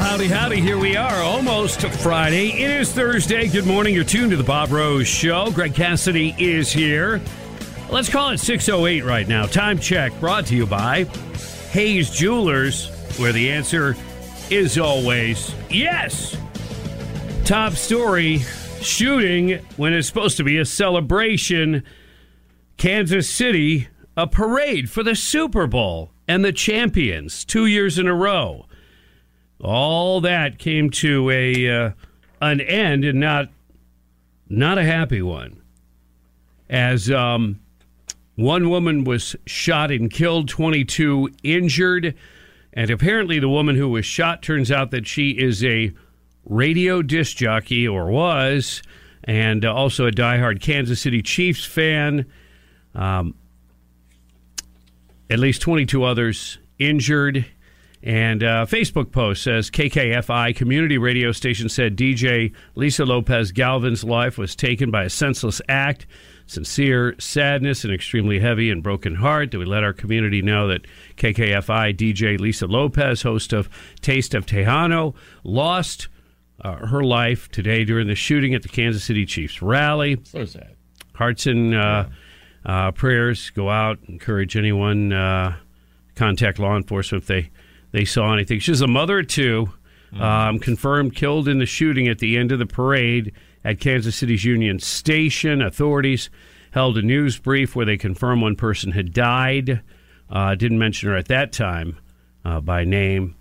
Howdy, howdy. Here we are, almost Friday. It is Thursday. Good morning. You're tuned to the Bob Rose Show. Greg Cassidy is here. Let's call it 608 right now. Time check brought to you by Hayes Jewelers, where the answer is always yes. Top story shooting when it's supposed to be a celebration. Kansas City, a parade for the Super Bowl and the champions two years in a row all that came to a uh, an end and not not a happy one. As um, one woman was shot and killed 22 injured and apparently the woman who was shot turns out that she is a radio disc jockey or was and uh, also a diehard Kansas City Chiefs fan. Um, at least 22 others injured and uh, Facebook post says KKFI community radio station said DJ Lisa Lopez Galvan's life was taken by a senseless act. Sincere sadness and extremely heavy and broken heart. Do we let our community know that KKFI DJ Lisa Lopez, host of Taste of Tejano, lost uh, her life today during the shooting at the Kansas City Chiefs rally. So sad. Hearts and uh, uh, prayers go out. Encourage anyone uh, contact law enforcement if they they saw anything. She's a mother of two, um, confirmed killed in the shooting at the end of the parade at Kansas City's Union Station. Authorities held a news brief where they confirmed one person had died. Uh, didn't mention her at that time uh, by name,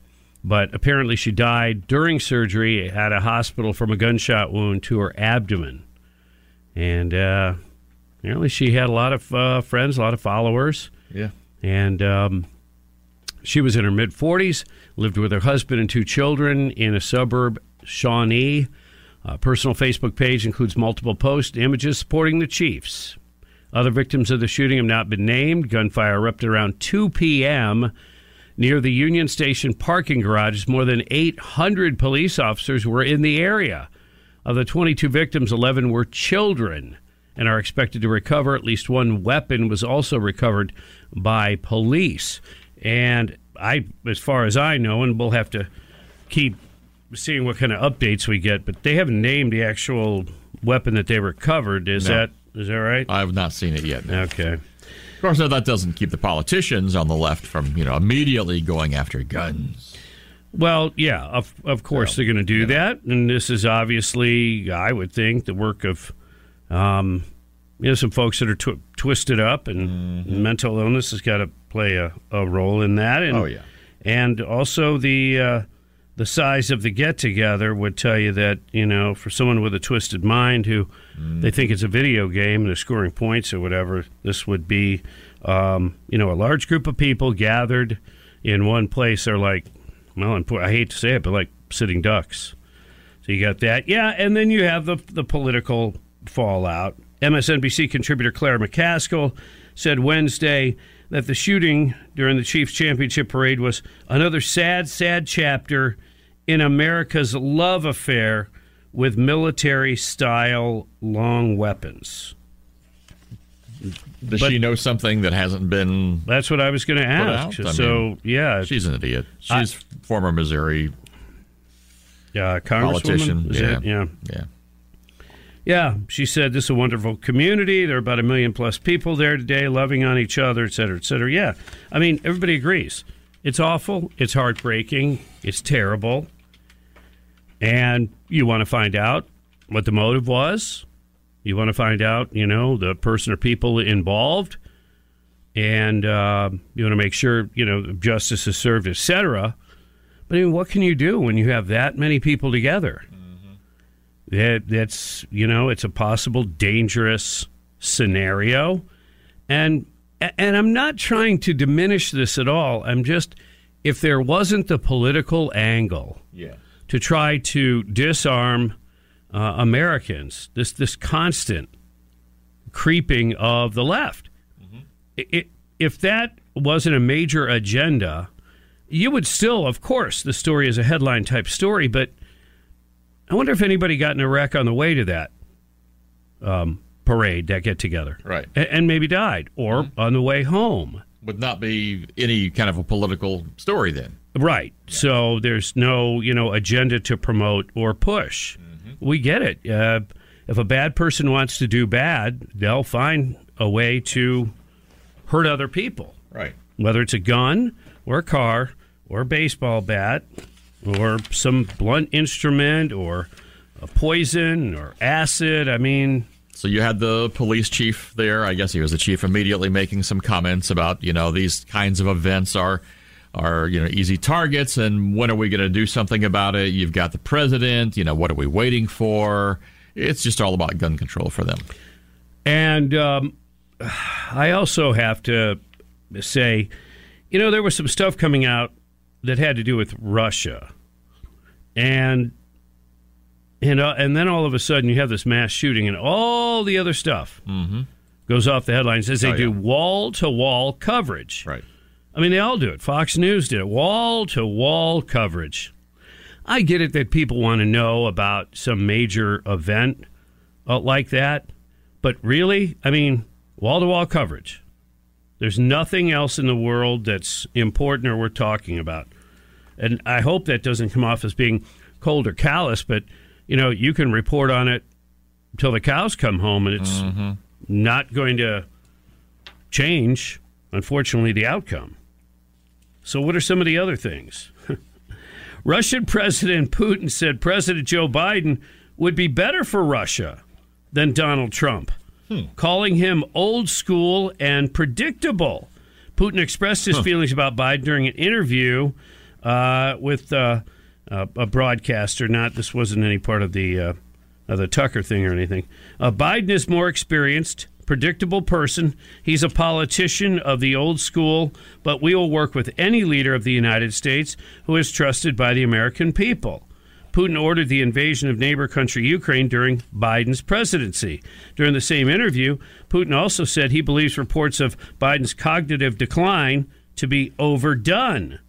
but apparently she died during surgery at a hospital from a gunshot wound to her abdomen. And uh, apparently she had a lot of uh, friends, a lot of followers. Yeah. And um, she was in her mid 40s, lived with her husband and two children in a suburb, Shawnee. A personal Facebook page includes multiple posts, images supporting the Chiefs. Other victims of the shooting have not been named. Gunfire erupted around 2 p.m. near the Union Station parking garage. More than 800 police officers were in the area. Of the 22 victims, 11 were children and are expected to recover. At least one weapon was also recovered by police. And I, as far as I know, and we'll have to keep seeing what kind of updates we get, but they haven't named the actual weapon that they recovered. Is No. that is that right? I have not seen it yet. no. Okay. Of course, now that doesn't keep the politicians on the left from, you know, immediately going after guns. Well, yeah, of of course they're going to do that, and this is obviously, I would think, the work of, um, you know, some folks that are tw- twisted up, and mental illness has got to play a, a role in that. And, Oh, yeah. and also the uh, the size of the get together would tell you that you know, for someone with a twisted mind who they think it's a video game and they're scoring points or whatever, this would be, um, you know, a large group of people gathered in one place. They're like, well, I hate to say it, but like sitting ducks. So you got that, yeah, and then you have the the political fallout. MSNBC contributor Claire McCaskill said Wednesday that the shooting during the Chiefs championship parade was another sad, sad chapter in America's love affair with military style long weapons. Does But- she know something that hasn't been That's what I was going to ask. out? So mean, yeah, she's an idiot. I- She's former Missouri yeah, congresswoman. politician. Yeah. yeah. Yeah. Yeah, she said this is a wonderful community. There are about a million plus people there today, loving on each other, et cetera, et cetera. Yeah, I mean, everybody agrees. It's awful. It's heartbreaking. It's terrible. And you want to find out what the motive was. You want to find out, you know, the person or people involved. And uh, you want to make sure, you know, justice is served, et cetera. But I mean, what can you do when you have that many people together? That that's you know it's a possible dangerous scenario, and and I'm not trying to diminish this at all. I'm just if there wasn't the political angle Yeah. to try to disarm uh, Americans, this this constant creeping of the left. I i if that wasn't a major agenda, you would still, of course, the story is a headline type story, but I wonder if anybody got in a wreck on the way to that um, parade, that get together, Right. A- and maybe died, or on the way home. Would not be any kind of a political story then. Right. So there's no, you know, agenda to promote or push. We get it. Uh, if a bad person wants to do bad, they'll find a way to hurt other people, Right. whether it's a gun or a car or a baseball bat or some blunt instrument or a poison or acid. I mean, So you had the police chief there. I guess he was the chief immediately making some comments about you know these kinds of events are are you know easy targets and when are we going to do something about it? You've got the president. You know what are we waiting for? It's just all about gun control for them. And um, I also have to say, you know, there was some stuff coming out that had to do with Russia, and and uh, and then all of a sudden you have this mass shooting, and all the other stuff goes off the headlines as they Oh, do wall to wall coverage. Right. I mean, they all do it. Fox News did it. Wall to wall coverage. I get it that people want to know about some major event uh, like that, but really, I mean, wall to wall coverage. There's nothing else in the world that's important or worth talking about. And I hope that doesn't come off as being cold or callous, but, you know, you can report on it until the cows come home, and it's mm-hmm. not going to change, unfortunately, the outcome. So, what are some of the other things? Russian President Putin said President Joe Biden would be better for Russia than Donald Trump, calling him old school and predictable. Putin expressed his feelings about Biden during an interview uh, with uh, uh, a broadcaster. Not this wasn't any part of the uh, of the Tucker thing or anything. Uh, Biden is more experienced, predictable person. He's a politician of the old school, but we will work with any leader of the United States who is trusted by the American people. Putin ordered the invasion of neighbor country Ukraine during Biden's presidency. During the same interview, Putin also said he believes reports of Biden's cognitive decline to be overdone.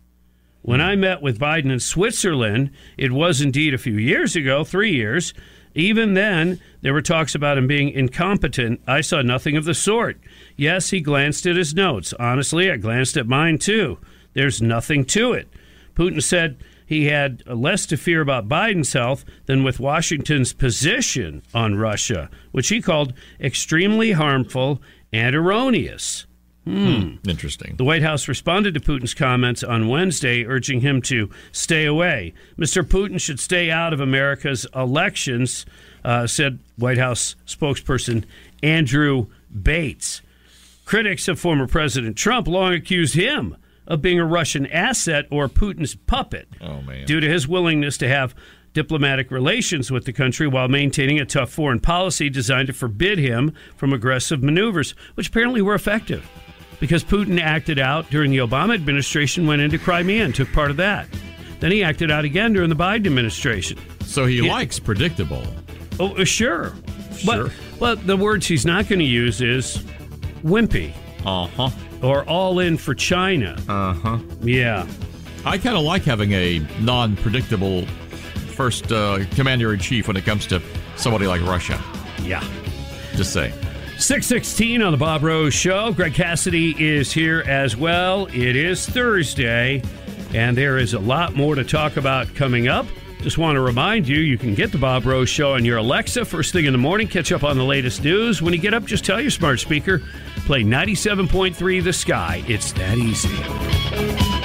When I met with Biden in Switzerland, it was indeed a few years ago, three years. Even then, there were talks about him being incompetent. I saw nothing of the sort. Yes, he glanced at his notes. Honestly, I glanced at mine too. There's nothing to it. Putin said he had less to fear about Biden's health than with Washington's position on Russia, which he called extremely harmful and erroneous. Interesting. The White House responded to Putin's comments on Wednesday, urging him to stay away. Mr. Putin should stay out of America's elections, uh, said White House spokesperson Andrew Bates. Critics of former President Trump long accused him of being a Russian asset or Putin's puppet Oh man. due to his willingness to have diplomatic relations with the country while maintaining a tough foreign policy designed to forbid him from aggressive maneuvers, which apparently were effective because Putin acted out during the Obama administration, went into Crimea and took part of that. Then he acted out again during the Biden administration. So he Yeah. likes predictable. Oh, uh, sure. Sure. But, but the words he's not going to use is wimpy Uh huh. Or all in for China. Uh huh. Yeah. I kind of like having a non-predictable first uh, commander in chief when it comes to somebody like Russia. Yeah. Just say. 616 on the Bob Rose Show. Greg Cassidy is here as well. It is Thursday, and there is a lot more to talk about coming up. Just want to remind you, you can get the Bob Rose Show on your Alexa first thing in the morning. Catch up on the latest news. When you get up, just tell your smart speaker, play 97.3 The Sky. It's that easy.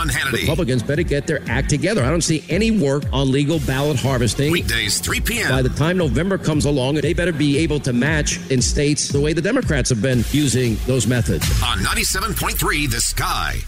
Sean Hannity. Republicans better get their act together. I don't see any work on legal ballot harvesting. Weekdays, 3 p.m. By the time November comes along, they better be able to match in states the way the Democrats have been using those methods. On 97.3 The Sky.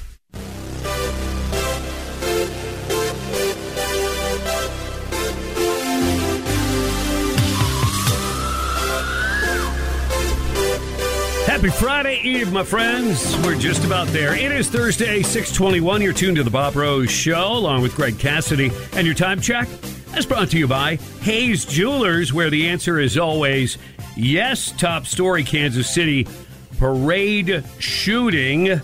Happy Friday Eve, my friends. We're just about there. It is Thursday, 621. You're tuned to the Bob Rose Show, along with Greg Cassidy. And your time check is brought to you by Hayes Jewelers, where the answer is always yes. Top story Kansas City parade shooting.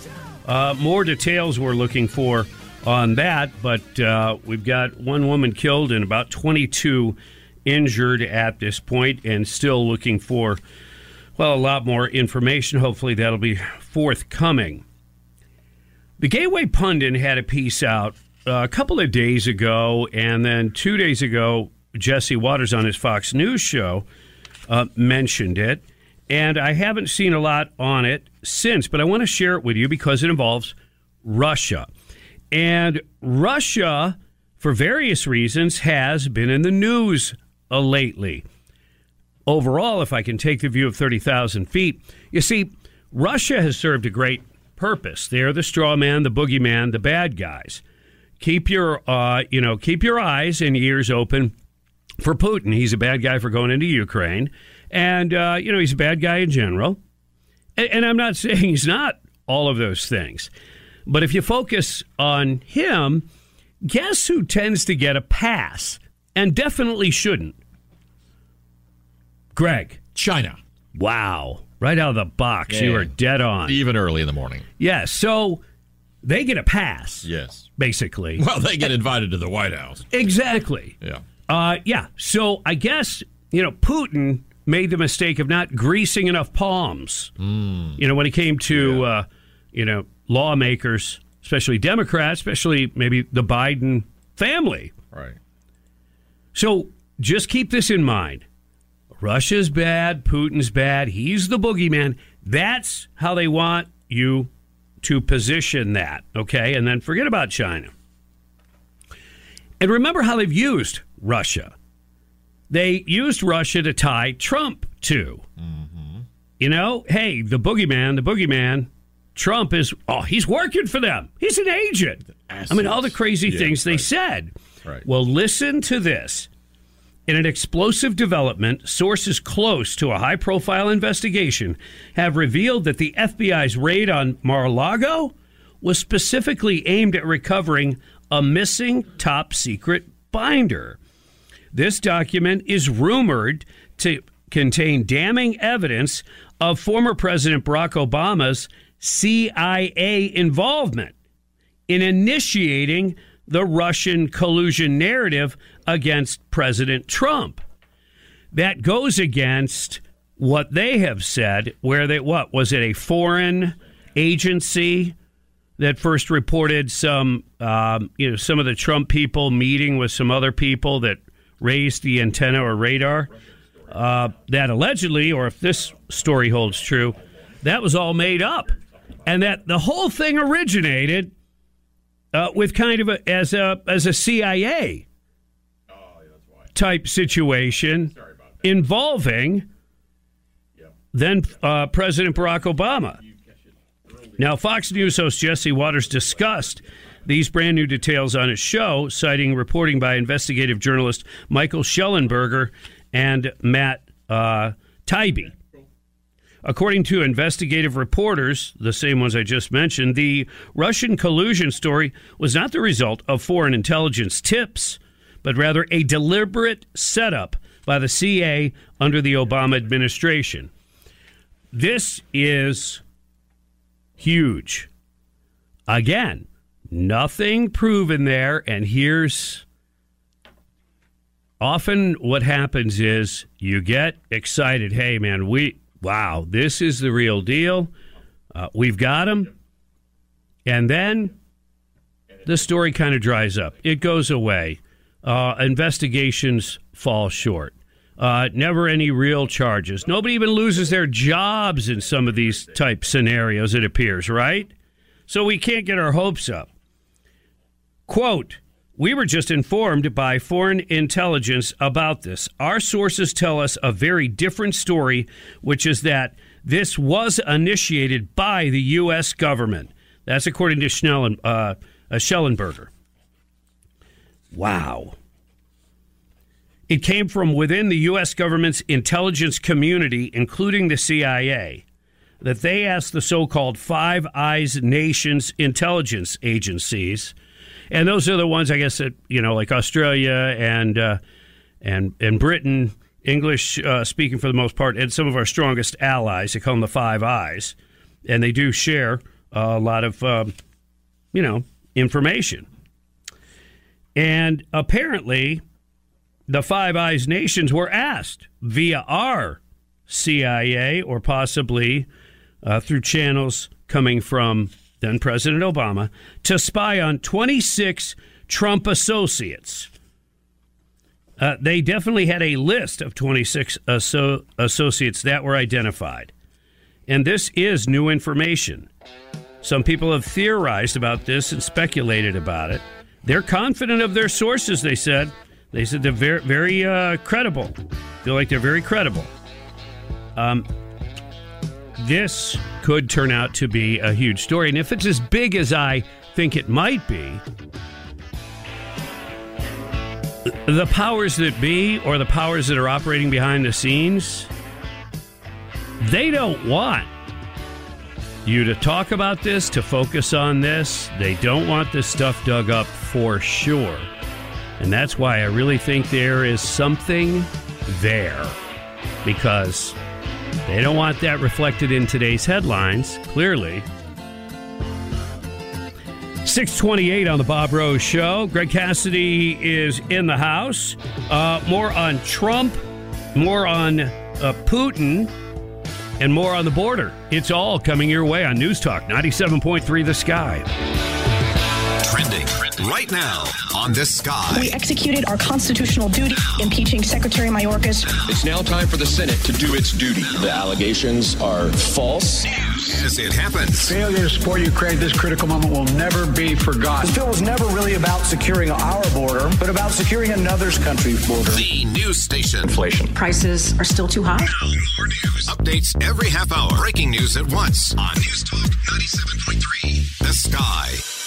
Uh, more details we're looking for on that, but uh, we've got one woman killed and about 22 injured at this point, and still looking for well, a lot more information. Hopefully, that'll be forthcoming. The Gateway Pundit had a piece out uh, a couple of days ago, and then two days ago, Jesse Watters on his Fox News show uh, mentioned it. And I haven't seen a lot on it since, but I want to share it with you because it involves Russia. And Russia, for various reasons, has been in the news uh, lately overall, if I can take the view of 30,000 feet, you see, Russia has served a great purpose. They're the straw man, the boogeyman, the bad guys. Keep your, uh, you know, keep your eyes and ears open for Putin. He's a bad guy for going into Ukraine, and uh, you know he's a bad guy in general. And, and I'm not saying he's not all of those things, but if you focus on him, guess who tends to get a pass and definitely shouldn't? Greg. China. Wow. Right out of the box. Yeah. You were dead on. Even early in the morning. Yeah. So they get a pass. Yes. Basically. Well, they get invited to the White House. Exactly. Yeah. Uh, yeah. So I guess, you know, Putin made the mistake of not greasing enough palms. Mm. You know, when it came to, uh, you know, lawmakers, especially Democrats, especially maybe the Biden family. Right. So just keep this in mind. Russia's bad, Putin's bad, he's the boogeyman. That's how they want you to position that, okay? And then forget about China. And remember how they've used Russia. They used Russia to tie Trump to. Mm-hmm. You know, hey, the boogeyman, the boogeyman, Trump is, oh, he's working for them. He's an agent. I mean, all the crazy Yeah, things they right. said. Right. Well, listen to this. In an explosive development, sources close to a high profile investigation have revealed that the FBI's raid on Mar a Lago was specifically aimed at recovering a missing top secret binder. This document is rumored to contain damning evidence of former President Barack Obama's CIA involvement in initiating the Russian collusion narrative against President Trump. That goes against what they have said, where they, what, was it a foreign agency that first reported some, um, you know, some of the Trump people meeting with some other people that raised the antenna or radar? Uh, that allegedly, or if this story holds true, that was all made up. And that the whole thing originated uh, with kind of a as a as a CIA type situation involving then uh, President Barack Obama. Now, Fox News host Jesse Watters discussed these brand new details on his show, citing reporting by investigative journalist Michael Shellenberger and Matt uh, Taibbi. According to investigative reporters, the same ones I just mentioned, the Russian collusion story was not the result of foreign intelligence tips, but rather a deliberate setup by the CIA under the Obama administration. This is huge. Again, nothing proven there, and here's often what happens is you get excited hey man we wow, this is the real deal. Uh, we've got him. And then the story kind of dries up. It goes away. Uh, investigations fall short. Uh, never any real charges. Nobody even loses their jobs in some of these type scenarios, it appears, right? So we can't get our hopes up. Quote, we were just informed by foreign intelligence about this. Our sources tell us a very different story, which is that this was initiated by the U.S. government. That's according to Schnellen, uh, uh, Shellenberger. Wow. It came from within the U.S. government's intelligence community, including the CIA, that they asked the so called Five Eyes nations intelligence agencies, and those are the ones, I guess, that, you know, like Australia and, uh, and, and Britain, English uh, speaking for the most part, and some of our strongest allies. They call them the Five Eyes, and they do share a lot of, um, you know, information. And apparently, the Five Eyes nations were asked via our CIA or possibly uh, through channels coming from then President Obama to spy on 26 Trump associates. Uh, they definitely had a list of 26 asso- associates that were identified. And this is new information. Some people have theorized about this and speculated about it. They're confident of their sources, they said. They said they're very, very uh, credible. Feel like they're very credible. Um, this could turn out to be a huge story. And if it's as big as I think it might be, the powers that be or the powers that are operating behind the scenes, they don't want you to talk about this, to focus on this. They don't want this stuff dug up for sure. And that's why I really think there is something there because they don't want that reflected in today's headlines, clearly. 628 on the Bob Rose Show. Greg Cassidy is in the house. Uh, more on Trump, more on uh, Putin, and more on the border. It's all coming your way on News Talk 97.3 The Sky. Trending right now on The Sky. We executed our constitutional duty impeaching Secretary Mayorkas. It's now time for the Senate to do its duty. The allegations are false. As it happens. Failure to support Ukraine at this critical moment will never be forgotten. This bill was never really about securing our border, but about securing another's country's border. The news station. Inflation. Prices are still too high. More news. Updates every half hour. Breaking news at once on News Talk 97.3. The Sky.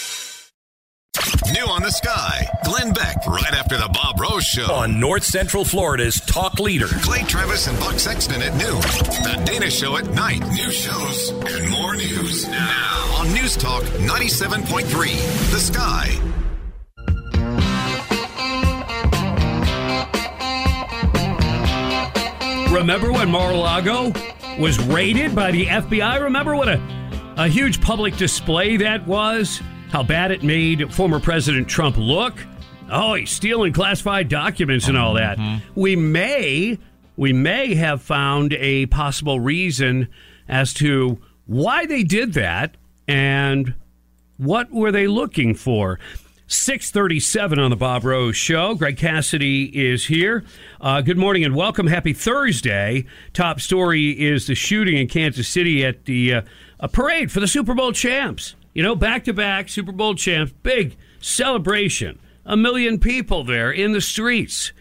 New on the Sky. Glenn Beck right after the Bob Rose Show. On North Central Florida's talk leader. Clay Travis and Buck Sexton at noon. The Dana Show at night. New shows and more news now on News Talk 97.3. The Sky. Remember when Mar-a-Lago was raided by the FBI? Remember what a, a huge public display that was? How bad it made former President Trump look? Oh, he's stealing classified documents and all that. We may we may have found a possible reason as to why they did that and what were they looking for. 637 on the Bob Rose Show. Greg Cassidy is here. Uh, good morning and welcome. Happy Thursday. Top story is the shooting in Kansas City at the uh, a parade for the Super Bowl champs. You know, back to back Super Bowl champs. Big celebration. A million people there in the streets.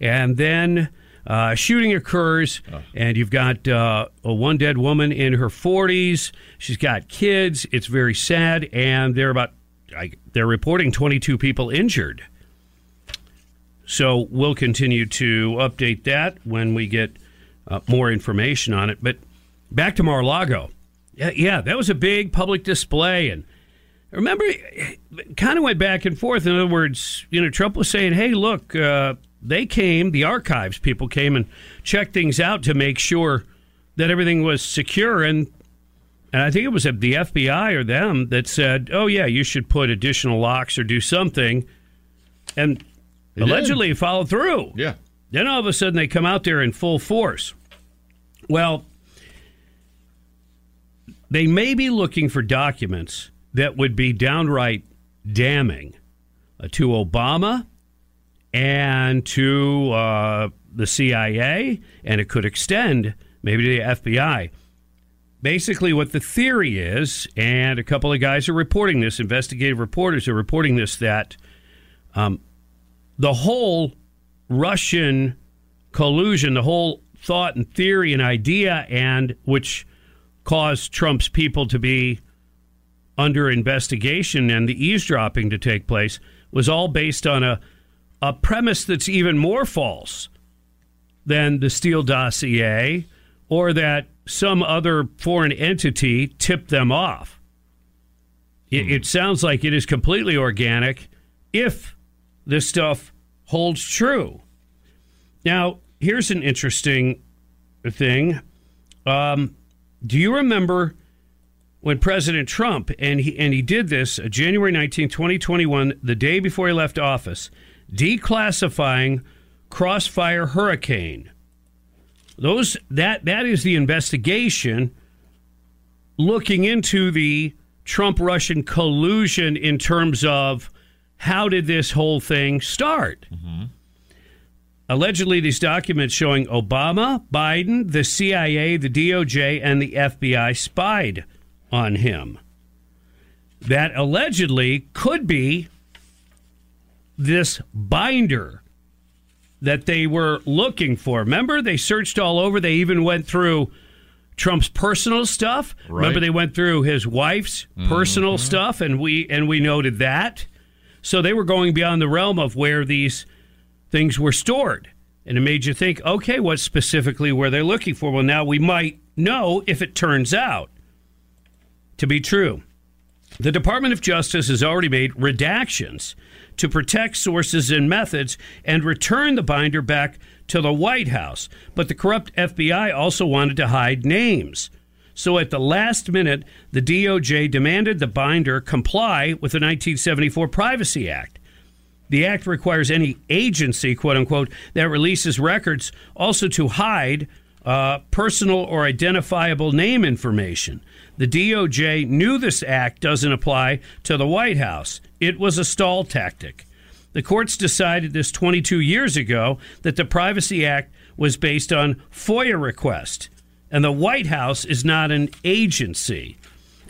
And then uh, shooting occurs, and you've got uh, a one dead woman in her 40s. She's got kids. It's very sad, and they're about I, they're reporting 22 people injured. So we'll continue to update that when we get uh, more information on it. But back to Mar-a-Lago. Yeah, yeah, that was a big public display, and remember, kind of went back and forth. In other words, you know, Trump was saying, "Hey, look." Uh, they came, the archives people came and checked things out to make sure that everything was secure. And, and I think it was the FBI or them that said, oh, yeah, you should put additional locks or do something. And They allegedly did. followed through. Yeah. Then all of a sudden they come out there in full force. Well, they may be looking for documents that would be downright damning uh, to Obama and to uh, the CIA, and it could extend maybe to the FBI. Basically, what the theory is, and a couple of guys are reporting this, investigative reporters are reporting this, that um, the whole Russian collusion, the whole thought and theory and idea, and which caused Trump's people to be under investigation and the eavesdropping to take place was all based on a, a premise that's even more false than the Steele dossier or that some other foreign entity tipped them off. It, it sounds like it is completely organic if this stuff holds true. Now, here's an interesting thing. Um, do you remember when President Trump and he and he did this uh, January 19, 2021, the day before he left office, declassifying Crossfire Hurricane. Those that that is the investigation looking into the Trump Russian collusion in terms of how did this whole thing start? Allegedly, these documents showing Obama, Biden, the CIA, the DOJ, and the FBI spied on him. That allegedly could be this binder that they were looking for. Remember, they searched all over. They even went through Trump's personal stuff. Right. Remember, they went through his wife's mm-hmm. personal stuff, and we and we noted that. So they were going beyond the realm of where these things were stored, and it made you think, okay, what specifically were they looking for? Well, now we might know if it turns out to be true. The Department of Justice has already made redactions to protect sources and methods and return the binder back to the White House. But the corrupt FBI also wanted to hide names. So at the last minute, the DOJ demanded the binder comply with the 1974 Privacy Act. The act requires any agency, quote unquote, that releases records also to hide uh, personal or identifiable name information. The DOJ knew this act doesn't apply to the White House. It was a stall tactic. The courts decided this 22 years ago that the Privacy Act was based on FOIA request, and the White House is not an agency.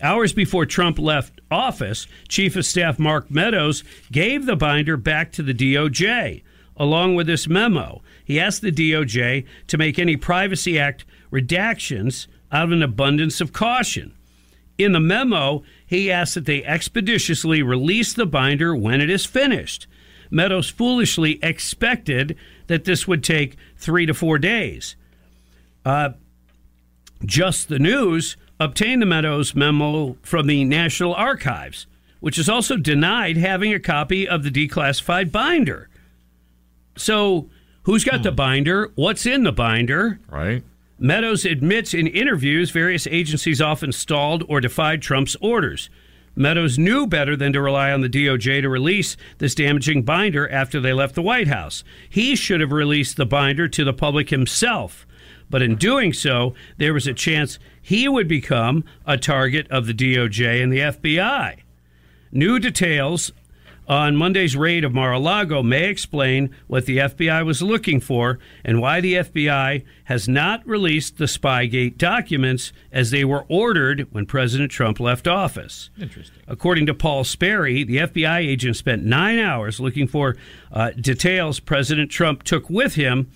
Hours before Trump left office, Chief of Staff Mark Meadows gave the binder back to the DOJ, along with this memo. He asked the DOJ to make any Privacy Act redactions out of an abundance of caution. In the memo, he asked that they expeditiously release the binder when it is finished. Meadows foolishly expected that this would take three to four days. Uh, just the News obtained the Meadows memo from the National Archives, which is also denied having a copy of the declassified binder. So, who's got the hmm. binder? What's in the binder? Right. Meadows admits in interviews various agencies often stalled or defied Trump's orders. Meadows knew better than to rely on the DOJ to release this damaging binder after they left the White House. He should have released the binder to the public himself. But in doing so, there was a chance he would become a target of the DOJ and the FBI. New details on Monday's raid of Mar a Lago may explain what the FBI was looking for and why the FBI has not released the Spygate documents as they were ordered when President Trump left office. Interesting. According to Paul Sperry, the FBI agent spent nine hours looking for uh, details President Trump took with him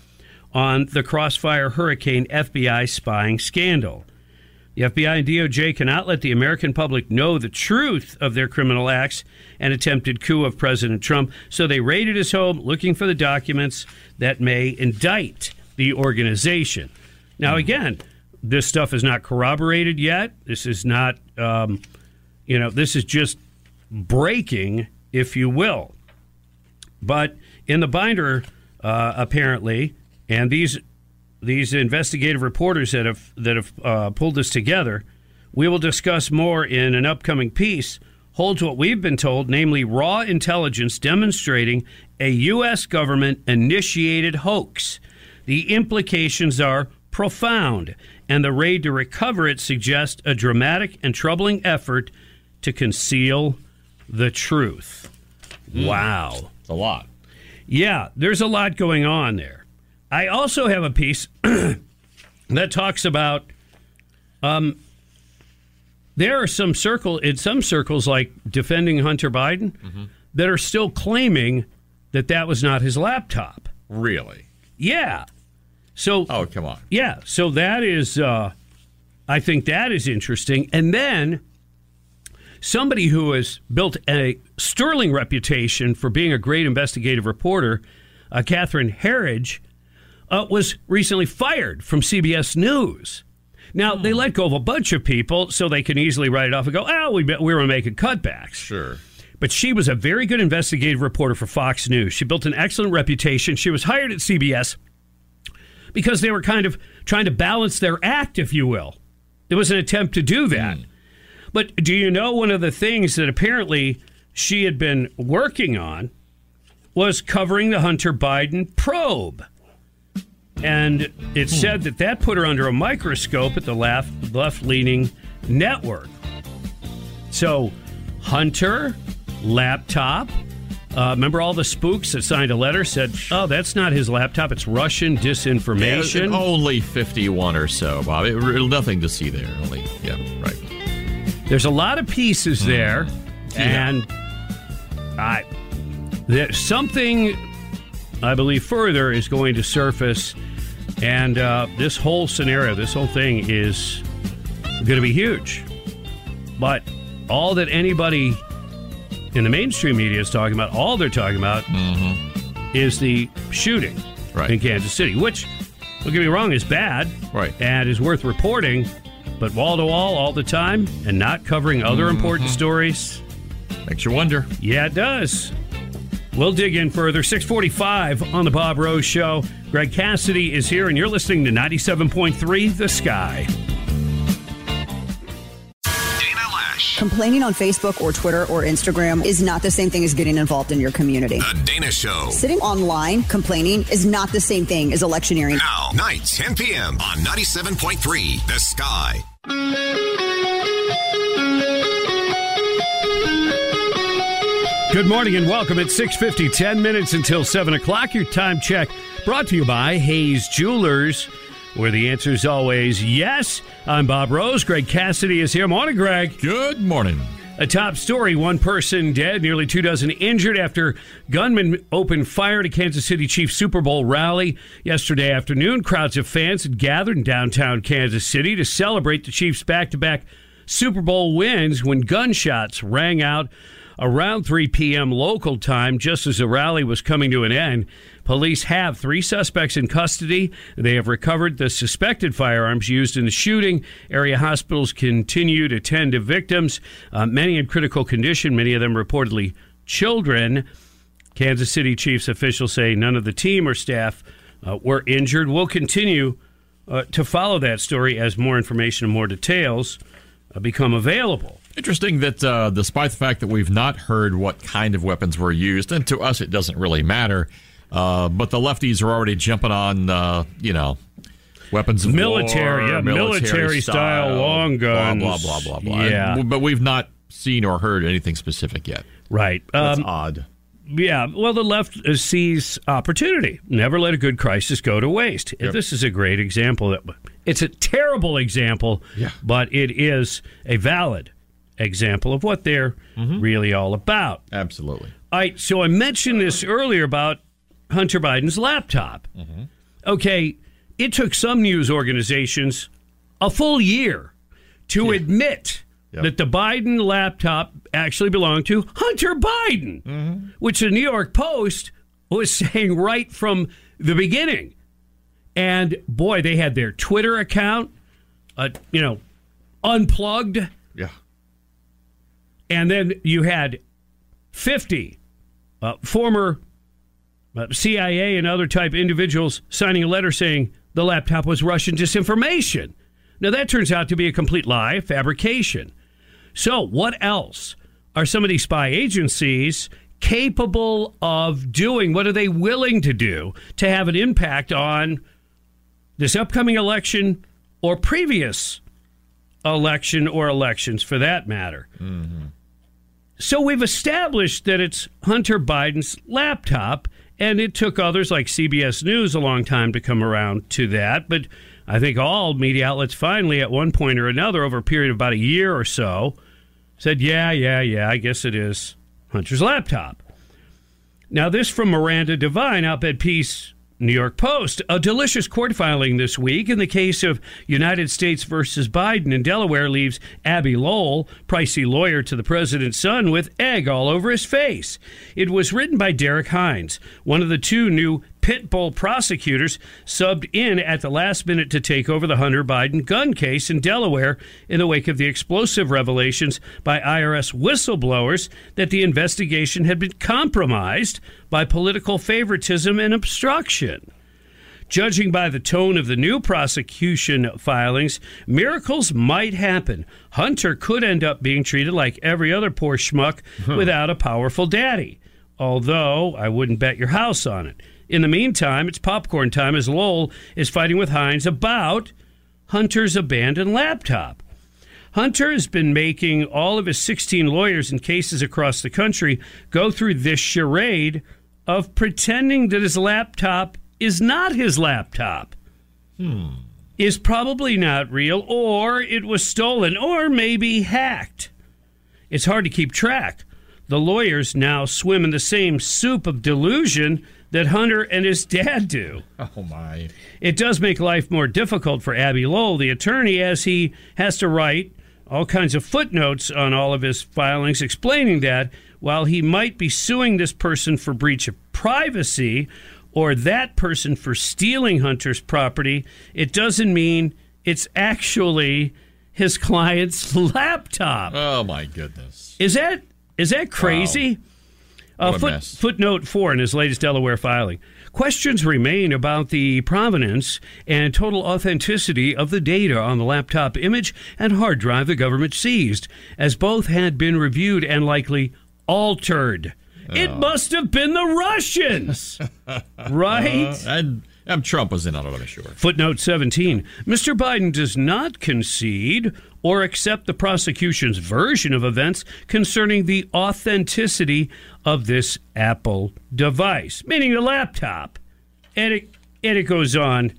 on the Crossfire Hurricane FBI spying scandal. The FBI and DOJ cannot let the American public know the truth of their criminal acts and attempted coup of President Trump, so they raided his home looking for the documents that may indict the organization. Now, again, this stuff is not corroborated yet. This is not, um, you know, this is just breaking, if you will. But in the binder, uh, apparently, and these these investigative reporters that have that have uh, pulled this together, we will discuss more in an upcoming piece. Holds what we've been told, namely raw intelligence demonstrating a U.S. government initiated hoax. The implications are profound and the raid to recover it suggests a dramatic and troubling effort to conceal the truth. Wow. It's a lot. Yeah, there's a lot going on there. I also have a piece that talks about um, there are some circle in some circles like defending Hunter Biden that are still claiming that that was not his laptop. Really? Yeah. So Oh, come on. yeah, so that is uh I think that is interesting. And then somebody who has built a sterling reputation for being a great investigative reporter, uh, Catherine Herridge, uh, was recently fired from CBS News. Now, they hmm. let go of a bunch of people so they can easily write it off and go, oh, we, we were making cutbacks. Sure. But she was a very good investigative reporter for Fox News. She built an excellent reputation. She was hired at CBS because they were kind of trying to balance their act, if you will. There was an attempt to do that. Hmm. But do you know one of the things that apparently she had been working on was covering the Hunter Biden probe? And it said that that put her under a microscope at the left left leaning network. So, Hunter, laptop. Uh, remember all the spooks that signed a letter said, "Oh, that's not his laptop; it's Russian disinformation." Yeah, only 51 or so, Bob. It, nothing to see there. Only, yeah, right. There's a lot of pieces there, Yeah. and I there's something I believe further is going to surface, and uh, this whole scenario, this whole thing is going to be huge. But all that anybody in the mainstream media is talking about, all they're talking about, is the shooting Right. in Kansas City, which, don't get me wrong, is bad, Right. and is worth reporting. But wall to wall all the time, and not covering other important stories. Makes you wonder. Yeah, it does. We'll dig in further. 645 on the Bob Rose Show. Greg Cassidy is here, and you're listening to 97.3 The Sky. Dana Loesch. Complaining on Facebook or Twitter or Instagram is not the same thing as getting involved in your community. The Dana Show. Sitting online complaining is not the same thing as electioneering. Now, night, 10 p.m. on 97.3 The Sky. Good morning and welcome. It's 650, 10 minutes until 7 o'clock. Your time check brought to you by Hayes Jewelers, where the answer is always yes. I'm Bob Rose. Greg Cassidy is here. Morning, Greg. Good morning. A top story one person dead, nearly two dozen injured after gunmen opened fire at a Kansas City Chiefs Super Bowl rally yesterday afternoon. Crowds of fans had gathered in downtown Kansas City to celebrate the Chiefs' back to back Super Bowl wins when gunshots rang out around 3 p.m. local time just as the rally was coming to an end. Police have three suspects in custody. They have recovered the suspected firearms used in the shooting. Area hospitals continue to tend to victims, uh, many in critical condition, many of them reportedly children. Kansas City Chiefs officials say none of the team or staff uh, were injured. We'll continue uh, to follow that story as more information and more details uh, become available. Interesting that uh, despite the fact that we've not heard what kind of weapons were used, and to us it doesn't really matter, uh, but the lefties are already jumping on, uh, you know, weapons of Military, war, yeah, military style long guns. blah blah blah blah blah. Yeah. but we've not seen or heard anything specific yet. Right. That's Um, odd. Yeah, well, the left uh, sees opportunity. Never let a good crisis go to waste. This is a great example. That it's a terrible example, Yeah. but it is a valid example of what they're mm-hmm. really all about. Absolutely. All right, so I mentioned this earlier about Hunter Biden's laptop. Mm-hmm. Okay, it took some news organizations a full year to admit Yep. that the Biden laptop actually belonged to Hunter Biden, mm-hmm. which the New York Post was saying right from the beginning. And boy, they had their Twitter account, uh, you know, unplugged. Yeah. And then you had 50 uh, former uh, CIA and other type individuals signing a letter saying the laptop was Russian disinformation. Now, that turns out to be a complete lie, fabrication. So, what else are some of these spy agencies capable of doing? What are they willing to do to have an impact on this upcoming election or previous election or elections for that matter. So we've established that it's Hunter Biden's laptop, and it took others like CBS News a long time to come around to that. But I think all media outlets finally, at one point or another, over a period of about a year or so, said, yeah, yeah, yeah, I guess it is Hunter's laptop. Now, this from Miranda Devine, op ed piece, New York Post. A delicious court filing this week in the case of United States versus Biden in Delaware leaves Abbe Lowell, pricey lawyer to the president's son, with egg all over his face. It was written by Derek Hines, one of the two new pit bull prosecutors subbed in at the last minute to take over the Hunter Biden gun case in Delaware in the wake of the explosive revelations by IRS whistleblowers that the investigation had been compromised by political favoritism and obstruction. Judging by the tone of the new prosecution filings, miracles might happen. Hunter could end up being treated like every other poor schmuck without a powerful daddy. Although I wouldn't bet your house on it. In the meantime, it's popcorn time as Lowell is fighting with Hines about Hunter's abandoned laptop. Hunter has been making all of his 16 lawyers in cases across the country go through this charade of pretending that his laptop is not his laptop. Hmm. Is probably not real, or it was stolen, or maybe hacked. It's hard to keep track. The lawyers now swim in the same soup of delusion that Hunter and his dad do. Oh, my. It does make life more difficult for Abbe Lowell, the attorney, as he has to write all kinds of footnotes on all of his filings explaining that while he might be suing this person for breach of privacy or that person for stealing Hunter's property, it doesn't mean it's actually his client's laptop. Oh, my goodness. Is that is that crazy? What Uh, foot, footnote four in his latest Delaware filing. Questions remain about the provenance and total authenticity of the data on the laptop image and hard drive the government seized, as both had been reviewed and likely altered. It must have been the Russians, right? Uh, and Trump was in on it, I'm sure. Footnote 17. Mr. Biden does not concede or accept the prosecution's version of events concerning the authenticity of this Apple device, meaning the laptop. And it, and it goes on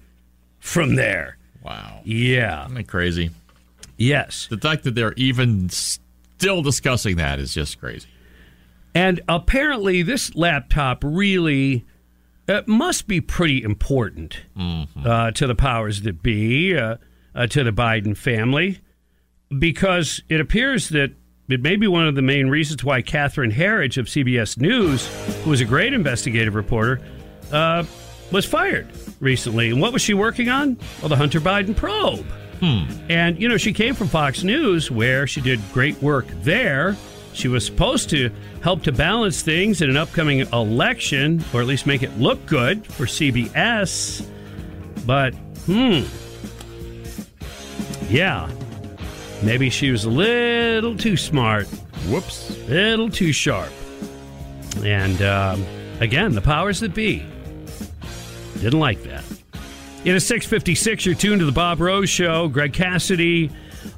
from there. Wow. Yeah. Isn't that crazy? Yes. The fact that they're even still discussing that is just crazy. And apparently, this laptop really uh, must be pretty important uh, to the powers that be, uh, uh, to the Biden family, because it appears that it may be one of the main reasons why Catherine Herridge of CBS News, who was a great investigative reporter, uh, was fired recently. And what was she working on? Well, the Hunter Biden probe. And, you know, she came from Fox News, where she did great work there. She was supposed to help to balance things in an upcoming election, or at least make it look good for CBS. But, hmm. Yeah. Maybe she was a little too smart. Whoops. A little too sharp. And um, again, the powers that be didn't like that. It is 656. You're tuned to the Bob Rose Show. Greg Cassidy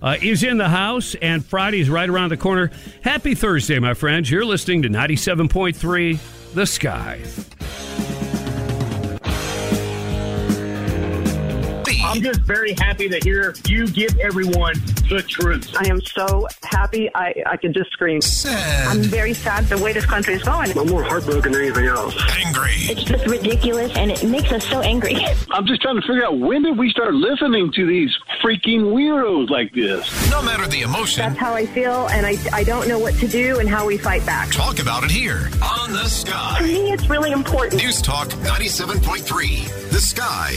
uh, is in the house, and Friday's right around the corner. Happy Thursday, my friends. You're listening to 97.3 The Sky. I'm just very happy to hear you give everyone the truth. I am so happy. I, I could just scream. I'm very sad the way this country is going. I'm more heartbroken than anything else. Angry. It's just ridiculous and it makes us so angry. I'm just trying to figure out when did we start listening to these freaking weirdos like this? No matter the emotion, That's how I feel, and I, I don't know what to do and how we fight back. talk about it here on The To Sky. me, it's really important. News Talk 97.3. The Sky.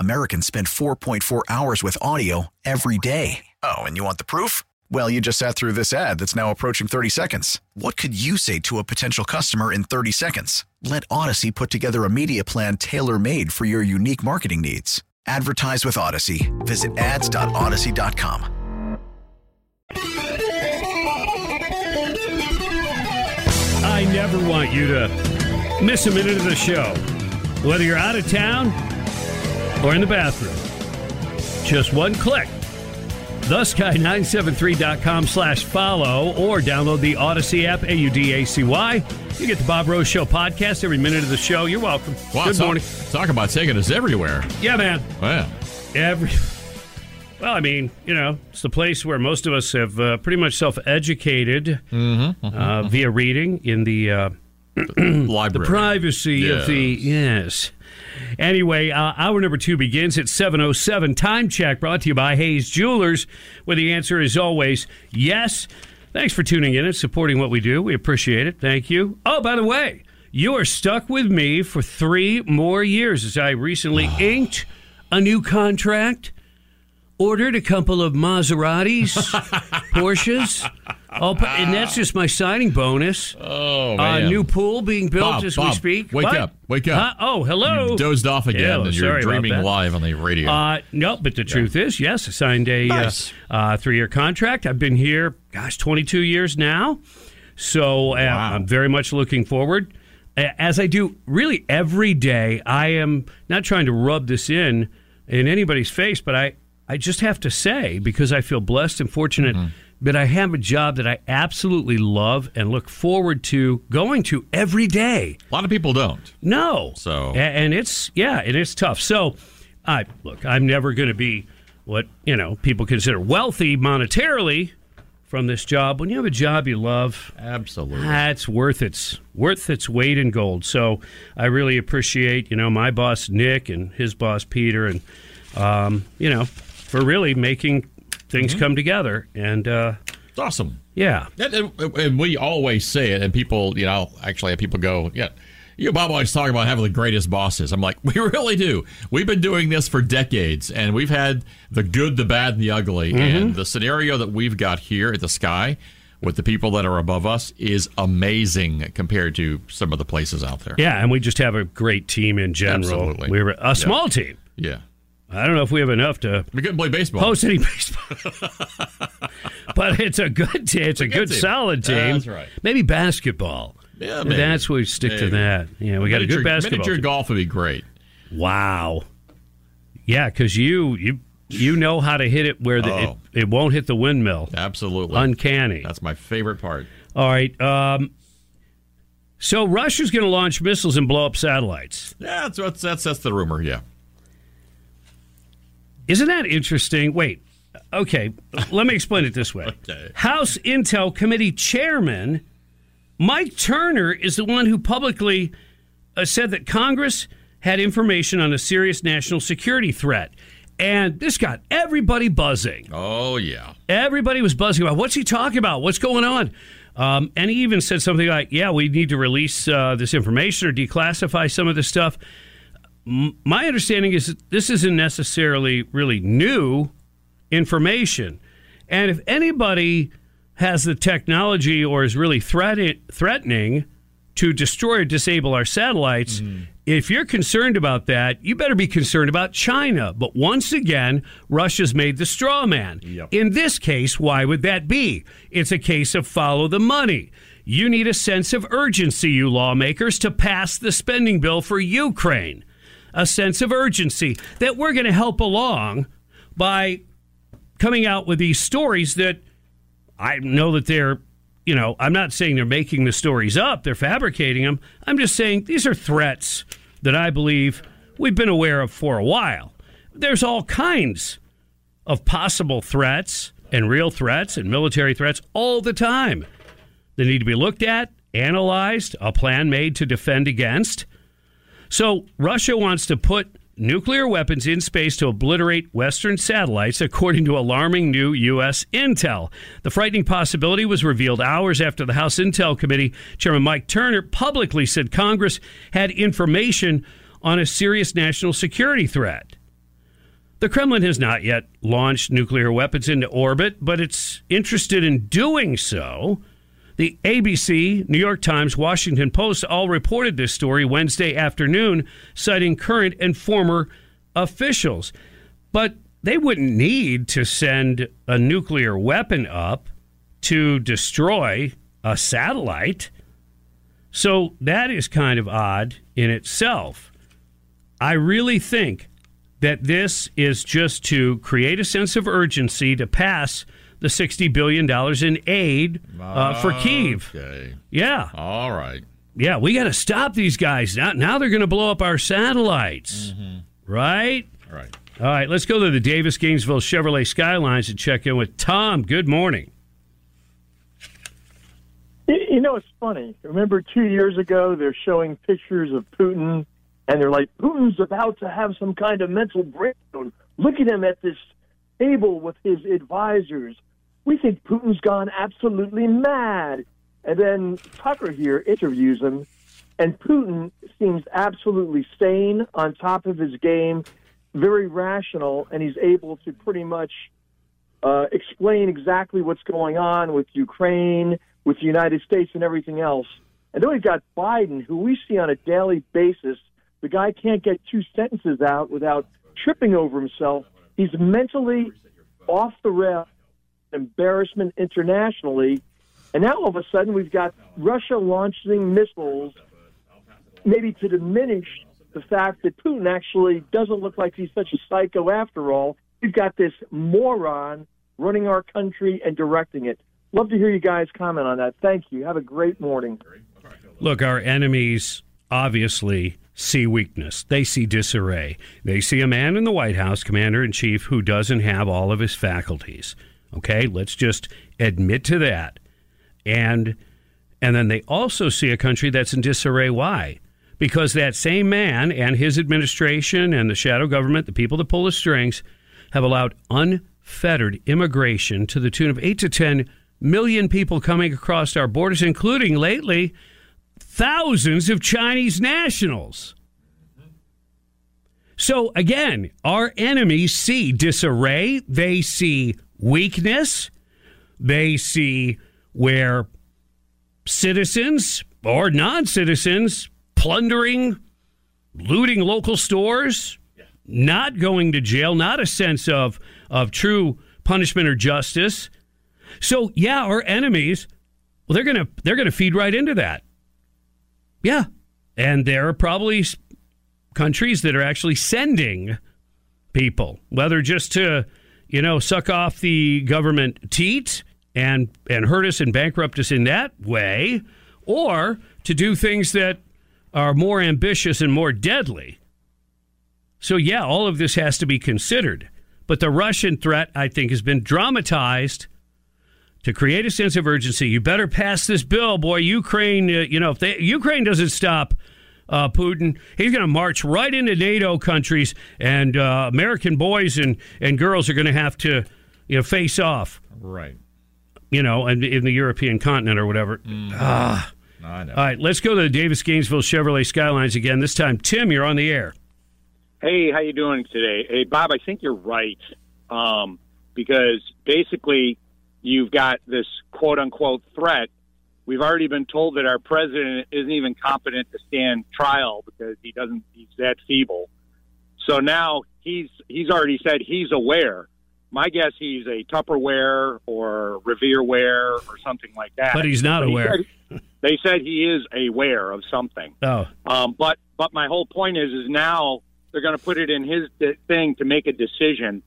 Americans spend 4.4 hours with audio every day. Oh, and you want the proof? Well, you just sat through this ad that's now approaching 30 seconds. What could you say to a potential customer in 30 seconds? Let Audacy put together a media plan tailor made for your unique marketing needs. Advertise with Audacy. Visit ads.audacy.com. I never want you to miss a minute of the show, whether you're out of town or in the bathroom. Just one click. TheSky973.com slash follow or download the Audacy app, A-U-D-A-C-Y. You get the Bob Rose Show podcast every minute of the show. You're welcome. Wow, Good talk, morning. Talk about taking us everywhere. Yeah, man. Yeah. Every. Well, I mean, you know, it's the place where most of us have uh, pretty much self-educated uh, via reading in the uh, Library. the privacy of the yes. Anyway, uh, hour number two begins at 7.07. Time check brought to you by Hayes Jewelers, where the answer is always yes. Thanks for tuning in and supporting what we do. We appreciate it. Thank you. Oh, by the way, you are stuck with me for three more years as I recently inked a new contract, ordered a couple of Maseratis, Porsches. Oh, and that's just my signing bonus. Oh, A man. new pool being built Bob, as Bob, we speak. Wake What? up. Wake up. Huh? oh, hello. You dozed off again Yeah, and you're dreaming live on the radio. Uh, no, but the truth is, yes, I signed a Nice. uh, uh, three-year contract. I've been here, gosh, 22 years now. So uh, I'm very much looking forward. As I do really every day, I am not trying to rub this in in anybody's face, but I, I just have to say, because I feel blessed and fortunate that I have a job that I absolutely love and look forward to going to every day. a lot of people don't. No. So- and it's yeah, and it's tough. So, I look, I'm never going to be what you know people consider wealthy monetarily from this job. When you have a job you love, absolutely, that's worth its worth its weight in gold. So, I really appreciate you know my boss Nick and his boss Peter, and um, you know for really making things come together. And uh, it's awesome. Yeah. And, and- we always say it, and people, you know, actually, have people go, yeah. You, Bob, always talking about having the greatest bosses. I'm like, we really do. We've been doing this for decades, and we've had the good, the bad, and the ugly. Mhm. And the scenario that we've got here at the Sky with the people that are above us is amazing compared to some of the places out there. Yeah, and we just have a great team in general. Absolutely. We're a Yeah. small team. Yeah. I don't know if we have enough to we couldn't play baseball. Post any baseball, but it's a good team. It's a, good, team. solid team. That's right. Maybe basketball. Yeah, maybe. that's where we stick to that. Yeah, we got a good basketball. Miniature team. golf would be great. Wow. Yeah, because you you you know how to hit it where the, Oh. it, it won't hit the windmill. Absolutely. Uncanny. That's my favorite part. All right. Um, so Russia's going to launch missiles and blow up satellites. Yeah, that's, that's, that's, that's the rumor, yeah. Isn't that interesting? Wait. Okay, let me explain it this way. Okay. House Intel Committee Chairman Mike Turner is the one who publicly uh, said that Congress had information on a serious national security threat. And this got everybody buzzing. Oh, yeah. Everybody was buzzing about what's he talking about? What's going on? Um, and he even said something like, yeah, we need to release uh, this information or declassify some of this stuff. My understanding is that this isn't necessarily really new information. And if anybody has the technology or is really threat- threatening to destroy or disable our satellites, mm-hmm. if you're concerned about that, you better be concerned about China. But once again, Russia's made the straw man. In this case, why would that be? It's a case of follow the money. You need a sense of urgency, you lawmakers, to pass the spending bill for Ukraine. A sense of urgency that we're going to help along by coming out with these stories that I know that they're, you know, I'm not saying they're making the stories up, they're fabricating them. I'm just saying these are threats that I believe we've been aware of for a while. There's all kinds of possible threats and real threats and military threats all the time. They need to be looked at, analyzed, a plan made to defend against. So Russia wants to put nuclear weapons in space to obliterate Western satellites, according to alarming new U.S. intel. The frightening possibility was revealed hours after the House Intel Committee Chairman Mike Turner publicly said Congress had information on a serious national security threat. The Kremlin has not yet launched nuclear weapons into orbit, but it's interested in doing so. The ABC, New York Times, Washington Post all reported this story Wednesday afternoon, citing current and former officials. But they wouldn't need to send a nuclear weapon up to destroy a satellite. So that is kind of odd in itself. I really think that this is just to create a sense of urgency to pass the $60 billion in aid uh, for Kiev. Okay. Yeah. All right. Yeah, we got to stop these guys. Now, now they're going to blow up our satellites. Mm-hmm. Right? All right. All right, let's go to the Davis Gainesville Chevrolet Skylines and check in with Tom. Good morning. You know, it's funny. Remember two years ago, they're showing pictures of Putin, and they're like, Putin's about to have some kind of mental breakdown. Look at him at this table with his advisors. We think Putin's gone absolutely mad. And then Tucker here interviews him, and Putin seems absolutely sane, on top of his game, very rational, and he's able to pretty much uh, explain exactly what's going on with Ukraine, with the United States, and everything else. And then we've got Biden, who we see on a daily basis. The guy can't get two sentences out without tripping over himself. He's mentally off the rail, embarrassment internationally. And now all of a sudden we've got Russia launching missiles, maybe to diminish the fact that Putin actually doesn't look like he's such a psycho after all. We've got this moron running our country and directing it. Love to hear you guys comment on that. Thank you. Have a great morning. Look, our enemies obviously see weakness. They see disarray. They see a man in the White House, commander in chief, who doesn't have all of his faculties. Okay, let's just admit to that. And and then they also see a country that's in disarray. Why? Because that same man and his administration and the shadow government, the people that pull the strings, have allowed unfettered immigration to the tune of eight to ten million people coming across our borders, including lately thousands of Chinese nationals. So again, our enemies see disarray, they see weakness, they see where citizens or non citizens plundering, looting local stores, not going to jail, not a sense of, of true punishment or justice. So yeah, our enemies, well, they're gonna they're gonna feed right into that. Yeah. And there are probably countries that are actually sending people, whether just to, you know, suck off the government teat and and hurt us and bankrupt us in that way, or to do things that are more ambitious and more deadly. So yeah, all of this has to be considered. But the Russian threat, I think, has been dramatized to create a sense of urgency. You better pass this bill, boy. Ukraine, uh, you know, if they, Ukraine doesn't stop uh, Putin, he's going to march right into NATO countries, and uh, American boys and, and girls are going to have to, you know, face off. Right. You know, and in the European continent or whatever. Mm. Ah. I know. All right, let's go to the Davis Gainesville Chevrolet Skylines again. This time, Tim, you're on the air. Hey, how you doing today? Hey, Bob, I think you're right um, because basically you've got this quote unquote threat. We've already been told that our president isn't even competent to stand trial because he doesn't. He's that feeble. So now he's he's already said he's aware. My guess he's a Tupperware or Revereware or something like that. But he's not he aware. said- they said he is aware of something. Oh, Um, but but my whole point is is now they're going to put it in his thing to make a decision.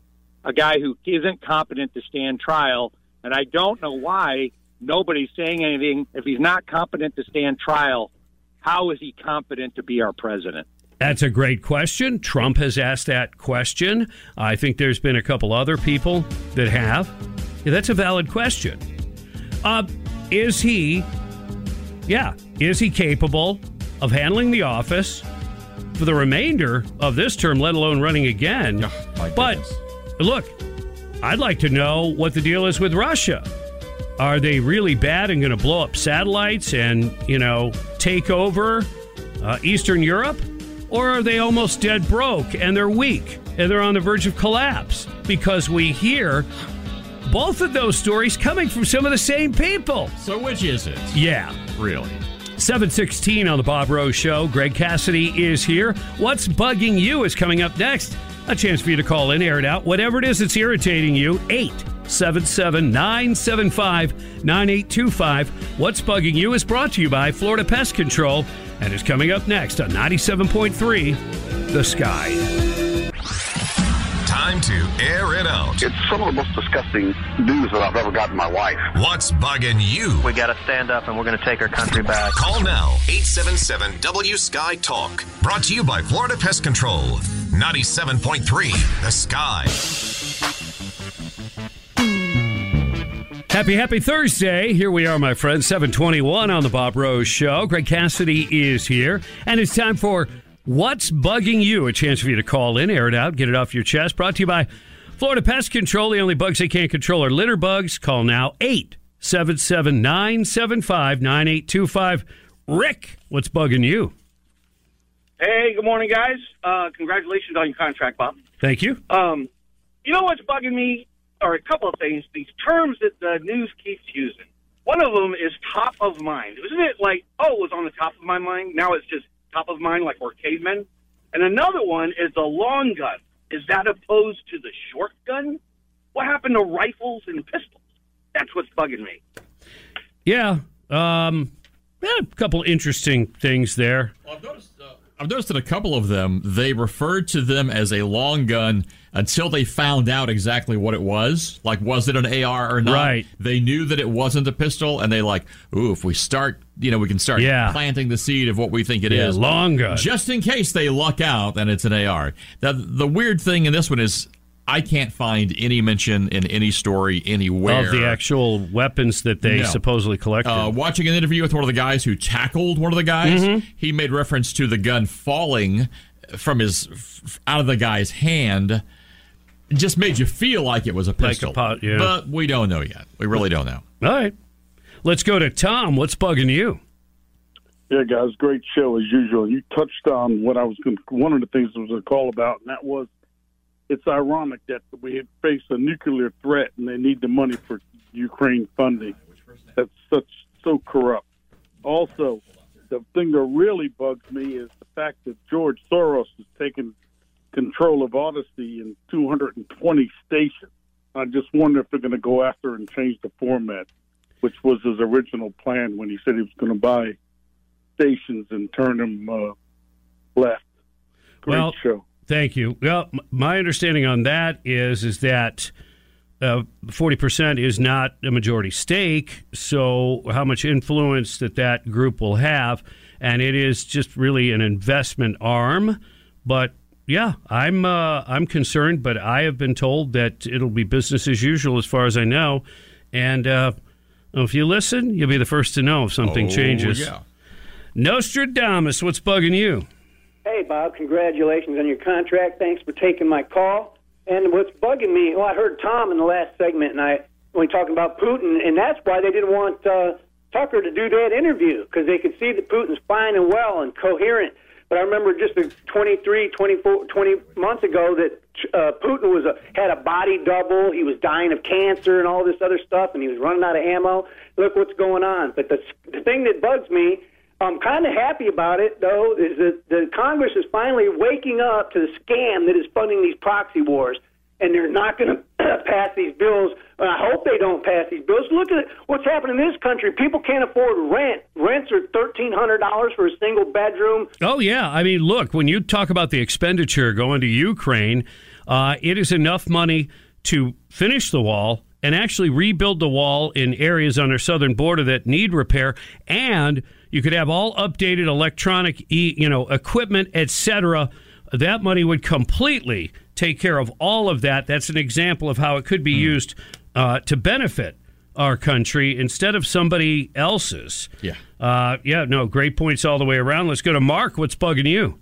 A guy who isn't competent to stand trial, And I don't know why nobody's saying anything. If he's not competent to stand trial, how is he competent to be our president? That's a great question. Trump has asked that question. I think there's been a couple other people that have. Yeah, that's a valid question. Uh, is he, yeah, is he capable of handling the office for the remainder of this term, let alone running again? Oh, but look, I'd like to know what the deal is with Russia. Are they really bad and going to blow up satellites and, you know, take over uh, Eastern Europe? Or are they almost dead broke and they're weak and they're on the verge of collapse? Because we hear both of those stories coming from some of the same people. So which is it? Yeah. Really? 716 on the Bob Rose Show. Greg Cassidy is here. What's bugging you is coming up next. A chance for you to call in, air it out. Whatever it is that's irritating you, 877 975 9825. What's bugging you is brought to you by Florida Pest Control and is coming up next on 97.3 The Sky. Time to air it out. It's some of the most disgusting news that I've ever gotten my wife. What's bugging you? We got to stand up and we're going to take our country back. Call now 877 W Sky Talk. Brought to you by Florida Pest Control. 97.3 The Sky. Happy, happy Thursday. Here we are, my friends. 721 on the Bob Rose Show. Greg Cassidy is here. And it's time for What's Bugging You? A chance for you to call in, air it out, get it off your chest. Brought to you by Florida Pest Control. The only bugs they can't control are litter bugs. Call now 877 975 9825. Rick, what's bugging you? Hey, good morning, guys. Uh, congratulations on your contract, Bob. Thank you. Um, you know what's bugging me? Or a couple of things. These terms that the news keeps using. One of them is top of mind. Isn't it like, oh, it was on the top of my mind? Now it's just top of mind, like we're cavemen. And another one is the long gun. Is that opposed to the short gun? What happened to rifles and pistols? That's what's bugging me. Yeah. Um, yeah, a couple interesting things there. I've noticed, I've noticed that a couple of them, they referred to them as a long gun until they found out exactly what it was. Like, was it an AR or not? Right. They knew that it wasn't a pistol, and they like, ooh, if we start, you know, we can start Yeah. planting the seed of what we think it is. Yeah, long gun. Just in case they luck out and it's an AR. Now, the weird thing in this one is I can't find any mention in any story anywhere Of the actual weapons that they No. supposedly collected. uh, watching an interview with one of the guys who tackled one of the guys, Mhm. he made reference to the gun falling from his f- out of the guy's hand. It just made you feel like it was a Like a pistol, pot, yeah. but we don't know yet. We really don't know. All right. Let's go to Tom. What's bugging you? Yeah, guys, great show as usual. You touched on what I was going. One of the things I was going to call about, and that was it's ironic that we had faced a nuclear threat and they need the money for Ukraine funding. That's such so corrupt. Also, the thing that really bugs me is the fact that George Soros has taken control of Audacy in 220 stations. I just wonder if they're going to go after and change the format, which was his original plan when he said he was going to buy stations and turn them uh, left. Great well, show. Thank you. Well, my understanding on that is is that uh, forty percent is not a majority stake. So, how much influence that that group will have, and it is just really an investment arm. But yeah, I'm uh, I'm concerned, but I have been told that it'll be business as usual, as far as I know. And uh, if you listen, you'll be the first to know if something Oh, changes. yeah. Nostradamus, what's bugging you? Hey, Bob, congratulations on your contract. Thanks for taking my call. And what's bugging me, well, I heard Tom in the last segment, and I when talking about Putin, and that's why they didn't want uh, Tucker to do that interview because they could see that Putin's fine and well and coherent. But I remember just a 23, 24, 20 months ago that uh, Putin was a, had a body double. He was dying of cancer and all this other stuff, and he was running out of ammo. Look what's going on. But the, the thing that bugs me I'm kind of happy about it, though, is that the Congress is finally waking up to the scam that is funding these proxy wars, and they're not going to pass these bills. I hope they don't pass these bills. Look at what's happening in this country. People can't afford rent. Rents are thirteen hundred dollars for a single bedroom. Oh yeah, I mean, look, when you talk about the expenditure going to Ukraine, uh, it is enough money to finish the wall and actually rebuild the wall in areas on our southern border that need repair and you could have all updated electronic e, you know equipment etc that money would completely take care of all of that. That's an example of how it could be used uh, to benefit our country instead of somebody else's. Yeah. uh, yeah no great points all the way around. Let's go to mark. What's bugging you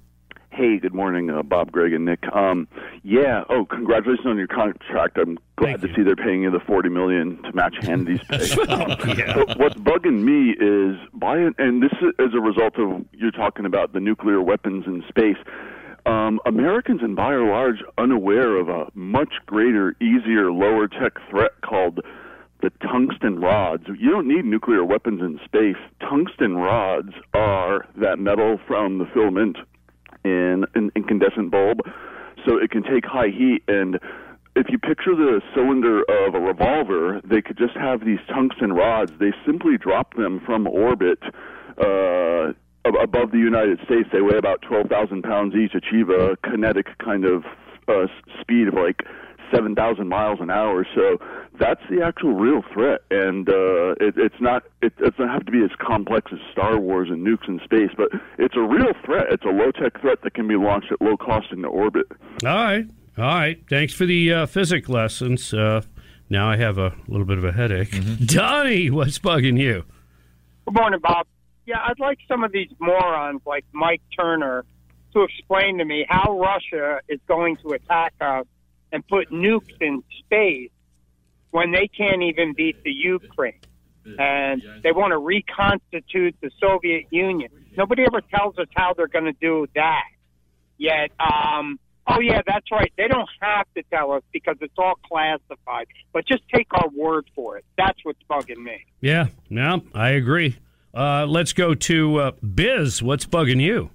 Hey, good morning, uh, Bob, Greg, and Nick. Um, yeah. Oh, congratulations on your contract. I'm glad to see they're paying you the forty million to match Handy's pay. But what's bugging me is by and this is as a result of you're talking about the nuclear weapons in space. Um, Americans, and by and large, unaware of a much greater, easier, lower tech threat called the tungsten rods. You don't need nuclear weapons in space. Tungsten rods are that metal from the filament in an incandescent bulb, so it can take high heat. And if you picture the cylinder of a revolver, they could just have these tungsten rods. They simply drop them from orbit. Uh, above the United States, they weigh about 12,000 pounds each, achieve a kinetic kind of uh, speed of like 7,000 miles an hour. So that's the actual real threat. And uh, it, it's not, it, it doesn't have to be as complex as Star Wars and nukes in space, but it's a real threat. It's a low tech threat that can be launched at low cost into orbit. all right all right thanks for the uh, physics lessons uh, now i have a little bit of a headache donnie what's bugging you Good morning, Bob. Yeah, I'd like some of these morons like Mike Turner to explain to me how Russia is going to attack us and put nukes in space when they can't even beat the Ukraine. And they want to reconstitute the Soviet Union. Nobody ever tells us how they're going to do that. Yet, um, oh yeah, that's right. They don't have to tell us because it's all classified. But just take our word for it. That's what's bugging me. Yeah, no, I agree. Uh, let's go to uh, Biz. What's bugging you?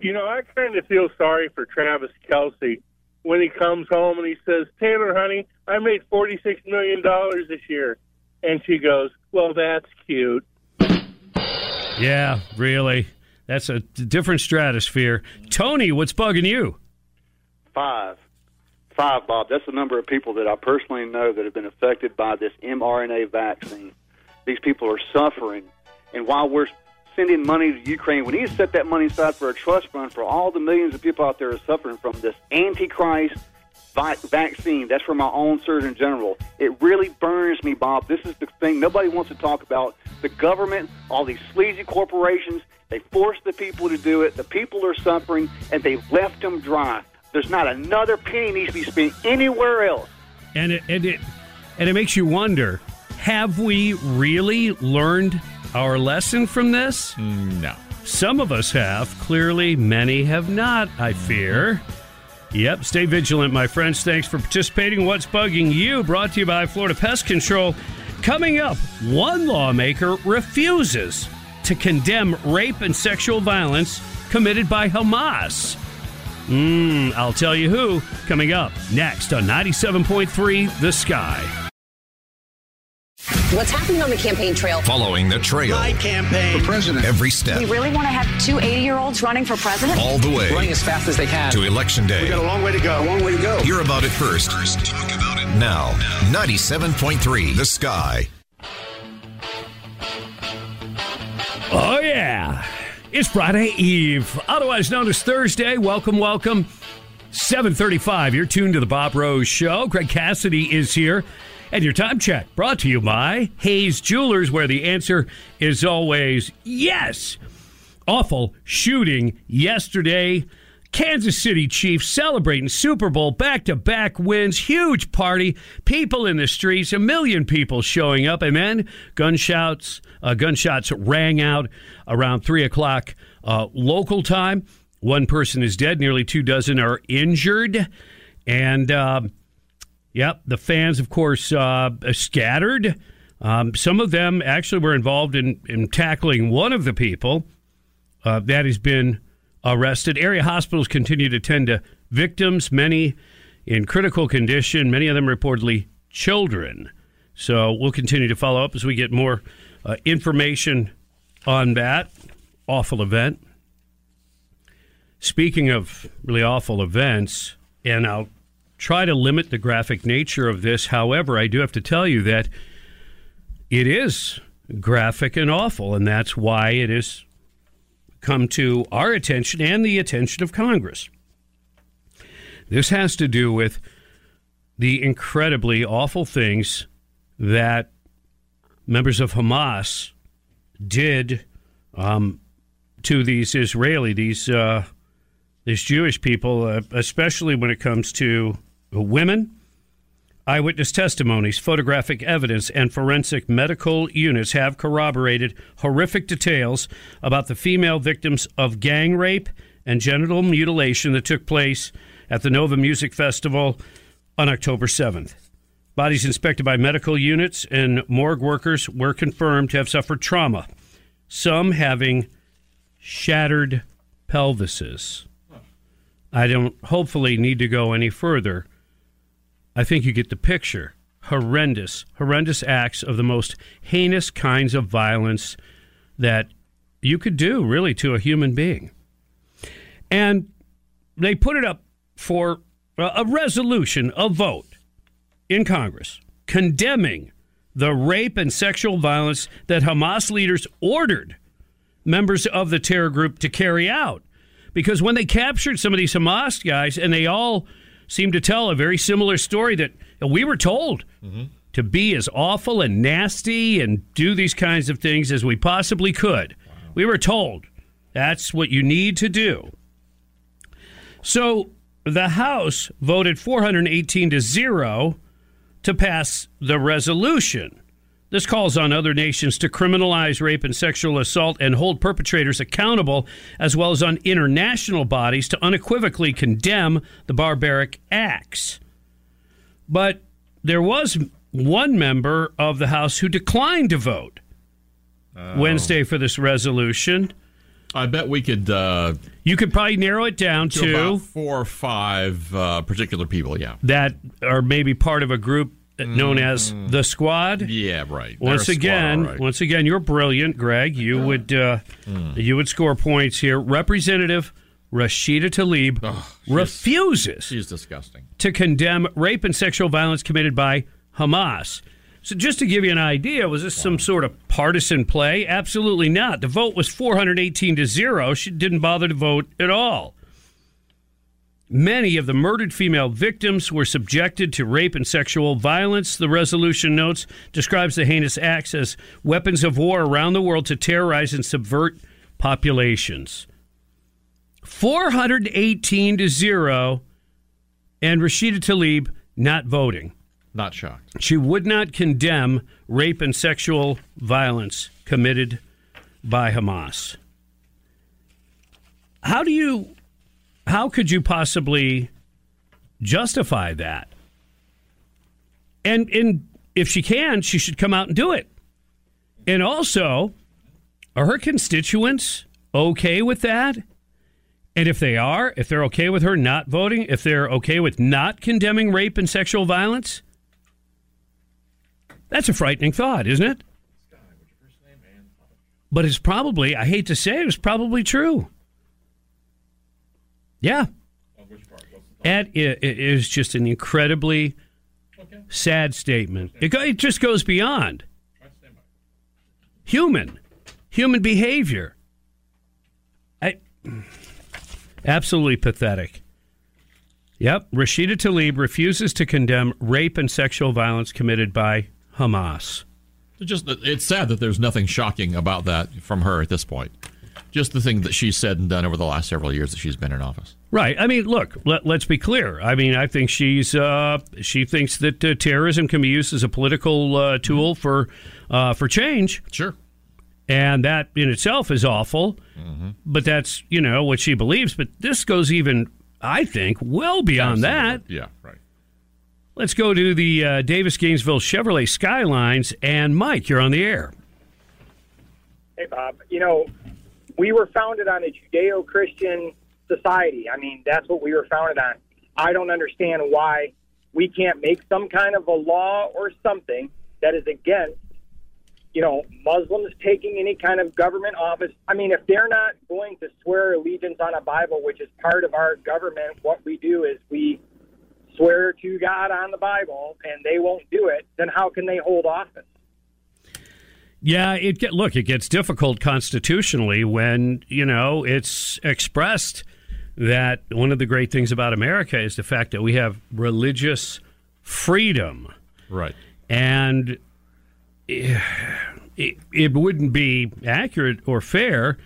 You know, I kind of feel sorry for Travis Kelce when he comes home and he says, Taylor, honey, I made $46 million this year. And she goes, Well, that's cute. Yeah, really. That's a different stratosphere. Tony, what's bugging you? Five. Five, Bob. That's the number of people that I personally know that have been affected by this mRNA vaccine. These people are suffering. And while we're sending money to Ukraine, we need to set that money aside for a trust fund for all the millions of people out there are suffering from this antichrist vi- vaccine. That's from our own Surgeon General. It really burns me, Bob. This is the thing nobody wants to talk about. The government, all these sleazy corporations, they force the people to do it. The people are suffering, and they've left them dry. There's not another penny needs to be spent anywhere else. And it, and it and it makes you wonder: Have we really learned our lesson from this? No. Some of us have. Clearly, many have not. I fear. Yep. Stay vigilant, my friends. Thanks for participating. What's bugging you? Brought to you by Florida Pest Control. Coming up, one lawmaker refuses to condemn rape and sexual violence committed by Hamas. Mmm, I'll tell you who. Coming up next on 97.3 The Sky. What's happening on the campaign trail? Following the trail. My campaign. For president. Every step. We really want to have two 80 year olds running for president? All the way. Running as fast as they can. To election day. We got a long way to go. A long way to go. Hear about it first. First, talk about it now. 97.3 The Sky. Oh, yeah. It's Friday Eve, otherwise known as Thursday. Welcome, welcome. 735. You're tuned to the Bob Rose Show. Greg Cassidy is here. And your time check brought to you by Hayes Jewelers, where the answer is always yes. Awful shooting yesterday. Kansas City Chiefs celebrating Super Bowl back to back wins. Huge party. People in the streets. A million people showing up. Then gunshots, uh, gunshots rang out around 3 o'clock uh, local time. One person is dead. Nearly two dozen are injured. And. Um, Yep, the fans, of course, uh, scattered. Um, some of them actually were involved in, in tackling one of the people uh, that has been arrested. Area hospitals continue to tend to victims, many in critical condition, many of them reportedly children. So we'll continue to follow up as we get more uh, information on that awful event. Speaking of really awful events, and I'll try to limit the graphic nature of this. However, I do have to tell you that it is graphic and awful, and that's why it has come to our attention and the attention of Congress. This has to do with the incredibly awful things that members of Hamas did um, to these Israeli, these uh, these Jewish people, uh, especially when it comes to women. Eyewitness testimonies, photographic evidence, and forensic medical units have corroborated horrific details about the female victims of gang rape and genital mutilation that took place at the Nova Music Festival on October 7th. Bodies inspected by medical units and morgue workers were confirmed to have suffered trauma, some having shattered pelvises. I don't hopefully need to go any further. I think you get the picture. Horrendous, horrendous acts of the most heinous kinds of violence that you could do, really, to a human being. And they put it up for a resolution, a vote in Congress condemning the rape and sexual violence that Hamas leaders ordered members of the terror group to carry out. Because when they captured some of these Hamas guys, and they all seem to tell a very similar story that we were told mm-hmm. to be as awful and nasty and do these kinds of things as we possibly could. Wow. We were told that's what you need to do. So the House voted 418 to 0 to pass the resolution. This calls on other nations to criminalize rape and sexual assault and hold perpetrators accountable, as well as on international bodies to unequivocally condemn the barbaric acts. But there was one member of the House who declined to vote oh. Wednesday for this resolution. I bet we could. Uh, you could probably narrow it down to, to four or five uh, particular people. Yeah, that are maybe part of a group known as the Squad. Yeah, right. Once again, squad, right. once again, you're brilliant, Greg. You would uh, mm. you would score points here. Representative Rashida Tlaib refuses. She's disgusting to condemn rape and sexual violence committed by Hamas. So, just to give you an idea, was this some sort of partisan play? Absolutely not. The vote was 418 to zero. She didn't bother to vote at all. Many of the murdered female victims were subjected to rape and sexual violence. The resolution notes describes the heinous acts as weapons of war around the world to terrorize and subvert populations. 418 to 0 and Rashida Tlaib not voting. Not shocked. She would not condemn rape and sexual violence committed by Hamas. How do you how could you possibly justify that? And and if she can, she should come out and do it. And also, are her constituents okay with that? And if they are, if they're okay with her not voting, if they're okay with not condemning rape and sexual violence, that's a frightening thought, isn't it? But it's probably, I hate to say it, it's probably true. Yeah. And it is just an incredibly okay. sad statement. It, it just goes beyond human, human behavior. I, absolutely pathetic. Yep, Rashida Tlaib refuses to condemn rape and sexual violence committed by Hamas. It's just it's sad that there's nothing shocking about that from her at this point just the thing that she's said and done over the last several years that she's been in office. Right. I mean, look. Let, us be clear. I mean, I think she's uh, she thinks that uh, terrorism can be used as a political uh, tool mm-hmm. for uh, for change. Sure. And that in itself is awful. Mm-hmm. But that's you know what she believes. But this goes even, I think, well beyond Absolutely. that. Yeah. Right. Let's go to the uh, Davis Gainesville Chevrolet Skylines. And Mike, you're on the air. Hey, Bob. You know, we were founded on a Judeo Christian society. I mean, that's what we were founded on. I don't understand why we can't make some kind of a law or something that is against, you know, Muslims taking any kind of government office. I mean, if they're not going to swear allegiance on a Bible, which is part of our government, what we do is we swear to God on the Bible and they won't do it, then how can they hold office? Yeah, it get look, it gets difficult constitutionally when, you know, it's expressed that one of the great things about America is the fact that we have religious freedom. Right. And it, it wouldn't be accurate or fair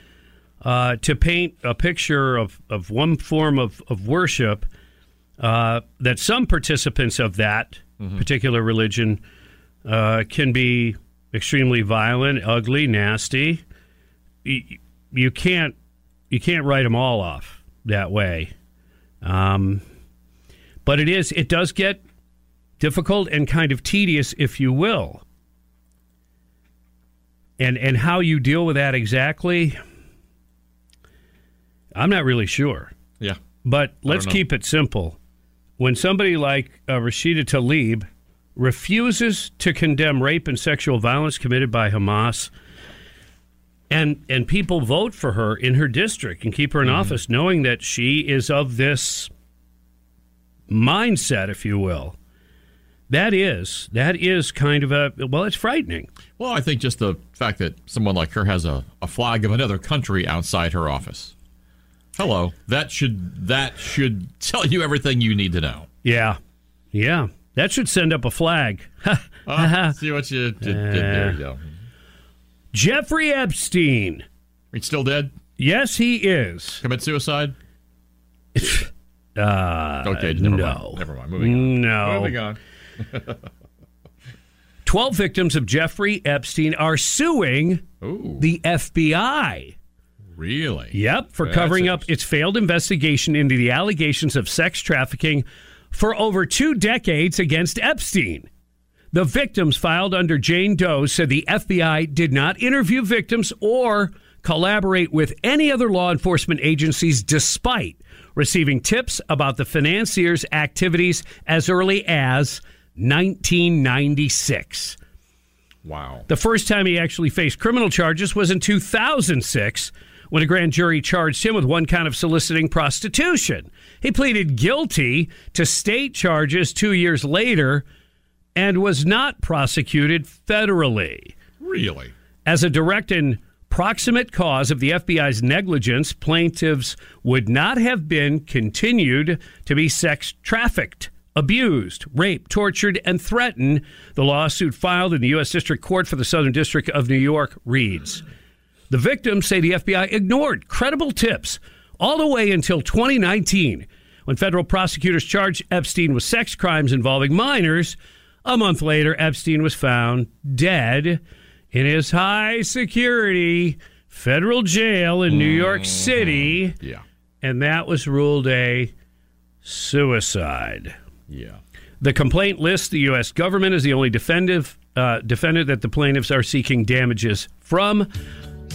uh, to paint a picture of, of one form of, of worship uh, that some participants of that Mm-hmm. particular religion uh, can be extremely violent, ugly, nasty. You, you can't you can't write them all off that way. Um, but it is it does get difficult and kind of tedious, if you will. And and how you deal with that exactly, I'm not really sure. Yeah. But let's keep it simple. When somebody like uh, Rashida Tlaib refuses to condemn rape and sexual violence committed by Hamas, and and people vote for her in her district and keep her in mm-hmm. office, knowing that she is of this mindset, if you will, that is that is kind of a well, it's frightening. Well, I think just the fact that someone like her has a, a flag of another country outside her office. Hello, that should that should tell you everything you need to know. Yeah, yeah, that should send up a flag. Ah, see what you did, did there. You go. Jeffrey Epstein. He's still dead. Yes, he is. Commit suicide. Uh, Okay, never no. mind. Never mind. Moving on. No. Moving on. 12 victims of Jeffrey Epstein are suing the FBI. Really? Yep, for That's covering up its failed investigation into the allegations of sex trafficking for over two decades against Epstein. The victims filed under Jane Doe said the FBI did not interview victims or collaborate with any other law enforcement agencies despite receiving tips about the financier's activities as early as 1996. Wow. The first time he actually faced criminal charges was in 2006 when a grand jury charged him with one count of soliciting prostitution. He pleaded guilty to state charges two years later and was not prosecuted federally. Really? As a direct and proximate cause of the FBI's negligence, plaintiffs would not have been continued to be sex trafficked, abused, raped, tortured, and threatened. The lawsuit filed in the U.S. District Court for the Southern District of New York reads The victims say the FBI ignored credible tips all the way until 2019 when federal prosecutors charged Epstein with sex crimes involving minors. A month later, Epstein was found dead in his high security federal jail in New York City. Yeah. And that was ruled a suicide. Yeah. The complaint lists the U.S. government as the only defendant, uh, defendant that the plaintiffs are seeking damages from.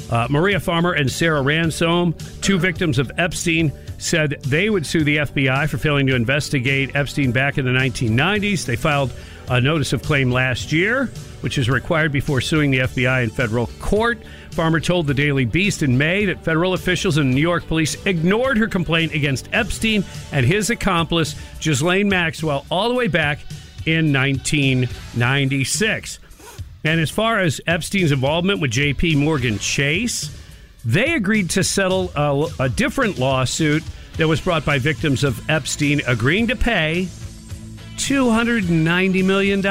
Uh, Maria Farmer and Sarah Ransom, two victims of Epstein, said they would sue the FBI for failing to investigate Epstein back in the 1990s. They filed a notice of claim last year, which is required before suing the FBI in federal court. Farmer told the Daily Beast in May that federal officials and New York police ignored her complaint against Epstein and his accomplice, Ghislaine Maxwell, all the way back in 1996. And as far as Epstein's involvement with JP Morgan Chase, they agreed to settle a, a different lawsuit that was brought by victims of Epstein, agreeing to pay $290 million.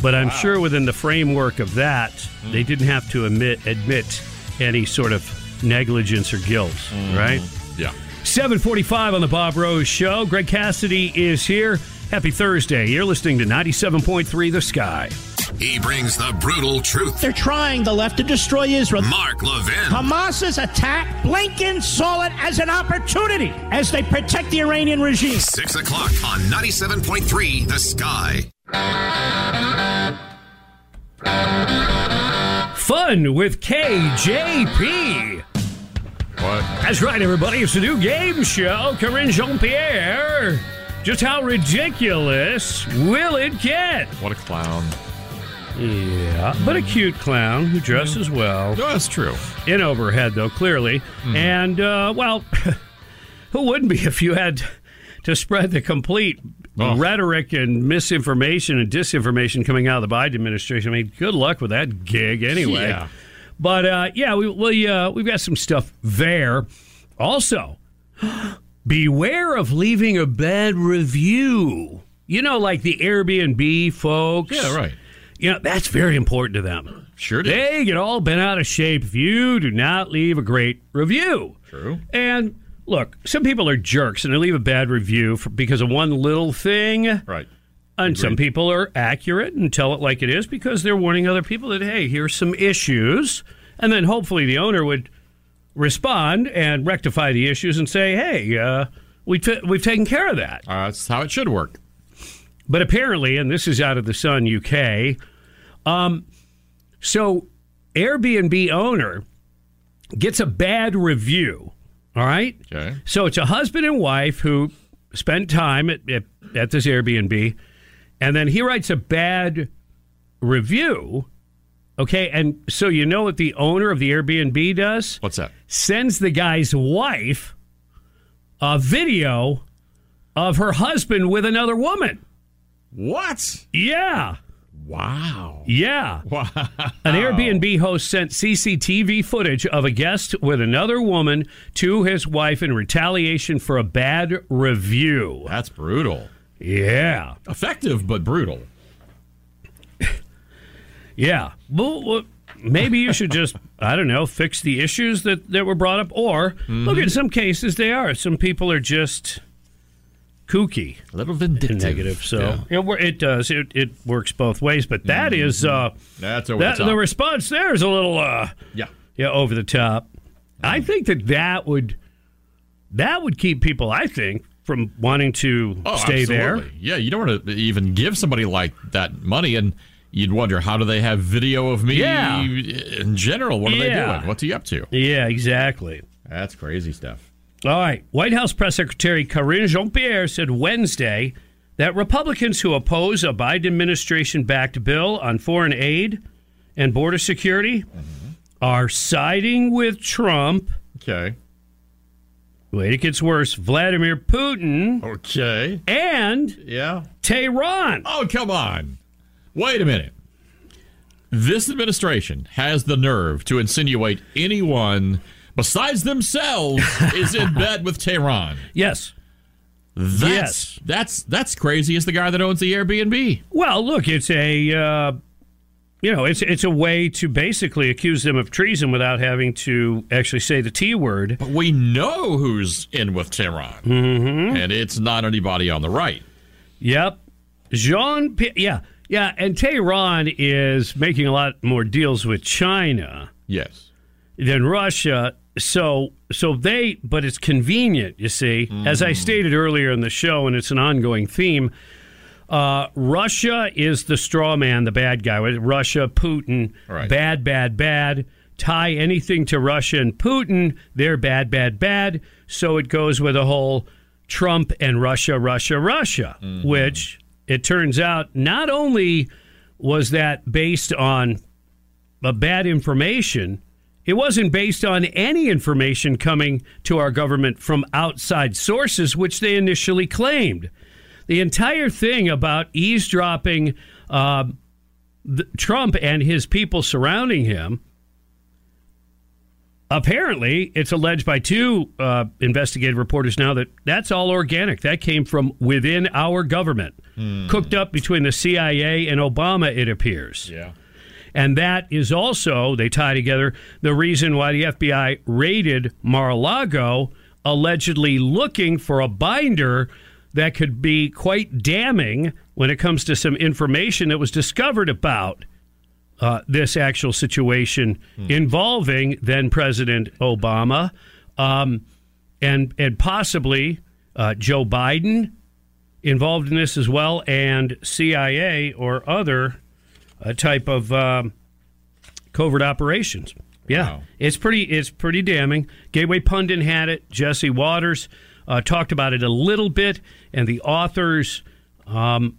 but I'm sure within the framework of that, hmm. they didn't have to admit, admit any sort of negligence or guilt, hmm. right? Yeah. 745 on the Bob Rose Show. Greg Cassidy is here. Happy Thursday. You're listening to 97.3 The Sky. He brings the brutal truth. They're trying the left to destroy Israel. Mark Levin. Hamas's attack, Blinken saw it as an opportunity as they protect the Iranian regime. Six o'clock on 97.3 The Sky. Fun with KJP. What? That's right, everybody. It's a new game show. Karine Jean Pierre. Just how ridiculous will it get? What a clown. Yeah, but a cute clown who dresses well. No, that's true. In overhead, though, clearly. And, uh, well, who wouldn't be if you had to spread the complete the rhetoric and misinformation and disinformation coming out of the Biden administration. I mean, good luck with that gig anyway. Yeah. But uh, yeah, we, we uh, we've got some stuff there. Also, beware of leaving a bad review. You know, like the Airbnb folks. Yeah, right. You know, that's very important to them. Sure, they get all bent out of shape if you do not leave a great review. True. And look, some people are jerks and they leave a bad review for, because of one little thing. Right. And some people are accurate and tell it like it is because they're warning other people that, hey, here's some issues. And then hopefully the owner would respond and rectify the issues and say, hey, uh, we t- we've taken care of that. Uh, that's how it should work. But apparently, and this is out of the Sun UK, um, so Airbnb owner gets a bad review. All right. Okay. So it's a husband and wife who spent time at, at, at this Airbnb, and then he writes a bad review. Okay. And so you know what the owner of the Airbnb does? What's that? Sends the guy's wife a video of her husband with another woman. What? Yeah. Wow. Yeah. Wow. An Airbnb host sent CCTV footage of a guest with another woman to his wife in retaliation for a bad review. That's brutal. Yeah. Effective, but brutal. Yeah. Well, well, maybe you should just, I don't know, fix the issues that, that were brought up. Or, look, mm-hmm. in some cases, they are. Some people are just kooky. A little vindictive. Negative. So Yeah. it, it does. It, it works both ways. But that is, uh, That's over that, the top. the response there is a little, uh, yeah. yeah, over the top. I think that that would that would keep people, I think, from wanting to Oh, stay there. Yeah, you don't want to even give somebody like that money, and you'd wonder how do they have video of me Yeah. in general? What are they doing? What's he up to? Yeah, exactly. That's crazy stuff. All right. White House Press Secretary Karine Jean Pierre said Wednesday that Republicans who oppose a Biden administration backed bill on foreign aid and border security mm-hmm. are siding with Trump. Okay. Wait, it gets worse. Vladimir Putin. Okay. And Yeah. Tehran. Oh, come on. Wait a minute. This administration has the nerve to insinuate anyone besides themselves is in bed with Tehran. Yes. That's Yes. that's that's crazy as the guy that owns the Airbnb. Well, look, it's a uh, you know, it's it's a way to basically accuse them of treason without having to actually say the T word. But we know who's in with Tehran. Mm-hmm. And it's not anybody on the right. Yep, Jean. P- yeah, yeah, and Tehran is making a lot more deals with China Yes. than Russia. So, so they, but it's convenient. You see, as I stated earlier in the show, and it's an ongoing theme. Uh, Russia is the straw man, the bad guy. Russia, Putin, Right. bad, bad, bad. Tie anything to Russia and Putin, they're bad, bad, bad. So it goes with a whole Trump and Russia, Russia, Russia, which it turns out not only was that based on a bad information, it wasn't based on any information coming to our government from outside sources, which they initially claimed. The entire thing about eavesdropping uh, the, Trump and his people surrounding him. Apparently, it's alleged by two uh, investigative reporters now that that's all organic. That came from within our government, cooked up between the CIA and Obama, it appears. Yeah. And that is also, they tie together, the reason why the FBI raided Mar a Lago, allegedly looking for a binder that could be quite damning when it comes to some information that was discovered about uh, this actual situation involving then President Obama um, and, and possibly uh, Joe Biden involved in this as well, and CIA or other uh, type of um, covert operations. Yeah, Wow. it's pretty. It's pretty damning. Gateway pundit had it. Jesse Watters uh, talked about it a little bit, and the authors um,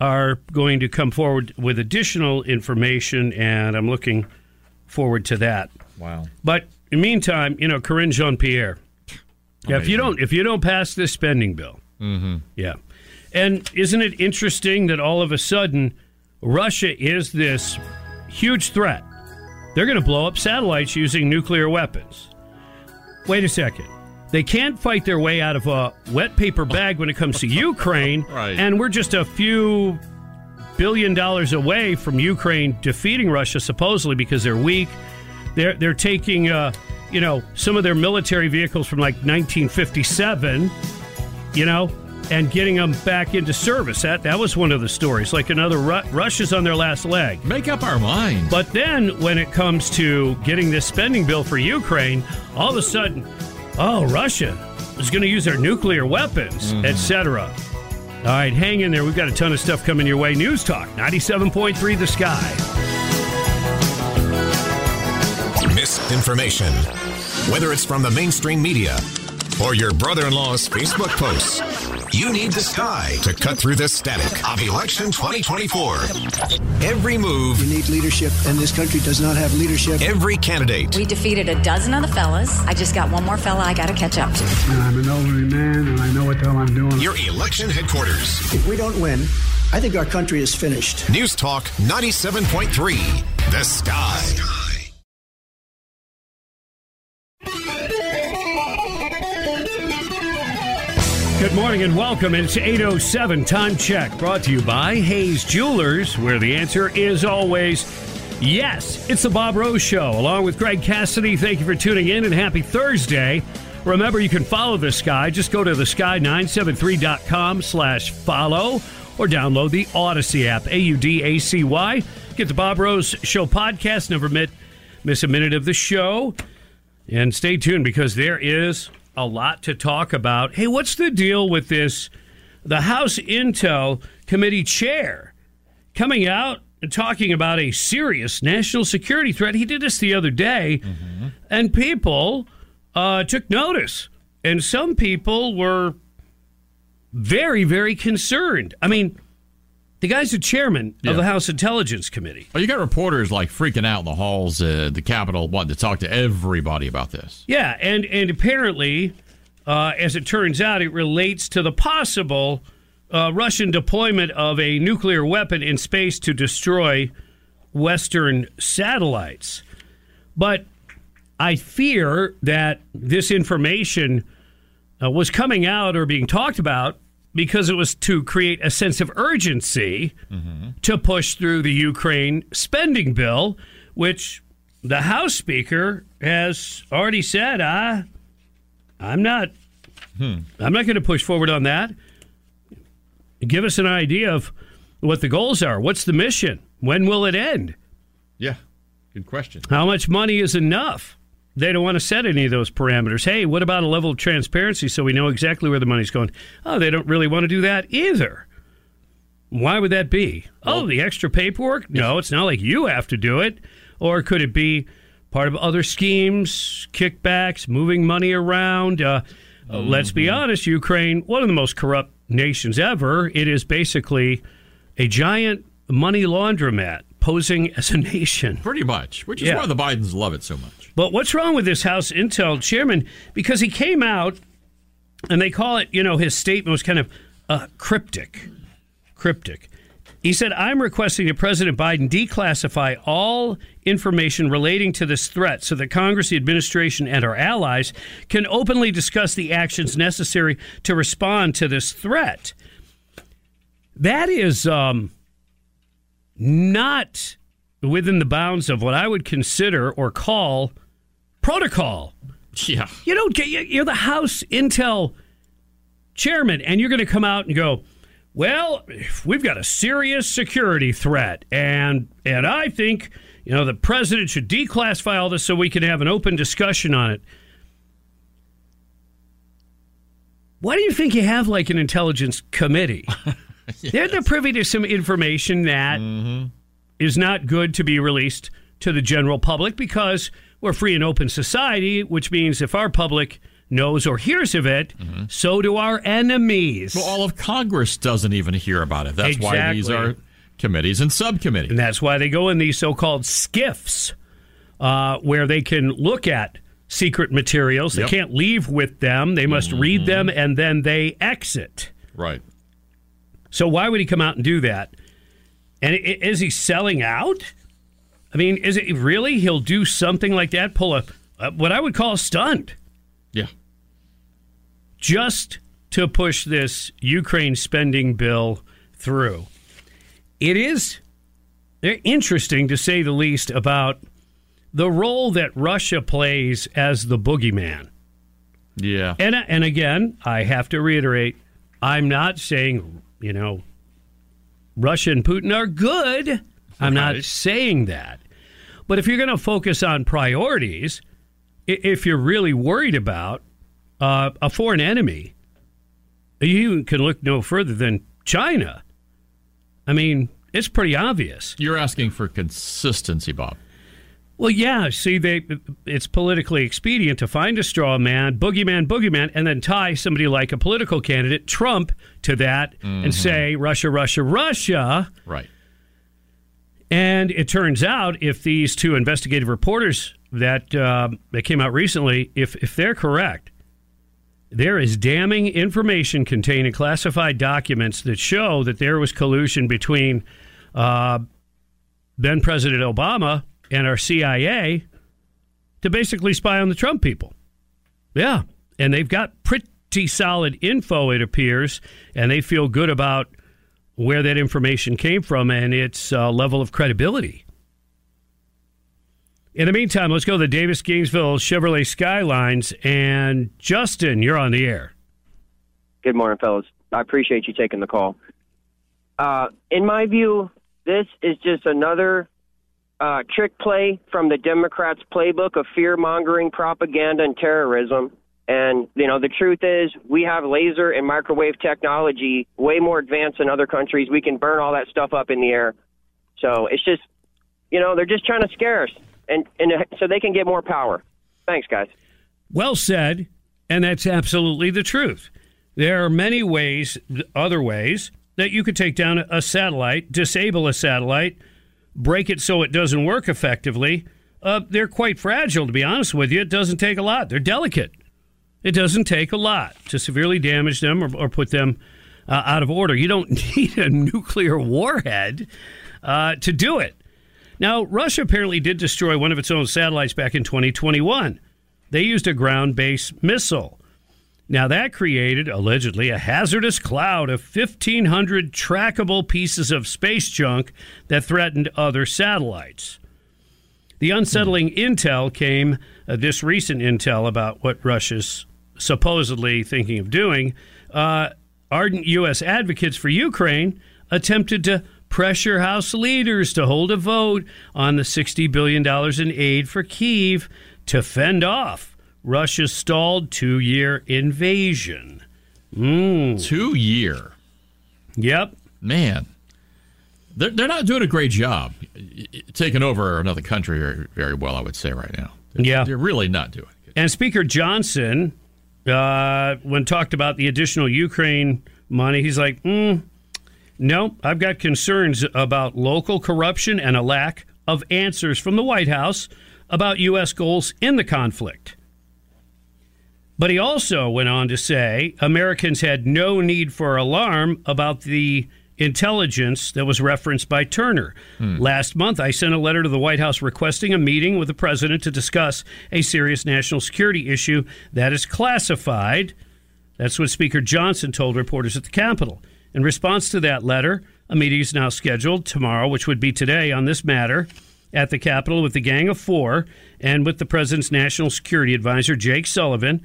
are going to come forward with additional information, and I'm looking forward to that. Wow. But in the meantime, you know, Karine Jean Pierre. Yeah, if you don't if you don't pass this spending bill, Mm-hmm. yeah. And isn't it interesting that all of a sudden Russia is this huge threat? They're going to blow up satellites using nuclear weapons. Wait a second. They can't fight their way out of a wet paper bag when it comes to Ukraine. Right. And we're just a few billion dollars away from Ukraine defeating Russia, supposedly because they're weak. They're they're taking, uh, you know, some of their military vehicles from like 1957, you know, and getting them back into service. That that was one of the stories. Like another Ru- Russia's on their last leg. Make up our mind. But then when it comes to getting this spending bill for Ukraine, all of a sudden, oh, Russia is going to use their nuclear weapons, Mhm. etc. All right, hang in there. We've got a ton of stuff coming your way. News Talk 97.3 The Sky. Misinformation. Whether it's from the mainstream media or your brother in law's Facebook posts, you need the sky to cut through the static of election 2024. Every move, You need leadership, and this country does not have leadership. every candidate, We defeated a dozen of the fellas. I just got one more fella I got to catch up to. I'm an elderly man, and I know what the hell I'm doing. your election headquarters. If we don't win, I think our country is finished. News Talk 97.3. The Sky. Good morning and welcome. It's 807 Time Check brought to you by Hayes Jewelers, where the answer is always yes. It's the Bob Rose Show, along with Greg Cassidy. Thank you for tuning in and happy Thursday. Remember, you can follow the sky. Just go to thesky973.com slash follow or download the Audacy app, A-U-D-A-C-Y. Get the Bob Rose Show podcast. Never miss a minute of the show. And stay tuned because there is a lot to talk about. Hey, what's the deal with this? The House Intel Committee chair coming out and talking about a serious national security threat. He did this the other day, and people uh, took notice. And some people were very, very concerned. I mean, the guy's the chairman of the House Intelligence Committee. Well, you got reporters like freaking out in the halls, uh, the Capitol, wanting to talk to everybody about this. Yeah, and and apparently, uh, as it turns out, it relates to the possible uh, Russian deployment of a nuclear weapon in space to destroy Western satellites. But I fear that this information uh, was coming out or being talked about because it was to create a sense of urgency mm-hmm. to push through the Ukraine spending bill, which the House Speaker has already said, "I, I'm not, hmm. I'm not going to push forward on that." Give us an idea of what the goals are. What's the mission? When will it end? Yeah, good question. How much money is enough? They don't want to set any of those parameters. Hey, what about a level of transparency so we know exactly where the money's going? Oh, they don't really want to do that either. Why would that be? oh, the extra paperwork? No, it's not like you have to do it. Or could it be part of other schemes, kickbacks, moving money around? Uh, uh, let's be honest, Ukraine, one of the most corrupt nations ever. It is basically a giant money laundromat posing as a nation. Pretty much, which is Yeah. why the Bidens love it so much. But what's wrong with this House Intel chairman? Because he came out and they call it, you know, his statement was kind of uh, cryptic. Cryptic. He said, I'm requesting that President Biden declassify all information relating to this threat so that Congress, the administration, and our allies can openly discuss the actions necessary to respond to this threat. That is um, not within the bounds of what I would consider or call protocol. Yeah. You don't get you're the House Intel chairman, and you're going to come out and go, "Well, we've got a serious security threat, and and I think you know the president should declassify all this so we can have an open discussion on it." Why do you think you have like an intelligence committee? They're, they're privy to some information that mm-hmm. is not good to be released to the general public because we're free and open society, which means if our public knows or hears of it, so do our enemies. Well, all of Congress doesn't even hear about it. That's why these are committees and subcommittees. And that's why they go in these so called skiffs, uh, where they can look at secret materials. Yep. They can't leave with them, they must read them and then they exit. Right. So why would he come out and do that? And is he selling out? I mean, is it really he'll do something like that? Pull a, a what I would call a stunt. Yeah. Just to push this Ukraine spending bill through. It is they're interesting to say the least about the role that Russia plays as the boogeyman. Yeah. And uh, and again, I have to reiterate, I'm not saying, you know, Russia and Putin are good. I'm not saying that. But if you're going to focus on priorities, if you're really worried about uh, a foreign enemy, you can look no further than China. I mean, it's pretty obvious. You're asking for consistency, Bob. Well, yeah. See, they it's politically expedient to find a straw man, boogeyman, boogeyman, and then tie somebody like a political candidate, Trump, to that and Mhm. say Russia, Russia, Russia. Right. And it turns out, if these two investigative reporters that uh, that came out recently, if if they're correct, there is damning information contained in classified documents that show that there was collusion between uh, then President Obama and our CIA to basically spy on the Trump people. Yeah. And they've got pretty solid info, it appears, and they feel good about where that information came from and its uh, level of credibility. In the meantime, let's go to the Davis Gainesville Chevrolet Skylines. And Justin, you're on the air. Good morning, fellas. I appreciate you taking the call. Uh, in my view, this is just another uh, trick play from the Democrats' playbook of fear mongering, propaganda, and terrorism. And, you know, the truth is, we have laser and microwave technology way more advanced than other countries. We can burn all that stuff up in the air. So it's just, you know, they're just trying to scare us, and, and so they can get more power. Thanks, guys. Well said, and that's absolutely the truth. There are many ways, other ways, that you could take down a satellite, disable a satellite, break it so it doesn't work effectively. Uh, they're quite fragile, to be honest with you. It doesn't take a lot. They're delicate. It doesn't take a lot to severely damage them or, or put them uh, out of order. You don't need a nuclear warhead uh, to do it. Now, Russia apparently did destroy one of its own satellites back in 2021. They used a ground based missile. Now, that created, allegedly, a hazardous cloud of 1,500 trackable pieces of space junk that threatened other satellites. The unsettling intel came, uh, this recent intel about what Russia's supposedly thinking of doing. Uh, ardent U.S. advocates for Ukraine attempted to pressure House leaders to hold a vote on the $60 billion in aid for Kiev to fend off Russia's stalled two year invasion. Mm. Two year. Yep. Man. They're, they're not doing a great job taking over another country very, very well, I would say, right now. They're, Yeah. They're really not doing it. And Speaker Johnson, uh, when talked about the additional Ukraine money, he's like, mm, no, I've got concerns about local corruption and a lack of answers from the White House about U.S. goals in the conflict. But he also went on to say Americans had no need for alarm about the intelligence that was referenced by Turner. Last month, I sent a letter to the White House requesting a meeting with the president to discuss a serious national security issue that is classified. That's what Speaker Johnson told reporters at the Capitol. In response to that letter, a meeting is now scheduled tomorrow, which would be today on this matter at the Capitol with the Gang of Four and with the president's national security advisor, Jake Sullivan.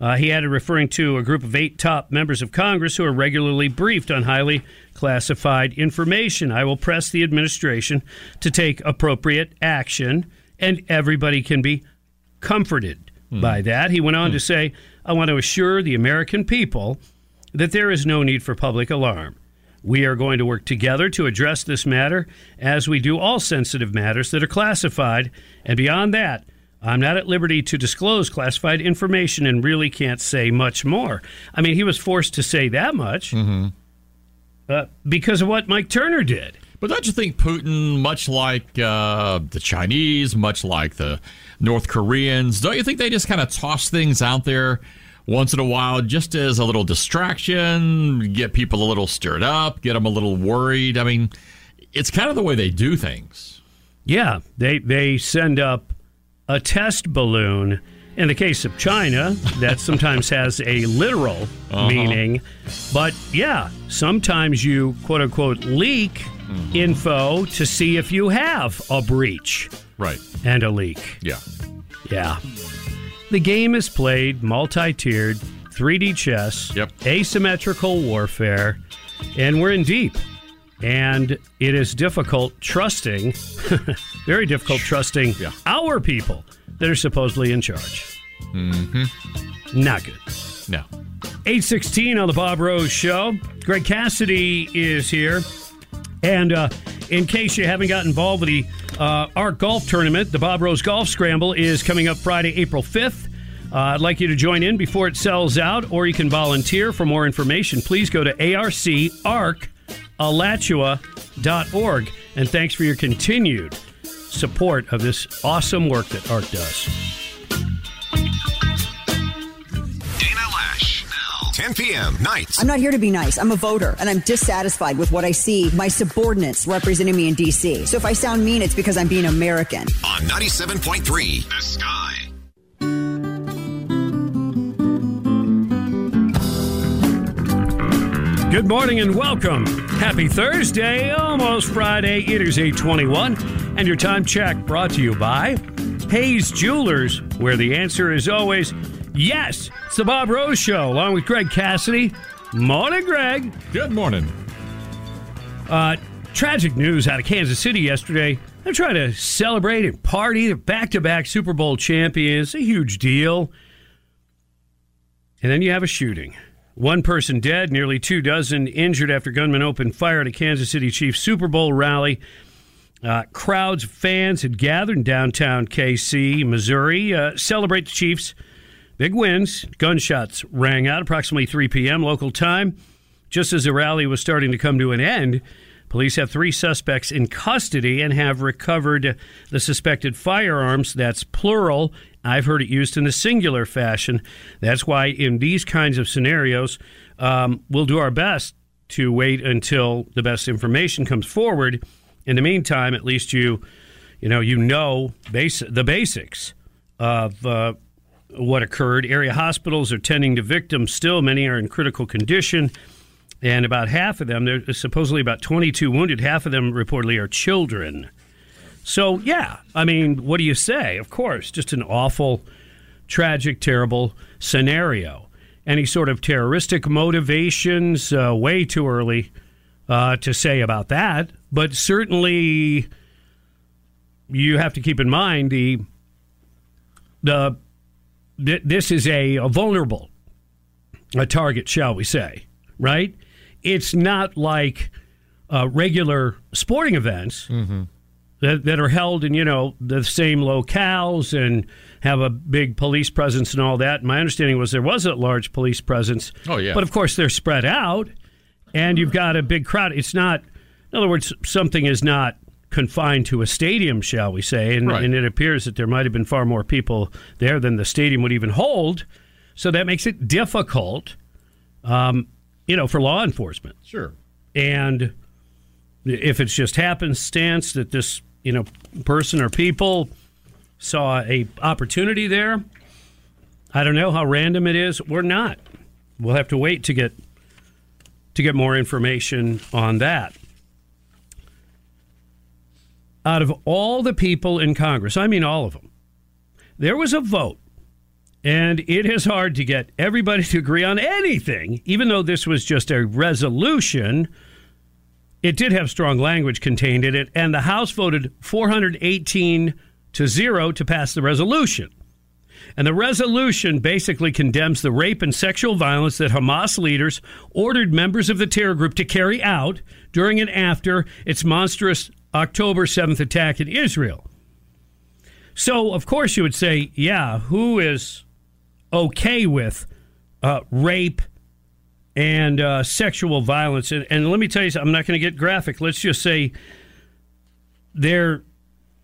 Uh, he added, referring to a group of eight top members of Congress who are regularly briefed on highly classified information. I will press the administration to take appropriate action, and everybody can be comforted hmm. by that. He went on to hmm. say, I want to assure the American people that there is no need for public alarm. We are going to work together to address this matter as we do all sensitive matters that are classified. And beyond that, I'm not at liberty to disclose classified information and really can't say much more. I mean, he was forced to say that much mm-hmm. Uh, because of what Mike Turner did. But don't you think Putin, much like uh, the Chinese, much like the North Koreans, don't you think they just kind of toss things out there once in a while, just as a little distraction, get people a little stirred up, get them a little worried. I mean, it's kind of the way they do things. Yeah, they they send up a test balloon. In the case of China, that sometimes has a literal Uh-huh. meaning. But yeah, sometimes you quote unquote leak info to see if you have a breach. Right. And a leak. Yeah. Yeah. The game is played multi tiered, 3D chess, yep. asymmetrical warfare, and we're in deep. And it is difficult trusting, very difficult trusting our people that are supposedly in charge. Mm-hmm. Not good. No. 816 on the Bob Rose Show. Greg Cassidy is here. And uh, in case you haven't got involved with the uh, Arc Golf Tournament, the Bob Rose Golf Scramble is coming up Friday, April 5th. Uh, I'd like you to join in before it sells out, or you can volunteer. For more information, please go to arcalachua.org. And thanks for your continued support of this awesome work that ARC does. Dana Loesch. Now, 10 p.m. nights. I'm not here to be nice. I'm a voter, and I'm dissatisfied with what I see my subordinates representing me in D.C. So if I sound mean, it's because I'm being American. On 97.3, The Sky. Good morning and welcome. Happy Thursday, almost Friday. It is 821, and your time check brought to you by Hayes Jewelers, where the answer is always yes. It's the Bob Rose Show, along with Greg Cassidy. Morning, Greg. Good morning. Uh, tragic news out of Kansas City yesterday. They're trying to celebrate and party. They're back to back Super Bowl champions. A huge deal. And then you have a shooting. One person dead, nearly two dozen injured after gunmen opened fire at a Kansas City Chiefs Super Bowl rally. Uh, crowds of fans had gathered in downtown KC, Missouri, uh, celebrate the Chiefs' big wins. Gunshots rang out approximately 3 p.m. local time. Just as the rally was starting to come to an end, police have three suspects in custody and have recovered the suspected firearms. That's plural. I've heard it used in a singular fashion. That's why, in these kinds of scenarios, um, we'll do our best to wait until the best information comes forward. In the meantime, at least you, you know, you know base, the basics of uh, what occurred. Area hospitals are tending to victims still. Many are in critical condition. And about half of them, there's supposedly about 22 wounded, half of them reportedly are children. So, yeah, I mean, what do you say? Of course, just an awful, tragic, terrible scenario. Any sort of terroristic motivations, uh, way too early uh, to say about that. But certainly, you have to keep in mind the the th- this is a, a vulnerable a target, shall we say? Right? It's not like uh, regular sporting events Mm-hmm. that, that are held in you know the same locales and have a big police presence and all that. My understanding was there was a large police presence. Oh, yeah. but of course they're spread out, and you've got a big crowd. It's not, in other words, something is not confined to a stadium, shall we say? And, Right. and it appears that there might have been far more people there than the stadium would even hold. So that makes it difficult, um, you know, for law enforcement. Sure. And if it's just happenstance that this, you know, person or people saw a opportunity there, I don't know how random it is or not. We'll have to wait to get to get more information on that. Out of all the people in Congress, I mean all of them, there was a vote and it is hard to get everybody to agree on anything, even though this was just a resolution. It did have strong language contained in it, and the House voted 418 to zero to pass the resolution. And the resolution basically condemns the rape and sexual violence that Hamas leaders ordered members of the terror group to carry out during and after its monstrous October 7th attack in Israel. So, of course, you would say, yeah, who is okay with uh, rape and uh, sexual violence? And, and let me tell you I'm not going to get graphic. Let's just say there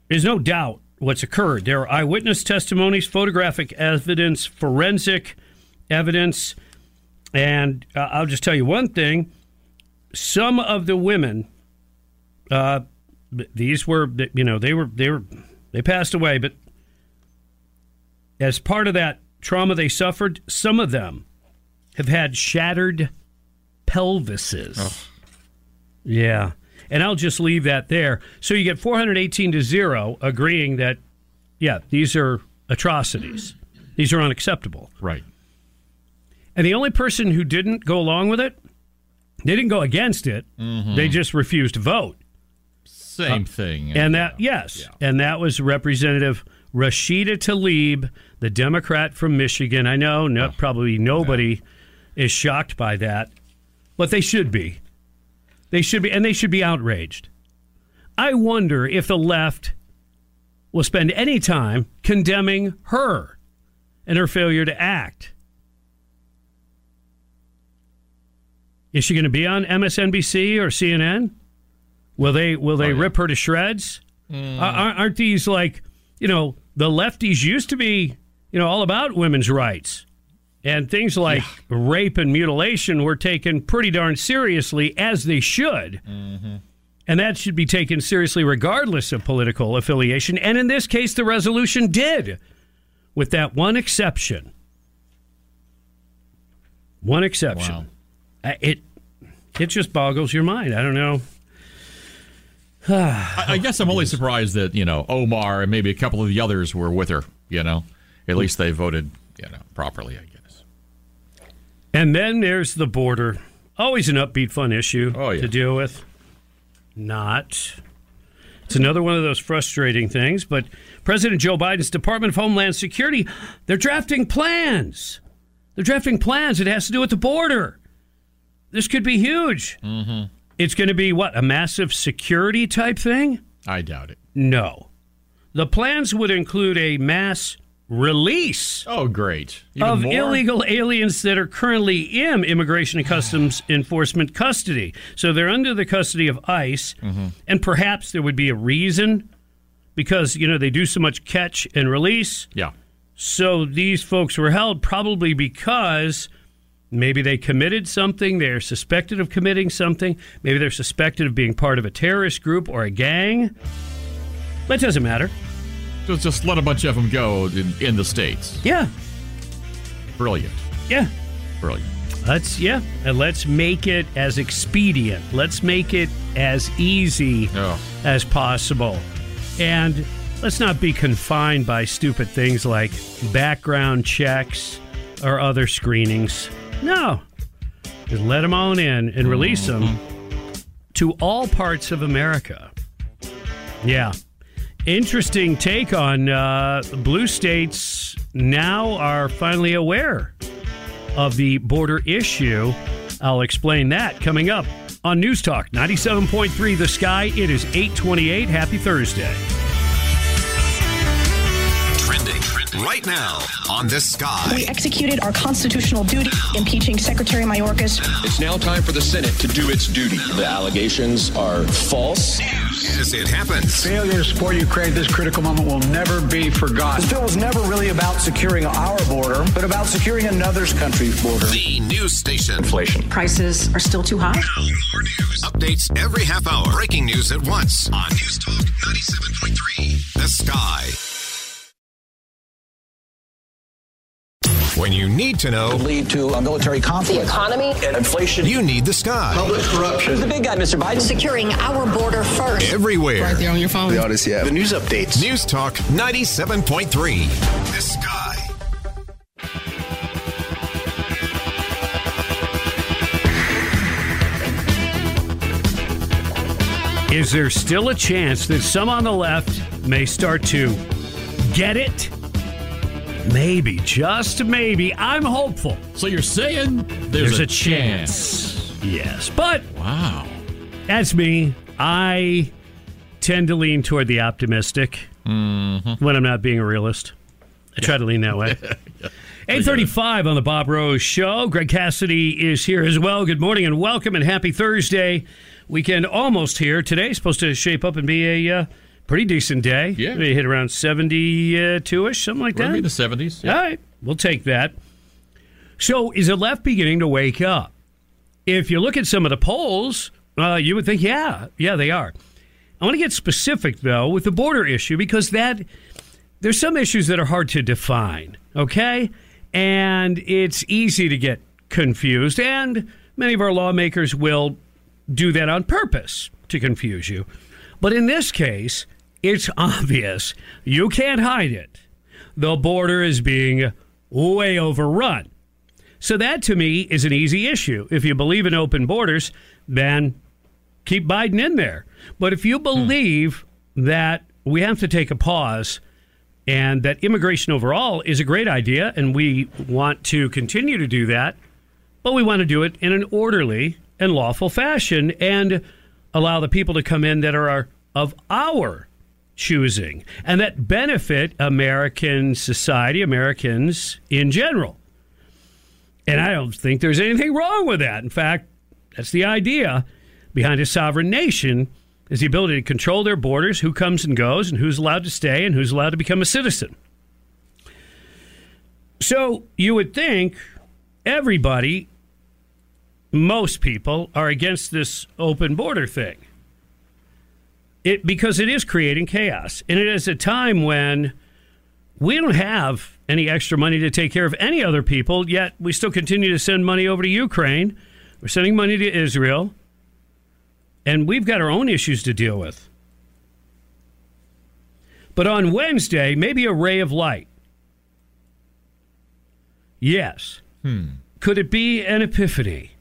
is no doubt what's occurred. There are eyewitness testimonies, photographic evidence, forensic evidence. And uh, I'll just tell you one thing some of the women, uh, these were, you know, they were, they were, they passed away, but as part of that trauma they suffered, some of them have had shattered pelvises. Yeah. And I'll just leave that there. So you get 418 to 0 agreeing that, yeah, these are atrocities. These are unacceptable. Right. And the only person who didn't go along with it, they didn't go against it. Mhm. They just refused to vote. Same Uh, thing. And that, yes, and that was Representative Rashida Tlaib, the Democrat from Michigan. I know, no, probably nobody is shocked by that, but they should be. They should be, and they should be outraged. I wonder if the left will spend any time condemning her and her failure to act. Is she going to be on MSNBC or CNN? Will they will they rip her to shreds? Mm. Ar- Aren't these like you know the lefties used to be you know all about women's rights and things like rape and mutilation were taken pretty darn seriously as they should. And that should be taken seriously regardless of political affiliation. And in this case, the resolution did, with that one exception. One exception. Uh, It it just boggles your mind. I don't know. I, I guess I'm only surprised that you know Omar and maybe a couple of the others were with her. You know, at least they voted you know properly. I guess. And then there's the border. Always an upbeat, fun issue to deal with. Not. It's another one of those frustrating things, but President Joe Biden's Department of Homeland Security, they're drafting plans. They're drafting plans. It has to do with the border. This could be huge. Mm-hmm. It's going to be what? A massive security type thing? I doubt it. No. The plans would include a mass release. Oh, great. Even of more? illegal aliens that are currently in Immigration and Customs Enforcement custody. So they're under the custody of ICE, Mm-hmm. and perhaps there would be a reason because, you know, they do so much catch and release. Yeah. So these folks were held probably because maybe they committed something, they're suspected of committing something, maybe they're suspected of being part of a terrorist group or a gang. That doesn't matter. Just just let a bunch of them go in, in the states. Yeah. Brilliant. Yeah. Brilliant. Let's yeah, and let's make it as expedient. Let's make it as easy as possible. And let's not be confined by stupid things like background checks or other screenings. No. Just let them on in and release them mm-hmm. to all parts of America. Yeah. Interesting take on uh, blue states now are finally aware of the border issue. I'll explain that coming up on News Talk 97.3 The Sky. It is 828. Happy Thursday. Right now on the sky. We executed our constitutional duty impeaching Secretary Mayorkas. It's now time for the Senate to do its duty. The allegations are false. As it happens. Failure to support Ukraine at this critical moment will never be forgotten. This bill was never really about securing our border, but about securing another country's border. The news station. Inflation. Prices are still too high. More news, Updates every half hour. Breaking news at once on News Talk 97.3. The Sky. When you need to know, lead to a military conflict. The economy. And inflation. you need the sky. Public corruption. Who's the big guy, Mr. Biden? Securing our border first. Everywhere. Right there on your phone. The Audacy app. The news updates. News Talk 97.3. The Sky. Is there still a chance that some on the left may start to get it? Maybe, just maybe. I'm hopeful. So you're saying there's, a, chance. Yes, but wow, that's me. I tend to lean toward the optimistic Mm-hmm. when I'm not being a realist. I try to lean that way. 835 on the Bob Rose Show. Greg Cassidy is here as well. Good morning and welcome and happy Thursday. Weekend almost here. Today's supposed to shape up and be a uh, pretty decent day. Yeah. Maybe hit around 72 ish, something like We're that. in the 70s. All right, we'll take that. So is the left beginning to wake up? If you look at some of the polls, uh, you would think, yeah, yeah, they are. I want to get specific though with the border issue because that there's some issues that are hard to define. Okay, and it's easy to get confused, and many of our lawmakers will do that on purpose to confuse you. But in this case, it's obvious. You can't hide it. The border is being way overrun. So that to me is an easy issue. If you believe in open borders, then keep Biden in there. But if you hmm. believe that we have to take a pause and that immigration overall is a great idea and we want to continue to do that, but we want to do it in an orderly and lawful fashion and allow the people to come in that are of our choosing and that benefit American society, Americans in general. And I don't think there's anything wrong with that. In fact, that's the idea behind a sovereign nation is the ability to control their borders, who comes and goes, and who's allowed to stay, and who's allowed to become a citizen. So you would think everybody, most people, are against this open border thing. It because it is creating chaos, and it is a time when we don't have any extra money to take care of any other people. Yet we still continue to send money over to Ukraine. We're sending money to Israel and we've got our own issues to deal with. But on Wednesday, maybe a ray of light. Yes. Hmm. Could it be an epiphany?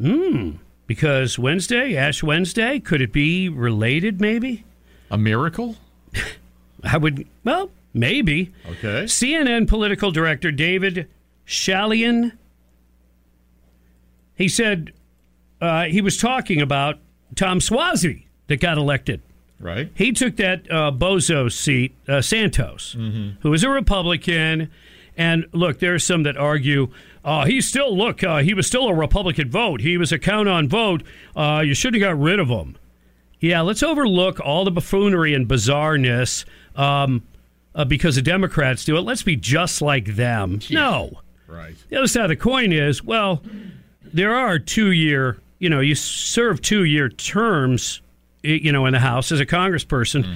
Hmm. Because Wednesday, Ash Wednesday, could it be related maybe? A miracle? I would, well, maybe. Okay. CNN political director David Chalian. He said uh, he was talking about Tom Suozzi that got elected. Right. He took that uh, bozo seat, uh, Santos, Mhm. who is a Republican. And look, there are some that argue, uh, he still, look, uh, he was still a Republican vote. He was a count on vote. Uh, you shouldn't have got rid of him. Yeah, let's overlook all the buffoonery and bizarreness um, uh, because the Democrats do it. Let's be just like them. No. Right. The other side of the coin is, well, there are two year, you know, you serve two year terms, you know, in the House as a congressperson.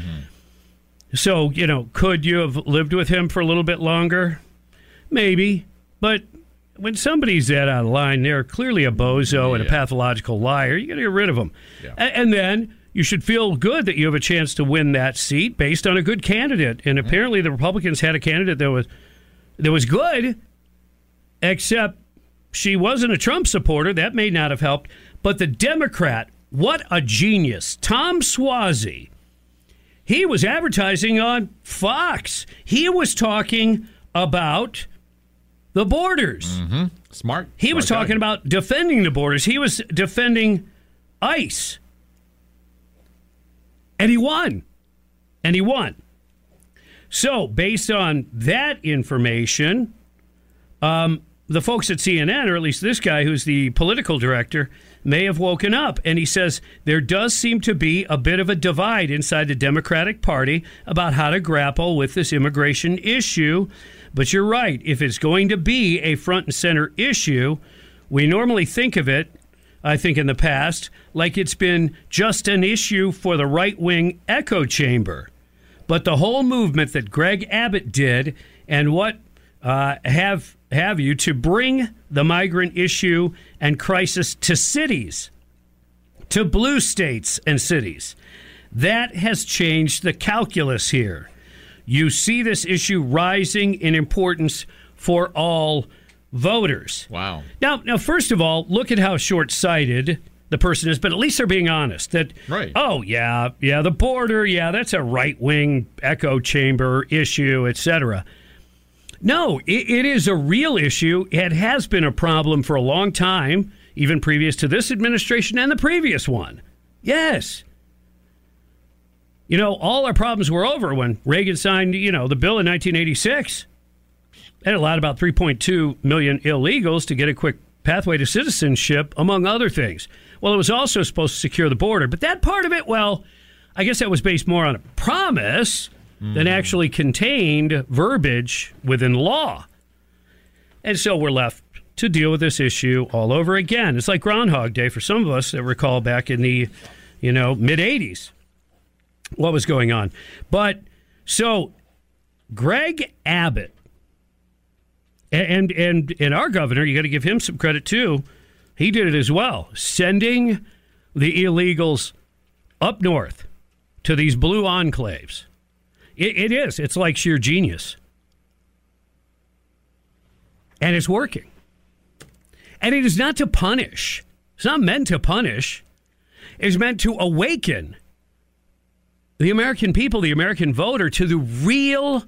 So, you know, could you have lived with him for a little bit longer? Maybe. But when somebody's that out of line, they're clearly a bozo and a pathological liar. You got to get rid of them. A- And then you should feel good that you have a chance to win that seat based on a good candidate. And apparently, the Republicans had a candidate that was that was good, except she wasn't a Trump supporter. That may not have helped. But the Democrat, what a genius. Tom Suozzi, he was advertising on Fox. He was talking about the borders. Mm-hmm. Smart. He was Smart guy. talking about defending the borders. He was defending ICE. And he won. And he won. So, based on that information, um, the folks at CNN, or at least this guy who's the political director, may have woken up. And he says there does seem to be a bit of a divide inside the Democratic Party about how to grapple with this immigration issue. But you're right. If it's going to be a front and center issue, we normally think of it, I think in the past, like it's been just an issue for the right wing echo chamber. But the whole movement that Greg Abbott did and what uh, have have you to bring the migrant issue and crisis to cities, to blue states and cities, that has changed the calculus here. You see this issue rising in importance for all voters. Wow. Now, now, first of all, look at how short-sighted the person is, but at least they're being honest. That Right. Oh yeah, yeah, the border, yeah, that's a right-wing echo chamber issue, etc. No, it, it is a real issue. It has been a problem for a long time, even previous to this administration and the previous one. Yes. You know, all our problems were over when Reagan signed, you know, the bill in 1986. It allowed about 3.2 million illegals to get a quick pathway to citizenship, among other things. Well, it was also supposed to secure the border, but that part of it, well, I guess that was based more on a promise than mm-hmm. actually contained verbiage within law. And so we're left to deal with this issue all over again. It's like Groundhog Day for some of us that recall back in the, you know, mid 80s what was going on. But so Greg Abbott and and and our governor, you got to give him some credit too. He did it as well, sending the illegals up north to these blue enclaves. it, it is. It's like sheer genius, and it's working. And it is not to punish. It's not meant to punish. It's meant to awaken the American people, the American voter, to the real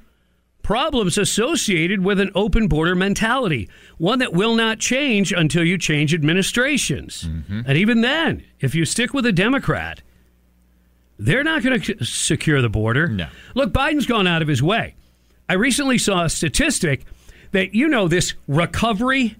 problems associated with an open border mentality, one that will not change until you change administrations. Mm-hmm. And even then, if you stick with a Democrat, they're not going to secure the border. No. Look, Biden's gone out of his way. I recently saw a statistic that, you know, this recovery,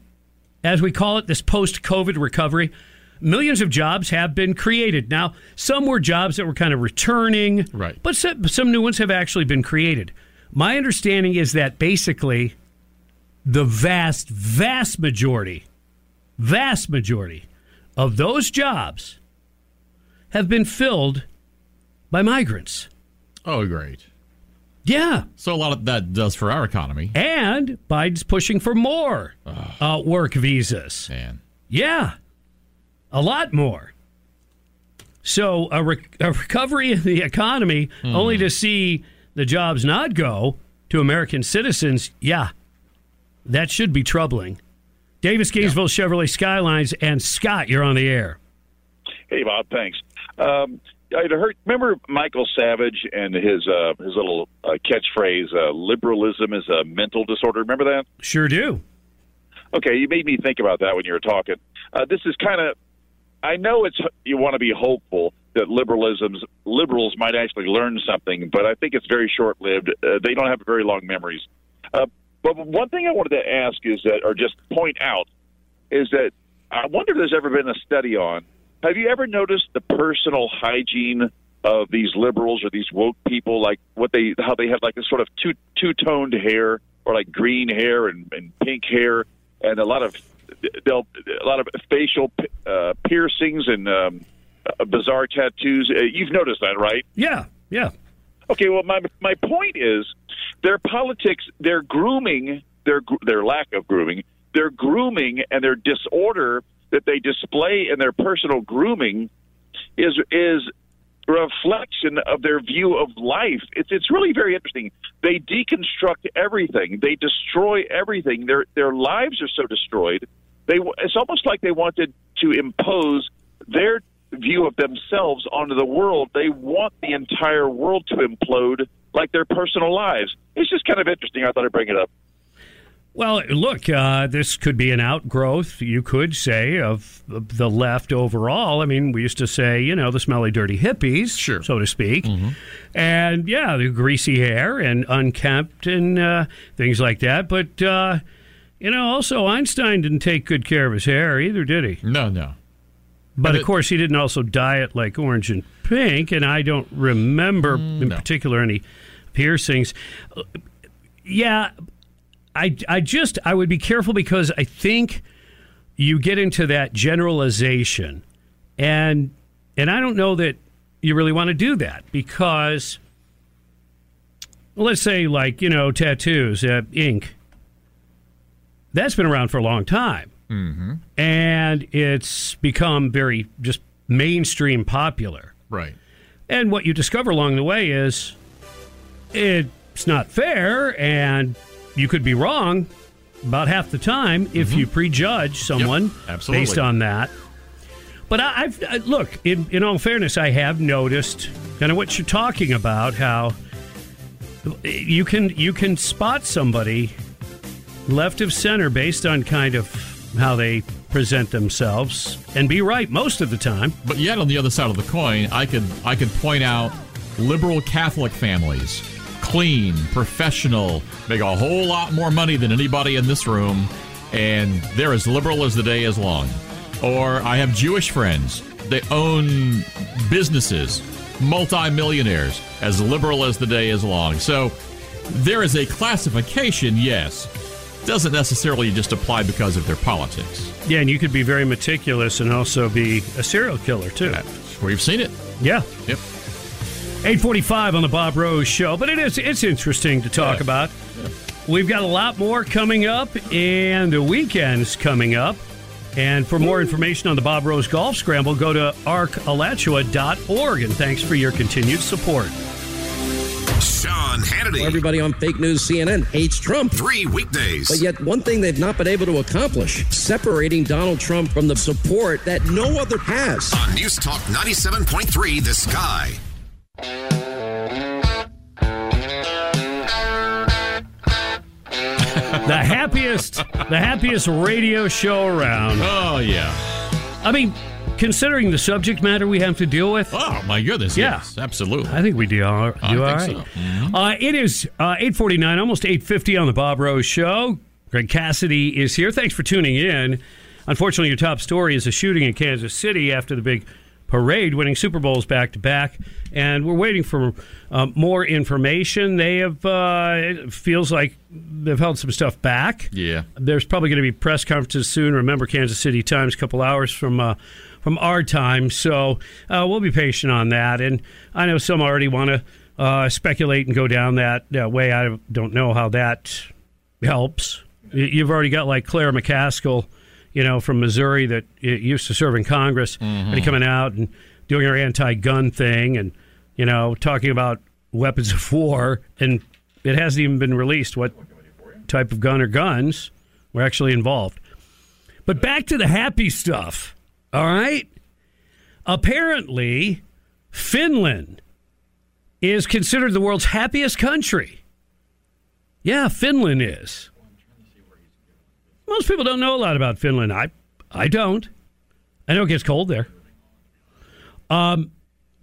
as we call it, this post COVID recovery, millions of jobs have been created. Now, some were jobs that were kind of returning, right? But some, some new ones have actually been created. My understanding is that basically the vast, vast majority, vast majority of those jobs have been filled by migrants. Oh, great. Yeah. So a lot of that does for our economy. And Biden's pushing for more uh, work visas. Man. Yeah. A lot more. So a, re- a recovery in the economy, Hmm. only to see the jobs not go to American citizens, yeah, that should be troubling. Davis Gainesville Chevrolet Skylines and Scott, you're on the air. Hey, Bob. Thanks. Um, I'd heard. Remember Michael Savage and his uh, his little uh, catchphrase, uh, "Liberalism is a mental disorder." Remember that? Sure do. Okay, you made me think about that when you were talking. Uh, this is kind of. I know it's you want to be hopeful that liberalism's liberals might actually learn something, but I think it's very short lived. Uh, they don't have very long memories. Uh, but one thing I wanted to ask is that, or just point out, is that I wonder if there's ever been a study on. Have you ever noticed the personal hygiene of these liberals or these woke people, like what they, how they have like this sort of two two toned hair, or like green hair and, and pink hair, and a lot of they'll a lot of facial uh, piercings and um, uh, bizarre tattoos. Uh, you've noticed that, right? Yeah, yeah. Okay, well, my my point is, their politics, their grooming, their their lack of grooming, their grooming and their disorder that they display in their personal grooming is is a reflection of their view of life. It's it's really very interesting. They deconstruct everything. They destroy everything. Their their lives are so destroyed. They it's almost like they wanted to impose their view of themselves onto the world. They want the entire world to implode like their personal lives. It's just kind of interesting. I thought I'd bring it up. Well, look, uh, this could be an outgrowth, you could say, of of the left overall. I mean, we used to say, you know, the smelly, dirty hippies, sure. so to speak. And yeah, the greasy hair and unkempt and uh, things like that. But, uh, you know, also Einstein didn't take good care of his hair either, did he? No, no. But of course, he didn't also dye it like orange and pink, and I don't remember in no. particular any piercings. Yeah, I, I just I would be careful because I think you get into that generalization, and and I don't know that you really want to do that because let's say like you know tattoos, uh, ink. That's been around for a long time Mm-hmm. and it's become very just mainstream popular. Right. And what you discover along the way is it's not fair, and you could be wrong about half the time if you prejudge someone absolutely. based on that. But I, I've I, look in in all fairness, I have noticed kind of what you're talking about. How you can you can spot somebody left of center based on kind of how they present themselves and be right most of the time. But yet, on the other side of the coin, I could I could point out liberal Catholic families, clean, professional, make a whole lot more money than anybody in this room, and they're as liberal as the day is long. Or I have Jewish friends; they own businesses, multimillionaires, as liberal as the day is long. So there is a classification, yes, doesn't necessarily just apply because of their politics. Yeah, and you could be very meticulous and also be a serial killer too. We've seen it. Yeah. Yep. 845 on the Bob Rose Show. But it is it's interesting to talk Yeah. about. We've got a lot more coming up, and the weekend's coming up. And for more information on the Bob Rose Golf Scramble, go to arcalachua.org. And thanks for your continued support. Sean Hannity. Everybody on fake news CNN hates Trump. Three weekdays. But yet, one thing they've not been able to accomplish separating Donald Trump from the support that no other has. On News Talk 97.3, The Sky. the happiest, the happiest radio show around. Oh yeah. I mean, considering the subject matter we have to deal with. Oh my goodness. Yeah. Yes, absolutely. I think we do all, do I all right. so. Mhm. Uh, it is uh, 849, almost 850 on the Bob Rose Show. Greg Cassidy is here. Thanks for tuning in. Unfortunately, your top story is a shooting in Kansas City after the big parade, winning Super Bowls back to back. And we're waiting for uh, more information. They have, uh, it feels like they've held some stuff back. Yeah. There's probably going to be press conferences soon. Remember, Kansas City Times, a couple hours from uh, from our time. So uh, we'll be patient on that. And I know some already want to uh, speculate and go down that uh, way. I don't know how that helps. You- You've already got like Claire McCaskill, you know, from Missouri that used to serve in Congress, and coming out and doing her anti-gun thing, and you know, talking about weapons of war, and it hasn't even been released what type of gun or guns were actually involved. But back to the happy stuff. All right. Apparently, Finland is considered the world's happiest country. Yeah, Finland is. Most people don't know a lot about Finland. I I don't. I know it gets cold there. Um,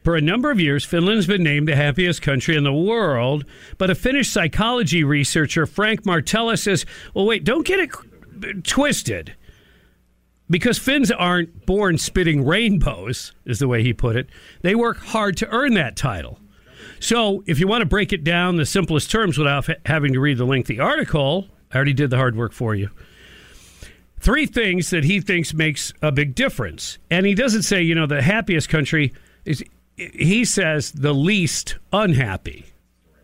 for a number of years, Finland's been named the happiest country in the world. But a Finnish psychology researcher, Frank Martela, says, well, wait, don't get it twisted. Because Finns aren't born spitting rainbows, is the way he put it. They work hard to earn that title. So, if you want to break it down the simplest terms without ha- having to read the lengthy article, I already did the hard work for you. Three things that he thinks makes a big difference. And he doesn't say, you know, the happiest country is he says the least unhappy.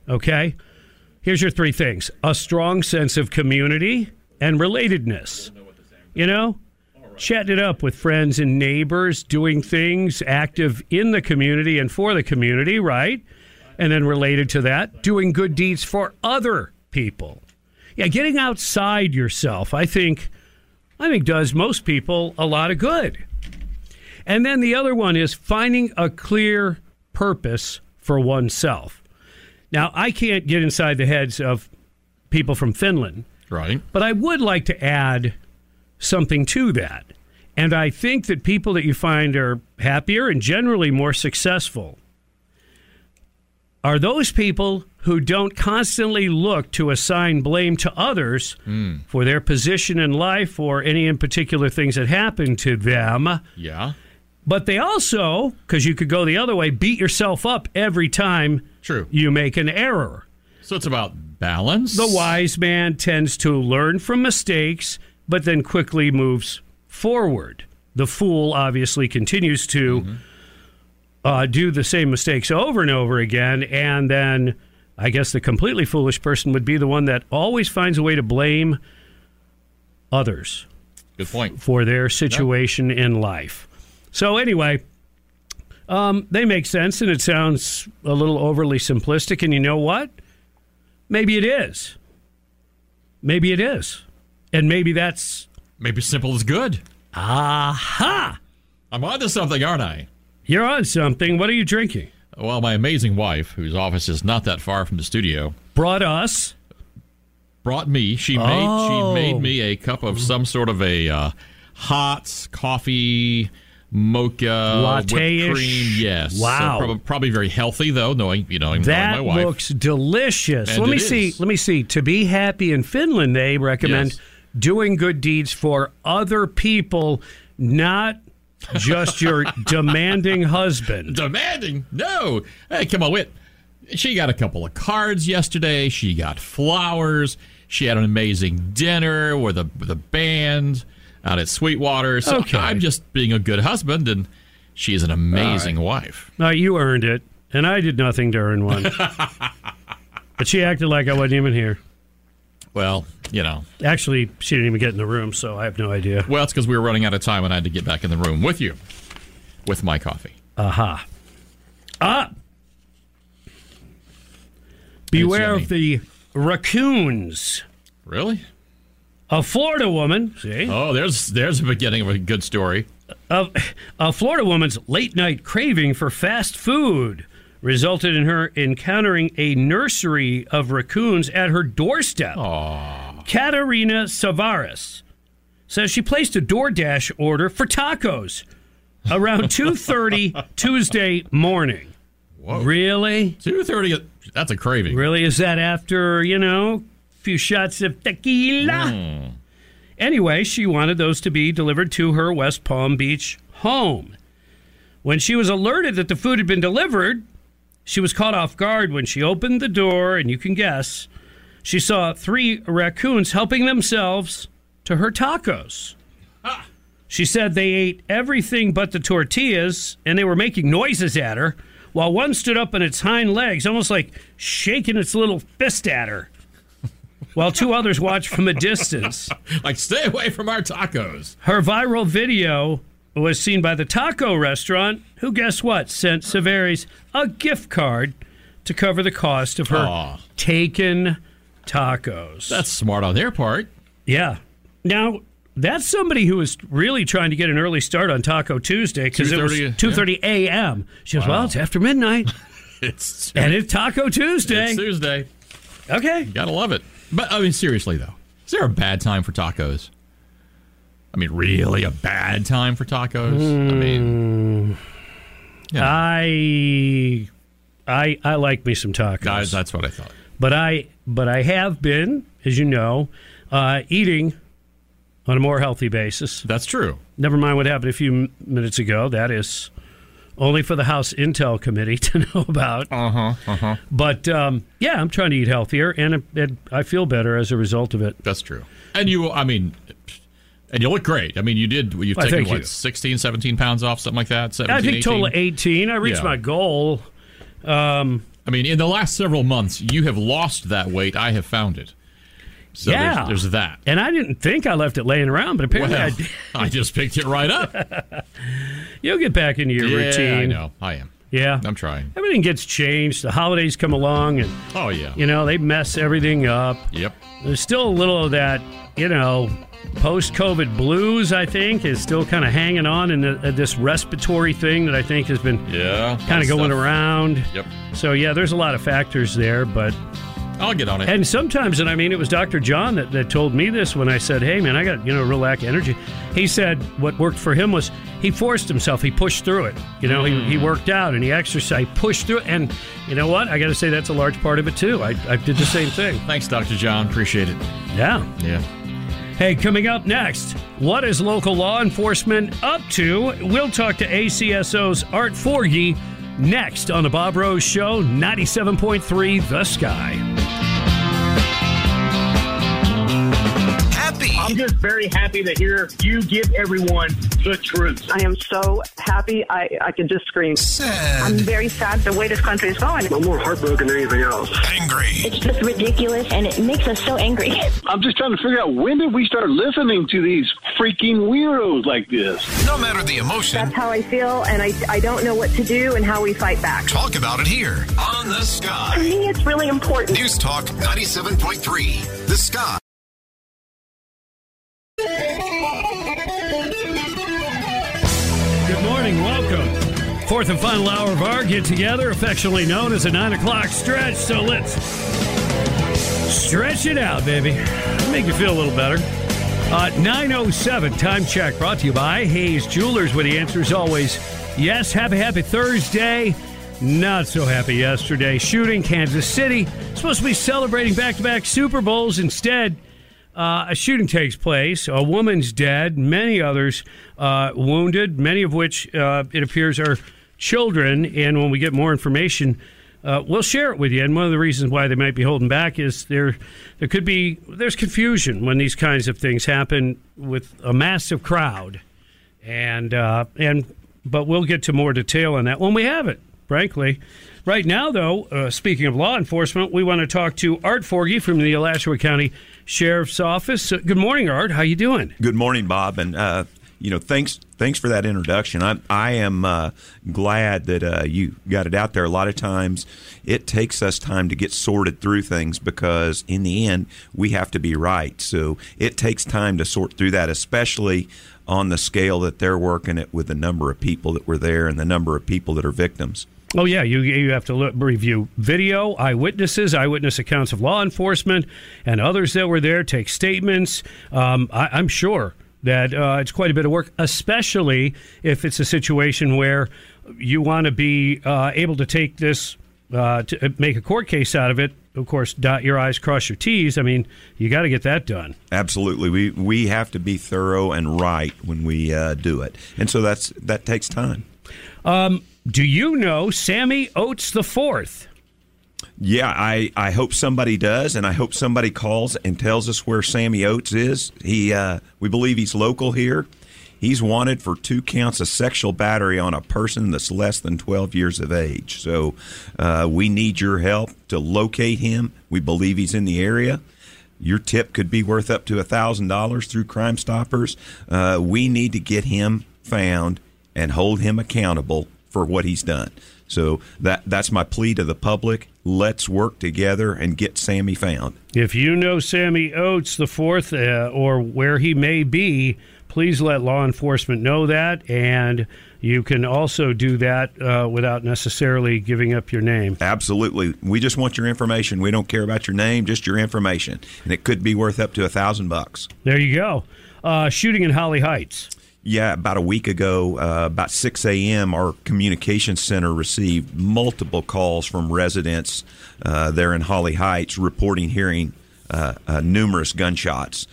Okay? Here's your three things. A strong sense of community and relatedness. You know, chatting it up with friends and neighbors, doing things active in the community and for the community, right? And then related to that, doing good deeds for other people. Yeah, getting outside yourself, I think I think does most people a lot of good. And then the other one is finding a clear purpose for oneself. Now, I can't get inside the heads of people from Finland. Right. But I would like to add something to that. And I think that people that you find are happier and generally more successful are those people who don't constantly look to assign blame to others hmm. for their position in life or any in particular things that happen to them. Yeah. But they also, because you could go the other way, beat yourself up every time True. you make an error. So it's about balance. The wise man tends to learn from mistakes, but then quickly moves forward. The fool obviously continues to uh, do the same mistakes over and over again. And then I guess the completely foolish person would be the one that always finds a way to blame others Good point. for their situation in life. So, anyway, um, they make sense, and it sounds a little overly simplistic. And you know what? Maybe it is. Maybe it is. And maybe that's. Maybe simple is good. Aha! I'm onto something, aren't I? You're on something. What are you drinking? Well, my amazing wife, whose office is not that far from the studio, Brought us. brought me. She made Oh. she made me a cup of some sort of a uh, hot coffee mocha whipped cream. Yes. Wow. So prob- probably very healthy though, knowing you know knowing That my wife. looks delicious. And let me it see. Let me see. To be happy in Finland, they recommend Yes. Doing good deeds for other people, not just your demanding husband. demanding. No. Hey, come on, wait. She got a couple of cards yesterday. She got flowers. She had an amazing dinner with a with a band out at Sweetwater. So Okay. I'm just being a good husband, and she's an amazing wife. Now you earned it, and I did nothing to earn one. but she acted like I wasn't even here. Well, you know. Actually, she didn't even get in the room, so I have no idea. Well, it's because we were running out of time, and I had to get back in the room with you, with my coffee. Aha. Ah. Beware of the raccoons. Really? A Florida woman, see? Oh, there's there's a beginning of a good story. A, a Florida woman's late night craving for fast food resulted in her encountering a nursery of raccoons at her doorstep. Katarina Savaris says she placed a DoorDash order for tacos around 2:30 Tuesday morning. Really? 2:30 that's a craving. Really is that after, you know, a few shots of tequila? Hmm. Anyway, she wanted those to be delivered to her West Palm Beach home. When she was alerted that the food had been delivered, she was caught off guard when she opened the door, and you can guess, she saw three raccoons helping themselves to her tacos. She said they ate everything but the tortillas, and they were making noises at her, while one stood up on its hind legs, almost like shaking its little fist at her, while two others watched from a distance. like, stay away from our tacos. Her viral video was seen by the taco restaurant, who, guess what, sent Severis a gift card to cover the cost of her Aw. taken tacos. That's smart on their part. Yeah. Now, that's somebody who was really trying to get an early start on Taco Tuesday because it was 2:30, 2.30 a.m. She goes, Wow. well, it's after midnight. It's and it's Taco Tuesday. It's Tuesday. Okay. Gotta love it. But I mean, seriously though, is there a bad time for tacos? I mean, really a bad time for tacos? I mean, hmm. I, I, I like me some tacos. Guys, that's what I thought. But I, but I have been, as you know, uh, eating on a more healthy basis. That's true. Never mind what happened a few minutes ago. That is only for the House Intel Committee to know about. Uh huh. Uh huh. But um, yeah, I'm trying to eat healthier, and it, I feel better as a result of it. That's true. And you, I mean, and you look great. I mean, you did. You've Why, taken what, you. 16, 17 pounds off, something like that. 17, I think 18? total 18. I reached Yeah. my goal. Um, I mean, in the last several months, you have lost that weight. I have found it. So yeah, there's, there's that. And I didn't think I left it laying around, but apparently Well, I did. I just picked it right up. You'll get back into your yeah, routine. I know. I am. Yeah. I'm trying. Everything gets changed. The holidays come along, and Oh yeah. you know they mess everything up. Yep. There's still a little of that, you know, post-COVID blues. I think is still kind of hanging on in the, uh, this respiratory thing that I think has been Yeah. kind of going stuff. around. Yep. So yeah, there's a lot of factors there, but I'll get on it. and sometimes, and I mean, it was Dr. John that, that told me this when I said, "Hey, man, I got you know real lack of energy." He said what worked for him was he forced himself. He pushed through it. You know, he, he worked out and he exercised, pushed through it, and you know what? I got to say that's a large part of it too. I, I did the same thing. Thanks, Dr. John. Appreciate it. Yeah. Yeah. Hey, coming up next, what is local law enforcement up to? We'll talk to ACSO's Art Forgy next on the Bob Rose Show, 97.3 The Sky. Happy. I'm just very happy to hear you give everyone the truth. I am so happy. I, I could just scream. I'm very sad the way this country is going. I'm more heartbroken than anything else. Angry. It's just ridiculous and it makes us so angry. I'm just trying to figure out when did we start listening to these freaking weirdos like this? No matter the emotion, That's how I feel, and I, I don't know what to do and how we fight back. talk about it here on The To Sky. me, it's really important. News Talk 97.3. The Sky. Fourth and final hour of our get together, affectionately known as a nine o'clock stretch. So let's stretch it out, baby. Make you feel a little better. Uh, 907 time check brought to you by Hayes Jewelers, where the answer is always yes. Happy, happy Thursday. Not so happy yesterday. Shooting Kansas City. Supposed to be celebrating back to back Super Bowls. Instead, uh, a shooting takes place. A woman's dead. Many others uh, wounded. Many of which uh, it appears are children. And when we get more information, uh, we'll share it with you. And one of the reasons why they might be holding back is there there could be there's confusion when these kinds of things happen with a massive crowd, and uh, and but we'll get to more detail on that when we have it. Frankly, right now though, uh, speaking of law enforcement, we want to talk to Art Forgy from the Alachua County Sheriff's Office. Uh, good morning, Art. How you doing? Good morning, Bob, and uh, you know, thanks thanks for that introduction. I I am uh, glad that uh, you got it out there. A lot of times, it takes us time to get sorted through things because in the end, we have to be right. So it takes time to sort through that, especially on the scale that they're working it with the number of people that were there and the number of people that are victims. Oh yeah, you you have to look, review video, eyewitnesses, eyewitness accounts of law enforcement, and others that were there. Take statements. Um, I, am sure that uh, it's quite a bit of work, especially if it's a situation where you want to be uh, able to take this, uh, to uh, make a court case out of it. Of course, dot your I's, cross your T's. I mean, you got to get that done. Absolutely, we we have to be thorough and right when we uh, do it, and so that's that takes time. Um, do you know Sammy Oates the Fourth? Yeah, I, I hope somebody does, and I hope somebody calls and tells us where Sammy Oates is. He uh, we believe he's local here. He's wanted for two counts of sexual battery on a person that's less than 12 years of age. So uh, we need your help to locate him. We believe he's in the area. Your tip could be worth up to $1,000 through Crime Stoppers. Uh, we need to get him found and hold him accountable for what he's done. So that that's my plea to the public. Let's work together and get Sammy found. If you know Sammy Oates the fourth, uh, or where he may be, please let law enforcement know that, and you can also do that uh, without necessarily giving up your name. Absolutely, we just want your information. We don't care about your name, just your information, and it could be worth up to a thousand bucks. There you go. Uh, shooting in Holly Heights. Yeah, about a week ago, uh, about 6 a.m., our communications center received multiple calls from residents uh, there in Holly Heights reporting hearing uh, uh numerous gunshots.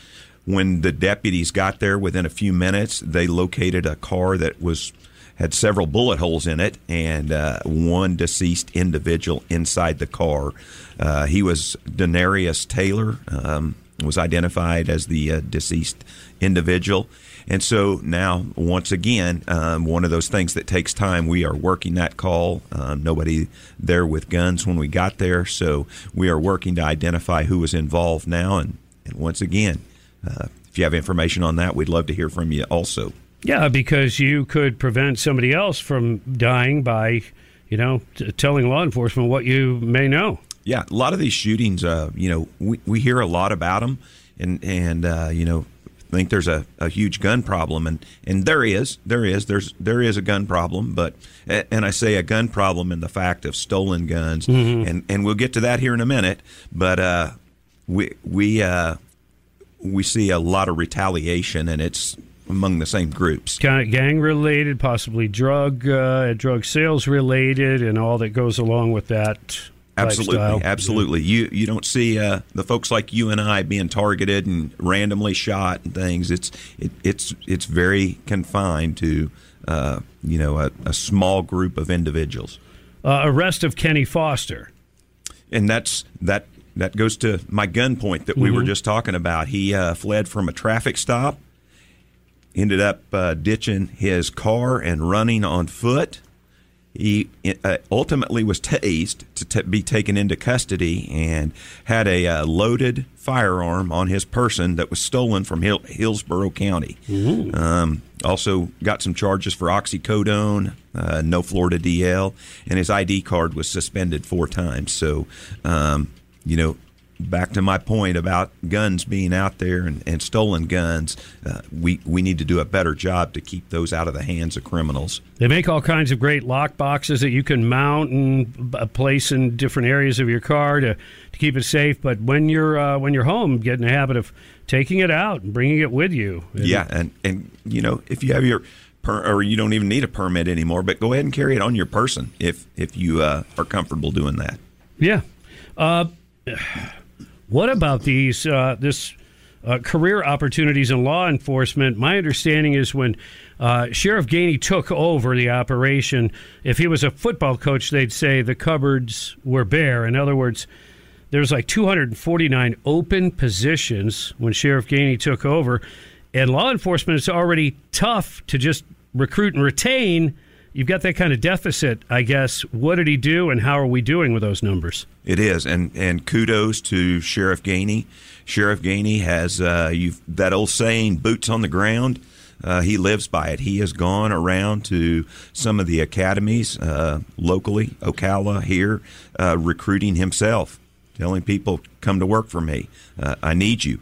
When the deputies got there within a few minutes, they located a car that was had several bullet holes in it and uh, one deceased individual inside the car. Uh, he was Denarius Taylor, um, was identified as the deceased individual and so now, once again, um, one of those things that takes time. We are working that call. Um, nobody there with guns when we got there, so we are working to identify who was involved now. And, and once again, uh, if you have information on that, we'd love to hear from you also. Yeah, because you could prevent somebody else from dying by, you know, t- telling law enforcement what you may know. Yeah, a lot of these shootings, uh, you know, we, we hear a lot about them, and and uh, you know, think there's a, a huge gun problem, and, and there is, there is, there's there is a gun problem, but and I say a gun problem in the fact of stolen guns, mm-hmm. and and we'll get to that here in a minute, but uh, we we uh, we see a lot of retaliation, and it's among the same groups. Kind of gang related, possibly drug uh, drug sales related, and all that goes along with that. Absolutely, lifestyle. absolutely. You you don't see uh, the folks like you and I being targeted and randomly shot and things. It's it, it's it's very confined to uh, you know a, a, small group of individuals. Uh, arrest of Kenny Foster, and that's that that goes to my gun point that we mm-hmm. were just talking about. He uh, fled from a traffic stop, ended up uh, ditching his car and running on foot he uh, ultimately was tased to t- be taken into custody and had a uh, loaded firearm on his person that was stolen from Hill- Hillsborough County. Mm-hmm. Um, also got some charges for oxycodone, uh, no Florida DL, and his ID card was suspended four times. So, um, you know, back to my point about guns being out there and, and stolen guns, uh, we we need to do a better job to keep those out of the hands of criminals. They make all kinds of great lock boxes that you can mount and place in different areas of your car to, to keep it safe. But when you're uh, when you're home, get in the habit of taking it out and bringing it with you. And yeah, and and you know if you have your Per, or you don't even need a permit anymore. But go ahead and carry it on your person if if you uh, are comfortable doing that. Yeah. Uh, what about these uh, this uh, career opportunities in law enforcement? My understanding is when Uh, Sheriff Gainey took over the operation. If he was a football coach, they'd say the cupboards were bare. In other words, there's like 249 open positions when Sheriff Gainey took over. And law enforcement is already tough to just recruit and retain. You've got that kind of deficit, I guess. What did he do, and how are we doing with those numbers? It is, and and kudos to Sheriff Gainey. Sheriff Gainey has uh, you've that old saying, "Boots on the ground." Uh, he lives by it. He has gone around to some of the academies uh, locally, Ocala here, uh, recruiting himself, telling people, "Come to work for me. Uh, I need you."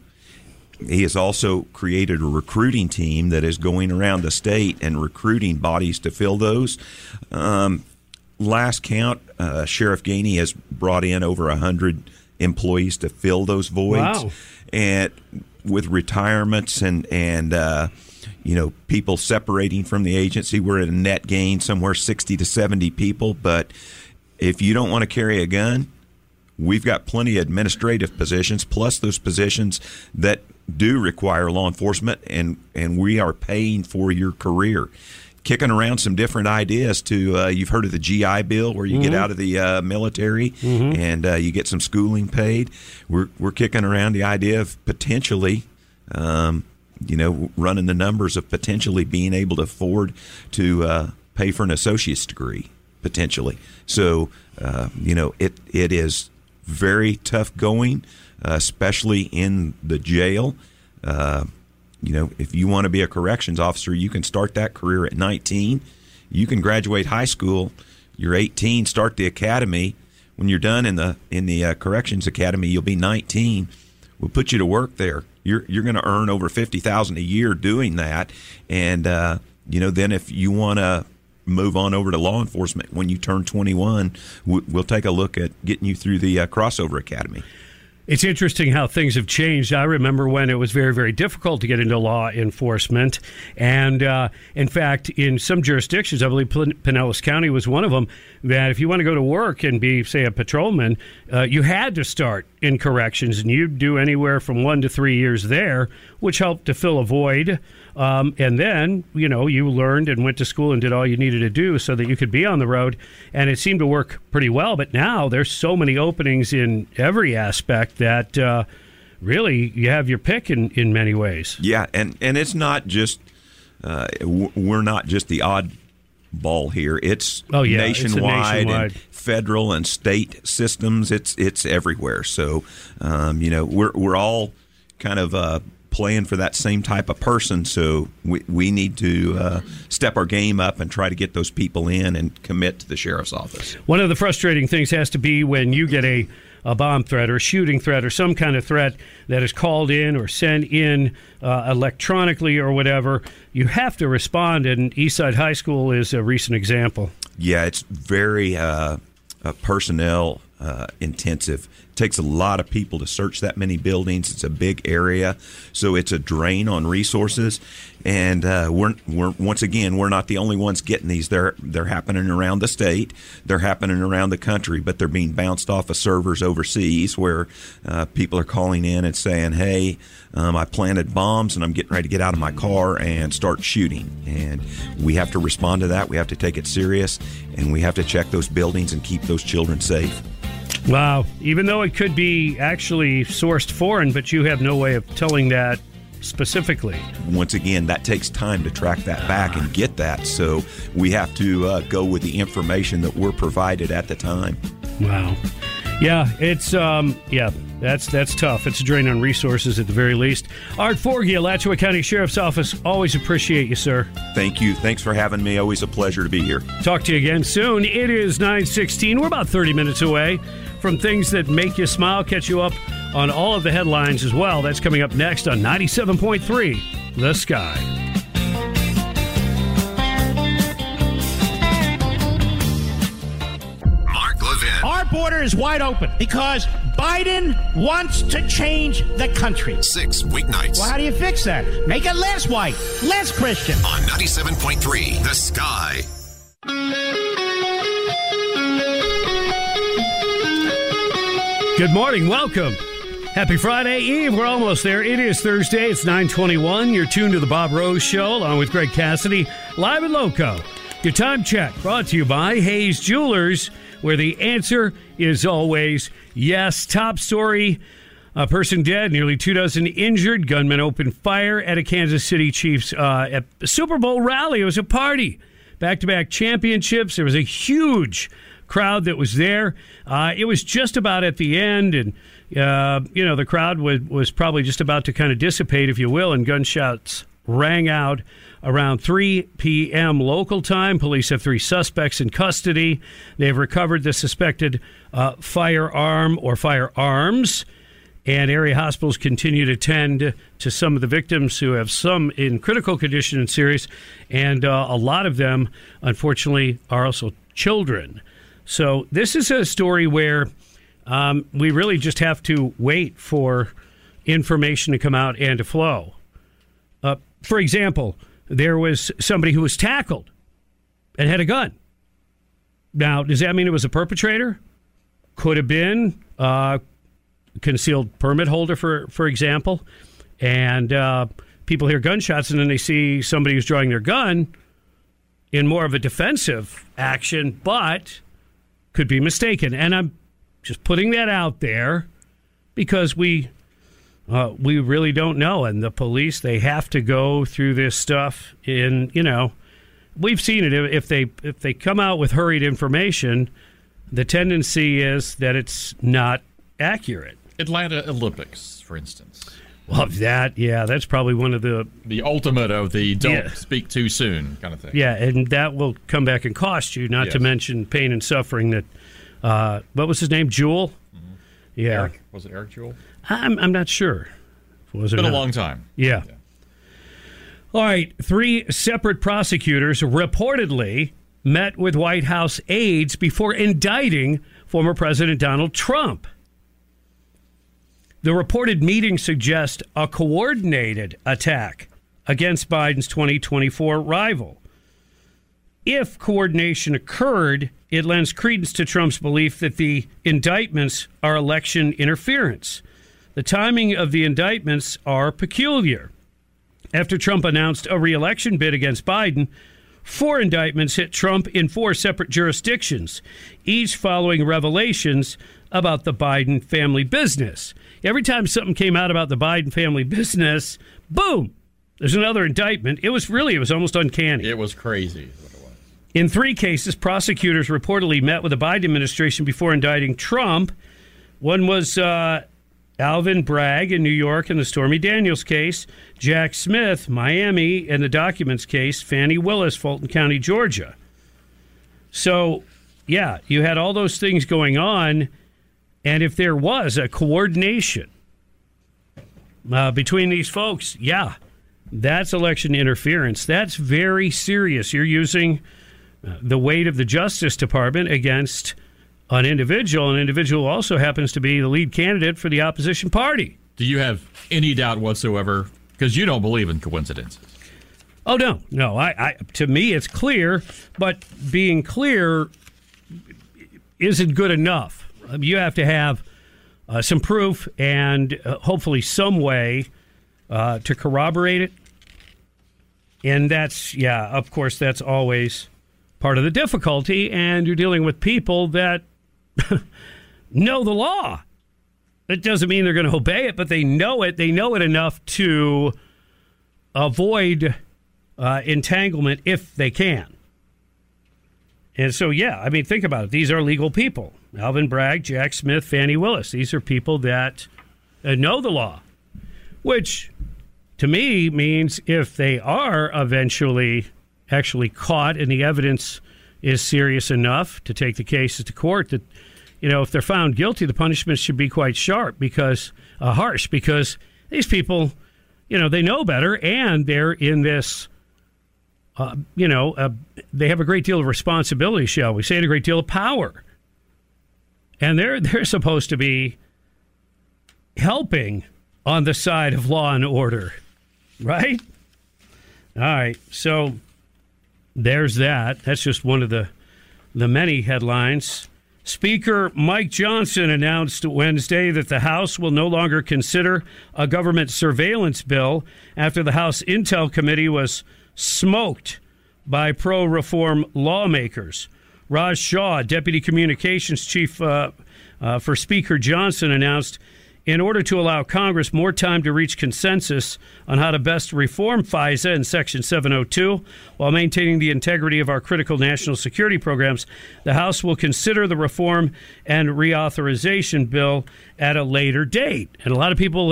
He has also created a recruiting team that is going around the state and recruiting bodies to fill those. Um, last count, uh, Sheriff Gainey has brought in over a hundred employees to fill those voids, Wow. and with retirements and and uh, you know people separating from the agency, we're at a net gain somewhere sixty to seventy people. But if you don't want to carry a gun, we've got plenty of administrative positions plus those positions that do require law enforcement and and we are paying for your career kicking around some different ideas to uh, you've heard of the GI bill where you get Mhm. out of the uh, military Mhm. and uh, you get some schooling paid we're we're kicking around the idea of potentially um, you know running the numbers of potentially being able to afford to uh, pay for an associate's degree potentially so uh, you know it it is very tough going especially in the jail. Uh, you know if you want to be a corrections officer you can start that career at 19 you can graduate high school. You're 18 start the academy. When you're done in the in the uh, corrections academy you'll be 19 we'll put you to work there. You're you're going to earn over 50,000 a year doing that. And uh, you know then if you want to move on over to law enforcement when you turn 21 we- we'll take a look at getting you through the uh, crossover academy It's interesting how things have changed. I remember when it was very, very difficult to get into law enforcement. And uh, in fact, in some jurisdictions, I believe Pin- Pinellas County was one of them, that if you want to go to work and be, say, a patrolman, uh, you had to start in corrections and you'd do anywhere from one to three years there, which helped to fill a void. Um, and then, you know, you learned and went to school and did all you needed to do so that you could be on the road. And it seemed to work pretty well. But now there's so many openings in every aspect that uh, really you have your pick in, in many ways. Yeah, and and it's not just uh, we're not just the odd ball here. It's Oh, yeah, it's nationwide, nationwide. and federal and state systems. It's it's everywhere. So um, you know we're we're all kind of uh, playing for that same type of person. So we we need to uh, step our game up and try to get those people in and commit to the sheriff's office. One of the frustrating things has to be when you get a, a bomb threat or a shooting threat or some kind of threat that is called in or sent in uh, electronically or whatever. You have to respond, and Eastside High School is a recent example. Yeah, it's very uh, uh, personnel uh, intensive. Takes a lot of people to search that many buildings. It's a big area, so it's a drain on resources. And uh, we're we're once again we're not the only ones getting these. They're they're happening around the state. They're happening around the country, but they're being bounced off of servers overseas where uh, people are calling in and saying, "Hey, um, I planted bombs and I'm getting ready to get out of my car and start shooting." And we have to respond to that. We have to take it serious, and we have to check those buildings and keep those children safe. Wow. Even though it could be actually sourced foreign, but you have no way of telling that specifically. Once again, that takes time to track that back and get that. So we have to uh, go with the information that we're provided at the time. Wow. Yeah, it's um yeah, that's that's tough. It's a drain on resources at the very least. Art Forgy, Alachua County Sheriff's Office. Always appreciate you, sir. Thank you. Thanks for having me. Always a pleasure to be here. Talk to you again soon. It is 916. We're about 30 minutes away from things that make you smile, catch you up on all of the headlines as well. That's coming up next on 97.3 The Sky. Border is wide open because Biden wants to change the country. Six weeknights. Well, how do you fix that? Make it less white, less Christian. On 97.3 The Sky. Good morning. Welcome. Happy Friday Eve. We're almost there. It is Thursday. It's 921. You're tuned to the Bob Rose Show along with Greg Cassidy, live in Loco. Your time check brought to you by Hayes Jewelers, where the answer is always yes. Top story. A person dead, nearly two dozen injured. Gunmen opened fire at a Kansas City Chiefs uh, at Super Bowl rally. It was a party. Back to back championships. There was a huge crowd that was there. Uh, it was just about at the end, and uh, you know the crowd was was probably just about to kind of dissipate, if you will, and gunshots rang out around 3 p.m. local time. Police have three suspects in custody. They've recovered the suspected uh, firearm or firearms. And area hospitals continue to tend to some of the victims who have some in critical condition and serious, and uh, a lot of them, unfortunately, are also children. So this is a story where um, we really just have to wait for information to come out and to flow. Uh, for example, there was somebody who was tackled and had a gun. Now, does that mean it was a perpetrator? Could have been uh, concealed permit holder, for for example, and uh, people hear gunshots and then they see somebody who's drawing their gun in more of a defensive action, but could be mistaken. And I'm just putting that out there because we uh, we really don't know, and the police they have to go through this stuff. In you know, we've seen it. If they if they come out with hurried information, the tendency is that it's not accurate. Atlanta Olympics, for instance. Well, that yeah, that's probably one of the the ultimate of the don't Yeah. speak too soon kind of thing. yeah, and that will come back and cost you. Not to mention pain and suffering that. Uh, what was his name? Jewell. Yeah, Mm-hmm. Eric, was it Eric Jewell? I'm I'm not sure. Was It's it been a long time. Yeah. All right. Three separate prosecutors reportedly met with White House aides before indicting former President Donald Trump. The reported meeting suggests a coordinated attack against Biden's 2024 rival. If coordination occurred, it lends credence to Trump's belief that the indictments are election interference. The timing of the indictments are peculiar. After Trump announced a reelection bid against Biden, four indictments hit Trump in four separate jurisdictions, each following revelations about the Biden family business. Every time something came out about the Biden family business, boom, there's another indictment. It was really, it was almost uncanny. It was crazy. In three cases, prosecutors reportedly met with the Biden administration before indicting Trump. One was uh, Alvin Bragg in New York in the Stormy Daniels case, Jack Smith, Miami, in the documents case, Fani Willis, Fulton County, Georgia. So, yeah, you had all those things going on. And if there was a coordination uh, between these folks, yeah, that's election interference. That's very serious. You're using uh, the weight of the Justice Department against an individual. An individual also happens to be the lead candidate for the opposition party. Do you have any doubt whatsoever? Because you don't believe in coincidences. Oh no, no. I, I to me it's clear, but being clear isn't good enough. Um, You have to have uh, some proof and uh, hopefully some way uh, to corroborate it. And that's yeah, of course, that's always part of the difficulty. And you're dealing with people that know the law. That doesn't mean they're going to obey it, but they know it. They know it enough to avoid uh, entanglement if they can. And so, yeah, I mean, think about it. These are legal people. Alvin Bragg, Jack Smith, Fani Willis. These are people that uh, know the law, which to me means if they are eventually actually caught and the evidence is serious enough to take the cases to court, that, you know, if they're found guilty, the punishment should be quite sharp because, uh, harsh, because these people, you know, they know better and they're in this uh, you know, uh, they have a great deal of responsibility, shall we say, and a great deal of power, and they're they're supposed to be helping on the side of law and order, right? All right, so there's that. That's just one of the the many headlines. Speaker Mike Johnson announced Wednesday that the House will no longer consider a government surveillance bill after the House Intel Committee was smoked by pro reform lawmakers. Raj Shah, Deputy Communications Chief uh, uh, for Speaker Johnson, announced in order to allow Congress more time to reach consensus on how to best reform FISA and Section 702 while maintaining the integrity of our critical national security programs, the House will consider the reform and reauthorization bill at a later date. And a lot of people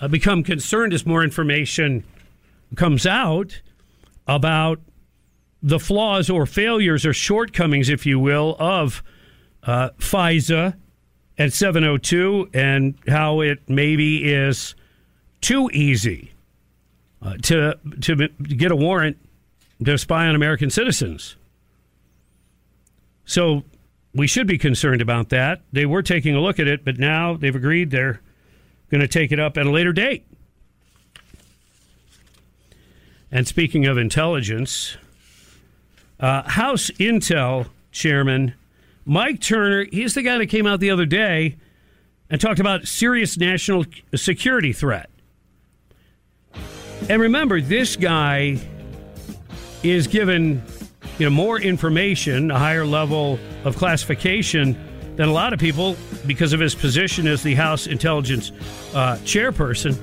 have become concerned as more information comes out about the flaws or failures or shortcomings, if you will, of uh, FISA at 702 and how it maybe is too easy uh, to, to get a warrant to spy on American citizens. So we should be concerned about that. They were taking a look at it, but now they've agreed they're going to take it up at a later date. And speaking of intelligence, uh, House Intel Chairman Mike Turner, he's the guy that came out the other day and talked about serious national security threat. And remember, this guy is given you know more information, a higher level of classification than a lot of people because of his position as the House Intelligence uh, Chairperson.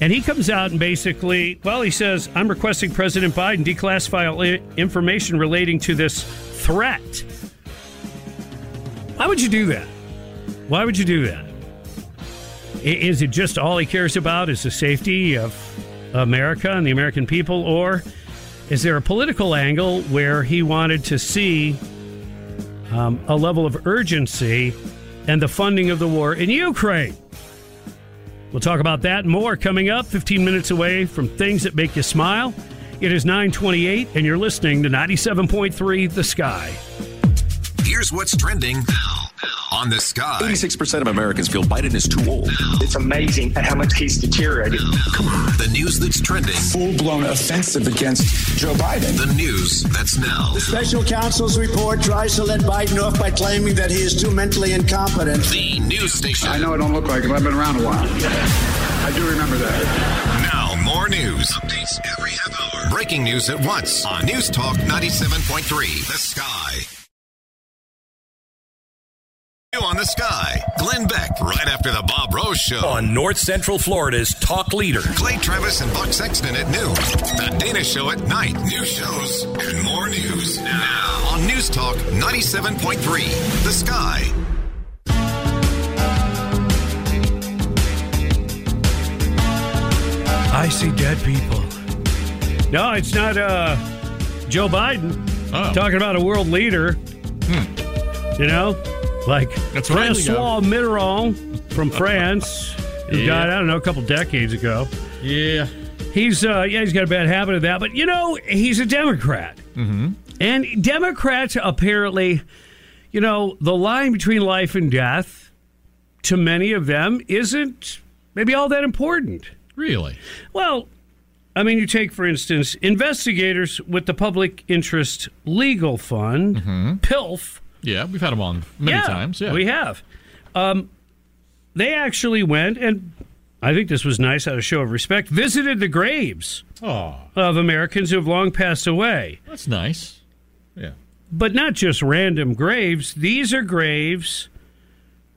And he comes out and basically, well, he says, I'm requesting President Biden declassify all information relating to this threat. Why would you do that? Why would you do that? Is it just all he cares about is the safety of America and the American people? Or is there a political angle where he wanted to see um, a level of urgency and the funding of the war in Ukraine? We'll talk about that more coming up 15 minutes away from things that make you smile. It is 928 and you're listening to 97.3 The Sky. Here's what's trending on the sky. 86% of Americans feel Biden is too old. It's amazing at how much he's deteriorated. Come on. The news that's trending. Full blown offensive against Joe Biden. The news that's now. The special counsel's report tries to let Biden off by claiming that he is too mentally incompetent. The news station. I know I don't look like him. I've been around a while. I do remember that. Now, more news. Updates every half hour. Breaking news at once on News Talk 97.3. The Sky. New on the Sky. Glenn Beck right after the Bob Rose Show. On North Central Florida's talk leader. Clay Travis and Buck Sexton at noon. The Dana Show at night. New shows and more news now on News Talk 97.3. The Sky. I see dead people. No, it's not uh, Joe Biden Oh. talking about a world leader. You know, like That's right, Francois Mitterrand from France, who Yeah. died I don't know a couple decades ago. Yeah. He's uh, yeah, he's got a bad habit of that, but you know, he's a Democrat. Mm-hmm. And Democrats apparently, you know, the line between life and death to many of them isn't maybe all that important. Really? Well, I mean, you take, for instance, investigators with the Public Interest Legal Fund, PILF. Yeah, we've had them on many Yeah, times. Yeah. we have. Um, they actually went, and I think this was nice out of show of respect, visited the graves Oh, of Americans who have long passed away. that's nice. Yeah. But not just random graves. These are graves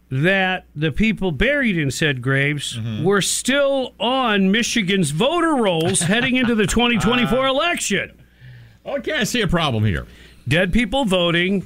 that the people buried in said graves Mm-hmm. were still on Michigan's voter rolls heading into the 2024 election. Okay, I see a problem here. Dead people voting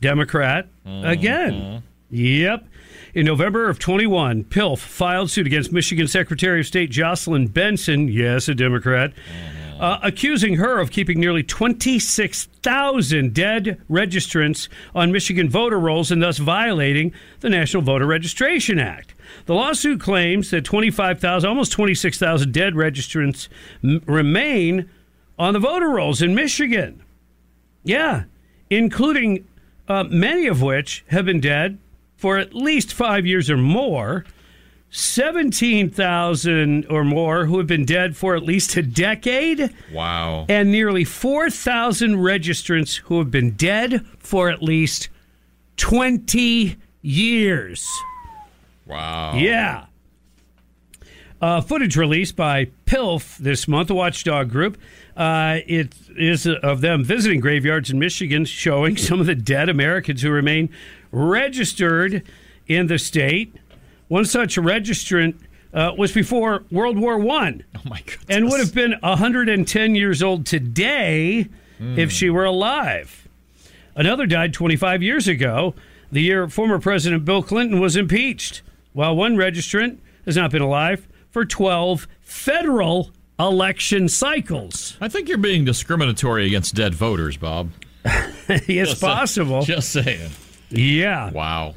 Democrat Mm-hmm. again. Yep. In November of 21, PILF filed suit against Michigan Secretary of State Jocelyn Benson, yes, a Democrat, Mm-hmm. uh, accusing her of keeping nearly 26,000 dead registrants on Michigan voter rolls and thus violating the National Voter Registration Act. The lawsuit claims that 25,000, almost 26,000 dead registrants m- remain on the voter rolls in Michigan. Yeah, including uh, many of which have been dead for at least five years or more. 17,000 or more who have been dead for at least a decade, Wow. and nearly 4,000 registrants who have been dead for at least 20 years. Wow. Yeah. Uh, footage released by PILF this month, a watchdog group. Uh, it is of them visiting graveyards in Michigan, showing some of the dead Americans who remain registered in the state. One such registrant uh, was before World War One. Oh my goodness. And would have been 110 years old today if she were alive. Another died 25 years ago, the year former President Bill Clinton was impeached, while one registrant has not been alive for 12 federal election cycles. I think you're being discriminatory against dead voters, Bob. it's Just say- possible. just saying. Yeah. Wow.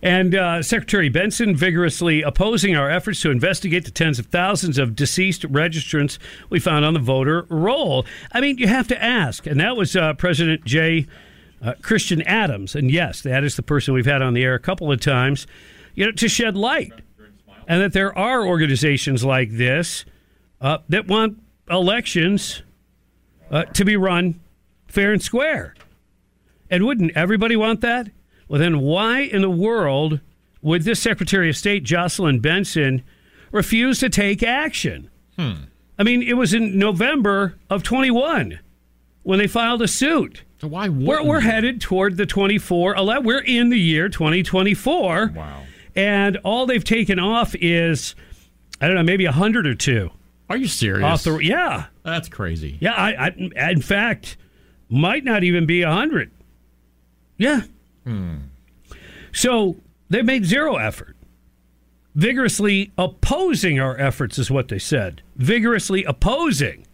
And uh, Secretary Benson vigorously opposing our efforts to investigate the tens of thousands of deceased registrants we found on the voter roll. I mean, you have to ask. And that was uh, President J. Uh, Christian Adams. And yes, that is the person we've had on the air a couple of times, you know, to shed light. And that there are organizations like this uh, that want elections uh, to be run fair and square. And wouldn't everybody want that? Well, then why in the world would this Secretary of State, Jocelyn Benson, refuse to take action? Hmm. I mean, it was in November of 21 when they filed a suit. So why We're, we're headed toward the 24 ele- We're in the year 2024. Wow. And all they've taken off is, I don't know, maybe a hundred or two. Are you serious? The, yeah. That's crazy. Yeah, I, I, in fact, might not even be a hundred. Yeah. Hmm. So they made zero effort. Vigorously opposing our efforts is what they said. Vigorously opposing.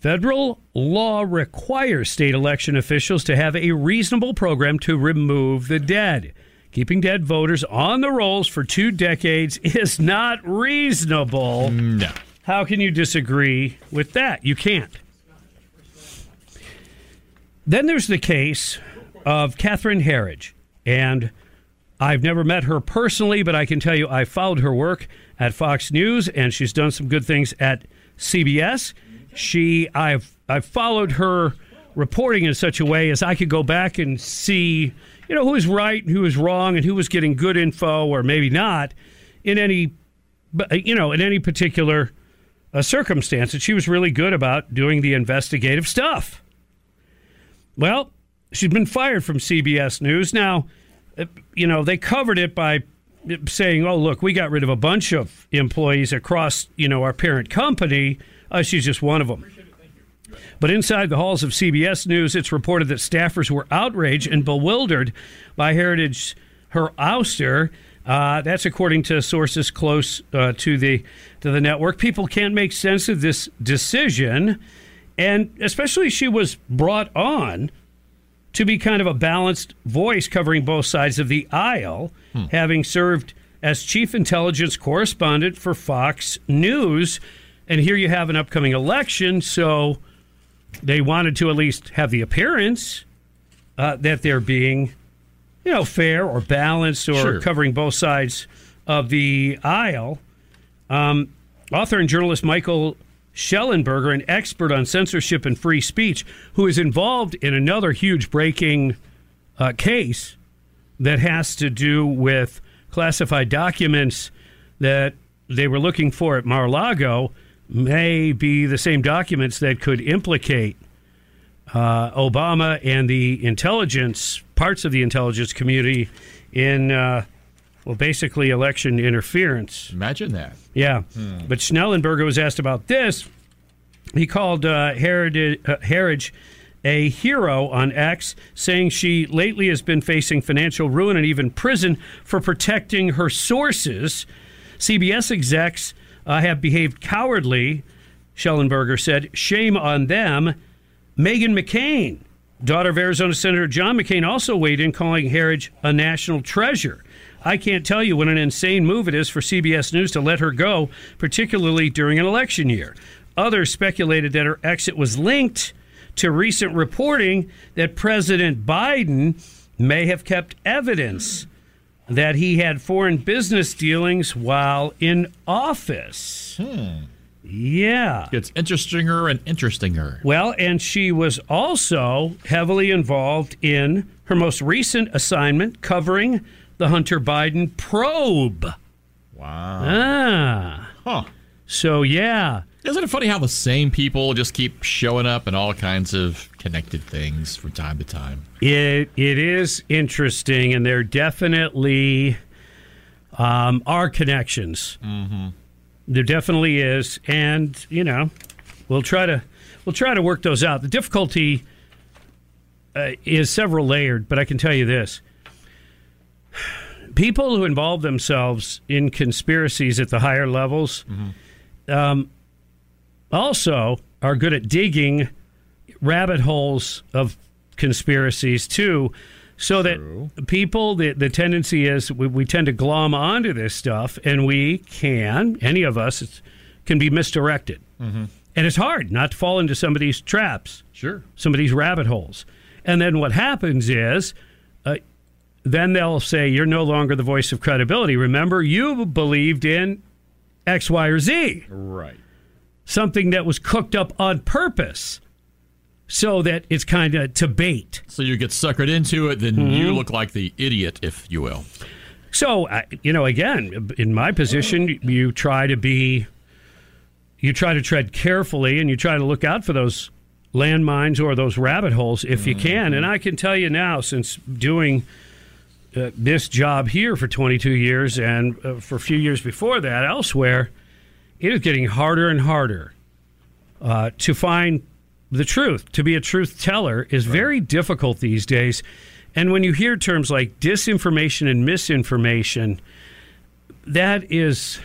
Federal law requires state election officials to have a reasonable program to remove the dead. Keeping dead voters on the rolls for two decades is not reasonable. No. How can you disagree with that? You can't. Then there's the case of Catherine Herridge. And I've never met her personally, but I can tell you I followed her work at Fox News, and she's done some good things at CBS. She, I've, I've followed her reporting in such a way as I could go back and see, you know, who was right who was wrong, and who was getting good info or maybe not in any, you know, in any particular uh, circumstance. And she was really good about doing the investigative stuff. Well, she's been fired from CBS News. Now, uh, you know, they covered it by saying, "Oh, look, we got rid of a bunch of employees across, you know, our parent company. Uh, she's just one of them." But inside the halls of CBS News, it's reported that staffers were outraged and bewildered by Herridge her ouster. Uh, that's according to sources close uh, to the to the network. People can't make sense of this decision, and especially she was brought on to be kind of a balanced voice covering both sides of the aisle, having served as chief intelligence correspondent for Fox News. And here you have an upcoming election, so they wanted to at least have the appearance uh, that they're being, you know, fair or balanced or Sure. covering both sides of the aisle. Um, author and journalist Michael Shellenberger, an expert on censorship and free speech, who is involved in another huge breaking uh, case that has to do with classified documents that they were looking for at Mar-a-Lago, may be the same documents that could implicate uh, Obama and the intelligence parts of the intelligence community in uh, well, basically election interference. Imagine that. Yeah, Hmm. but Shellenberger was asked about this. He called uh, Herridge, uh, Herridge a hero on X, saying she lately has been facing financial ruin and even prison for protecting her sources. CBS execs uh, have behaved cowardly, Shellenberger said. Shame on them. Meghan McCain, daughter of Arizona Senator John McCain, also weighed in, calling Herridge a national treasure. I can't tell you what an insane move it is for CBS News to let her go, particularly during an election year. Others speculated that her exit was linked to recent reporting that President Biden may have kept evidence that he had foreign business dealings while in office. Hmm. Yeah. It's interestinger and interestinger. Well, and she was also heavily involved in her most recent assignment covering the Hunter Biden probe. Wow. Ah. Huh. So, yeah. Isn't it funny how the same people just keep showing up in all kinds of connected things from time to time? It it is interesting, and there definitely um, are connections. Mm-hmm. There definitely is, and you know, we'll try to we'll try to work those out. The difficulty uh, is several layered, but I can tell you this: people who involve themselves in conspiracies at the higher levels um, also are good at digging rabbit holes of conspiracies too. So that people, the, the tendency is we, we tend to glom onto this stuff, and we can, any of us, it's, can be misdirected. Mm-hmm. And it's hard not to fall into some of these traps. Sure. Some of these rabbit holes. And then what happens is, uh, then they'll say, You're no longer the voice of credibility. Remember, you believed in X, Y, or Z. Right. Something that was cooked up on purpose so that it's kind of to bait. So you get suckered into it, then you look like the idiot, if you will. So, you know, again, in my position, you try to be, you try to tread carefully and you try to look out for those landmines or those rabbit holes if you can. And I can tell you now, since doing uh, this job here for 22 years and uh, for a few years before that elsewhere, it is getting harder and harder uh, to find the truth. To be a truth teller is very difficult these days. And when you hear terms like disinformation and misinformation, that is,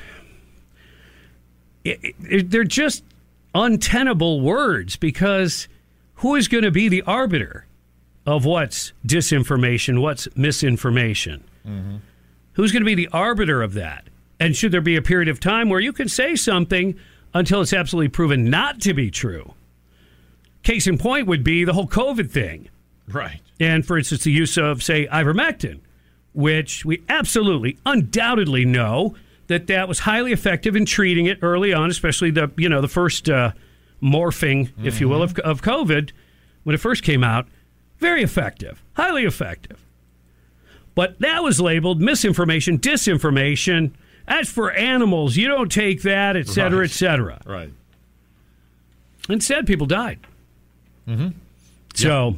it, it, they're just untenable words because who is going to be the arbiter of what's disinformation, what's misinformation? Who's going to be the arbiter of that? And should there be a period of time where you can say something until it's absolutely proven not to be true? Case in point would be the whole COVID thing. Right. And for instance, the use of, say, ivermectin, which we absolutely, undoubtedly know that that was highly effective in treating it early on, especially the you know the first uh, morphing, if you will, of, of COVID when it first came out. Very effective, highly effective. But that was labeled misinformation, disinformation. That's for animals. You don't take that, et cetera, Right. et cetera. Right. Instead, people died. Mm-hmm. So,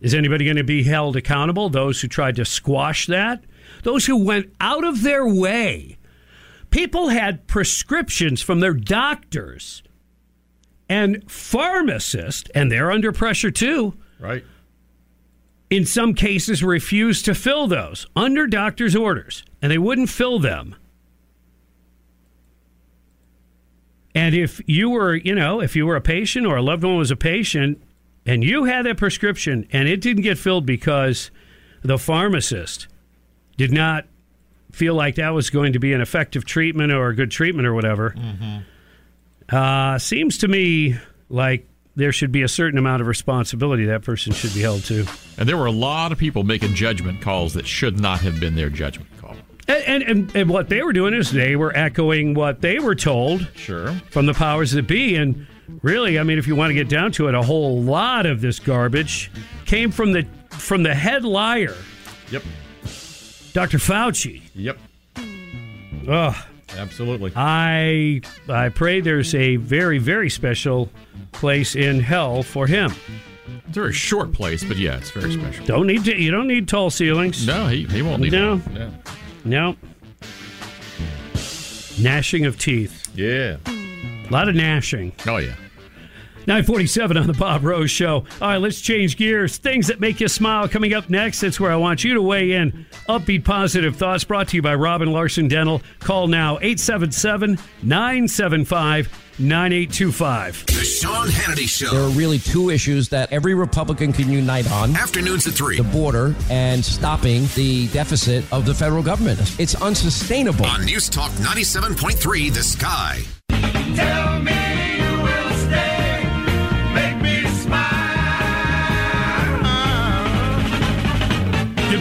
is anybody going to be held accountable? Those who tried to squash that? Those who went out of their way. People had prescriptions from their doctors and pharmacists, and they're under pressure too. Right. In some cases, refused to fill those under doctor's orders, and they wouldn't fill them. And if you were, you know, if you were a patient or a loved one was a patient and you had that prescription and it didn't get filled because the pharmacist did not feel like that was going to be an effective treatment or a good treatment or whatever, uh, seems to me like there should be a certain amount of responsibility that person should be held to. And there were a lot of people making judgment calls that should not have been their judgment. And, and, and, what they were doing is they were echoing what they were told Sure. from the powers that be. And really, I mean, if you want to get down to it, a whole lot of this garbage came from the from the head liar, Yep. Dr. Fauci. Yep. Ugh. Absolutely. I I pray there's a very very special place in hell for him. It's a very short place, but yeah, it's very special. Don't need to. You don't need tall ceilings. No, he, he won't need No. one. Yeah. No. Gnashing of teeth. Yeah. A lot of gnashing. Oh yeah. 947 on the Bob Rose Show. All right, let's change gears. Things that make you smile coming up next. That's where I want you to weigh in. Upbeat positive thoughts brought to you by Robin Larson Dental. Call now 877 975 9825. The Sean Hannity Show. There are really two issues that every Republican can unite on. Afternoons at 3. The border and stopping the deficit of the federal government. It's unsustainable. On News Talk 97.3, The Sky. Tell me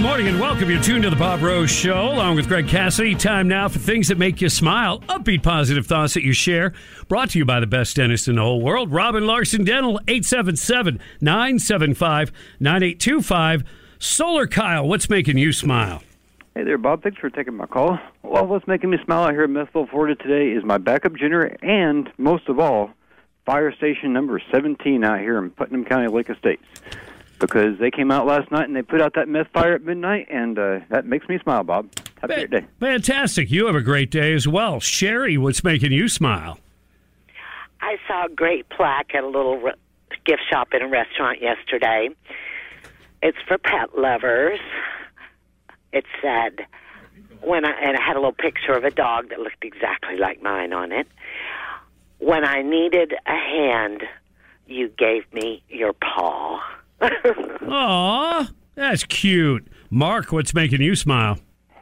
morning and welcome. You're tuned to the Bob Rose Show along with Greg Cassidy. Time now for things that make you smile. Upbeat, positive thoughts that you share. Brought to you by the best dentist in the whole world, Robin Larson Dental, 877 975 9825. Solar Kyle, what's making you smile? Hey there, Bob. Thanks for taking my call. Well, what's making me smile out here in Smithville, Florida today is my backup generator and, most of all, fire station number 17 out here in Putnam County, Lake Estates. Because they came out last night and they put out that meth fire at midnight, and uh, that makes me smile, Bob. Have a great day. Fantastic. You have a great day as well. Sherry, what's making you smile? I saw a great plaque at a little re- gift shop in a restaurant yesterday. It's for pet lovers. It said, when I, and I had a little picture of a dog that looked exactly like mine on it. When I needed a hand, you gave me your paw. Aw, that's cute. Mark, what's making you smile?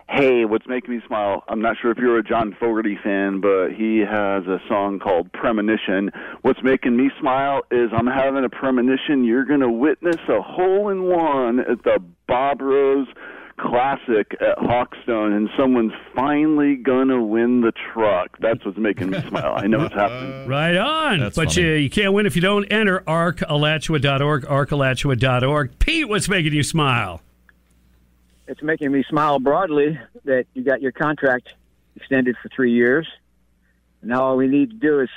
Hey, what's making me smile? I'm not sure if you're a John Fogerty fan, but he has a song called Premonition. What's making me smile is I'm having a premonition you're going to witness a hole in one at the Bob Rose Classic at Hawkstone, and someone's finally going to win the truck. That's what's making me smile. I know it's happening. Right on. That's but funny. you, you can't win if you don't enter arcalachua.org, arcalachua.org. Pete, what's making you smile? it's making me smile broadly that you got your contract extended for three years. And now all we need to do is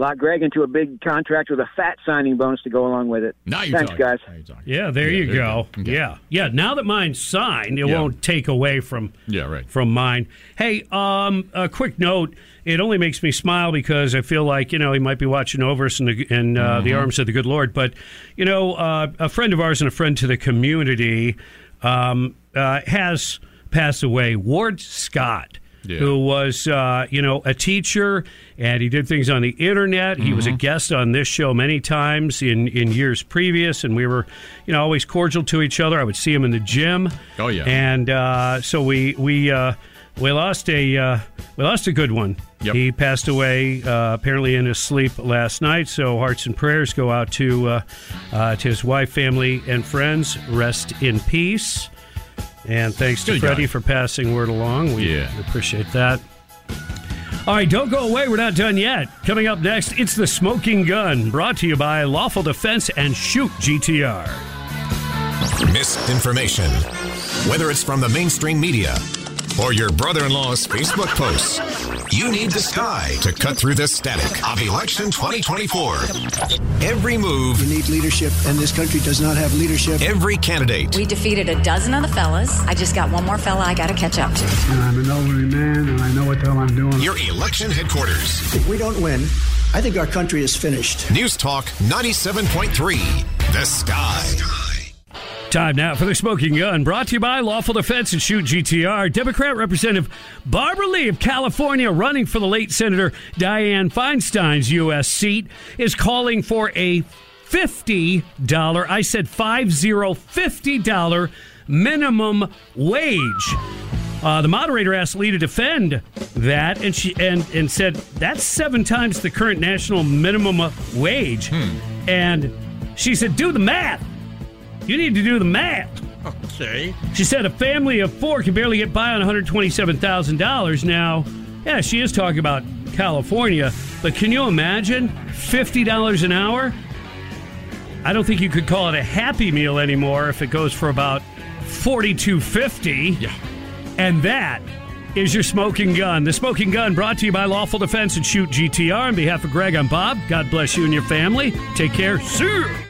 lock Greg into a big contract with a fat signing bonus to go along with it. Now you're Thanks, guys. Yeah, there Yeah, you there you go. go. Okay. Yeah, yeah. Now that mine's signed, it Yeah. won't take away from Yeah, right. from mine. Hey, um, a quick note. It only makes me smile because I feel like you know he might be watching over us in the in uh, the Mhm. arms of the good Lord. But you know, uh, a friend of ours and a friend to the community um, uh, has passed away. Ward Scott. Yeah. Who was, uh, you know, a teacher, and he did things on the internet. He was a Mhm. guest on this show many times in, in years previous, and we were, you know, always cordial to each other. I would see him in the gym. Oh, yeah. And uh, so we we uh, we lost a uh, we lost a good one. He passed away uh, apparently in his sleep last night. So hearts and prayers go out to uh, uh, to his wife, family, and friends. Rest in peace. And thanks to Good Freddie guy. for passing word along. We Yeah. appreciate that. All right, don't go away. We're not done yet. Coming up next, it's the Smoking Gun, brought to you by Lawful Defense and Shoot GTR. Misinformation. Whether it's from the mainstream media or your brother in law's Facebook posts, you need the sky to cut through the static of election 2024. Every move. You need leadership, and this country does not have leadership. Every candidate. We defeated a dozen of the fellas. I just got one more fella I got to catch up to. I'm an elderly man and I know what the hell I'm doing. Your election headquarters. If we don't win, I think our country is finished. News Talk 97.3. The Sky. Time now for the Smoking Gun, brought to you by Lawful Defense and Shoot GTR. Democrat Representative Barbara Lee of California, running for the late Senator Dianne Feinstein's U.S. seat, is calling for a $50, I said five zero, $50 minimum wage. Uh, the moderator asked Lee to defend that, and she and, and said that's seven times the current national minimum wage. And she said, "Do the math. You need to do the math." Okay. She said a family of four can barely get by on $127,000. Now, yeah, she is talking about California, but can you imagine $50 an hour? I don't think you could call it a happy meal anymore if it goes for about 42.50. Yeah. And that is your smoking gun. The smoking gun brought to you by Lawful Defense and Shoot GTR. On behalf of Greg, I'm Bob. God bless you and your family. Take care. See you.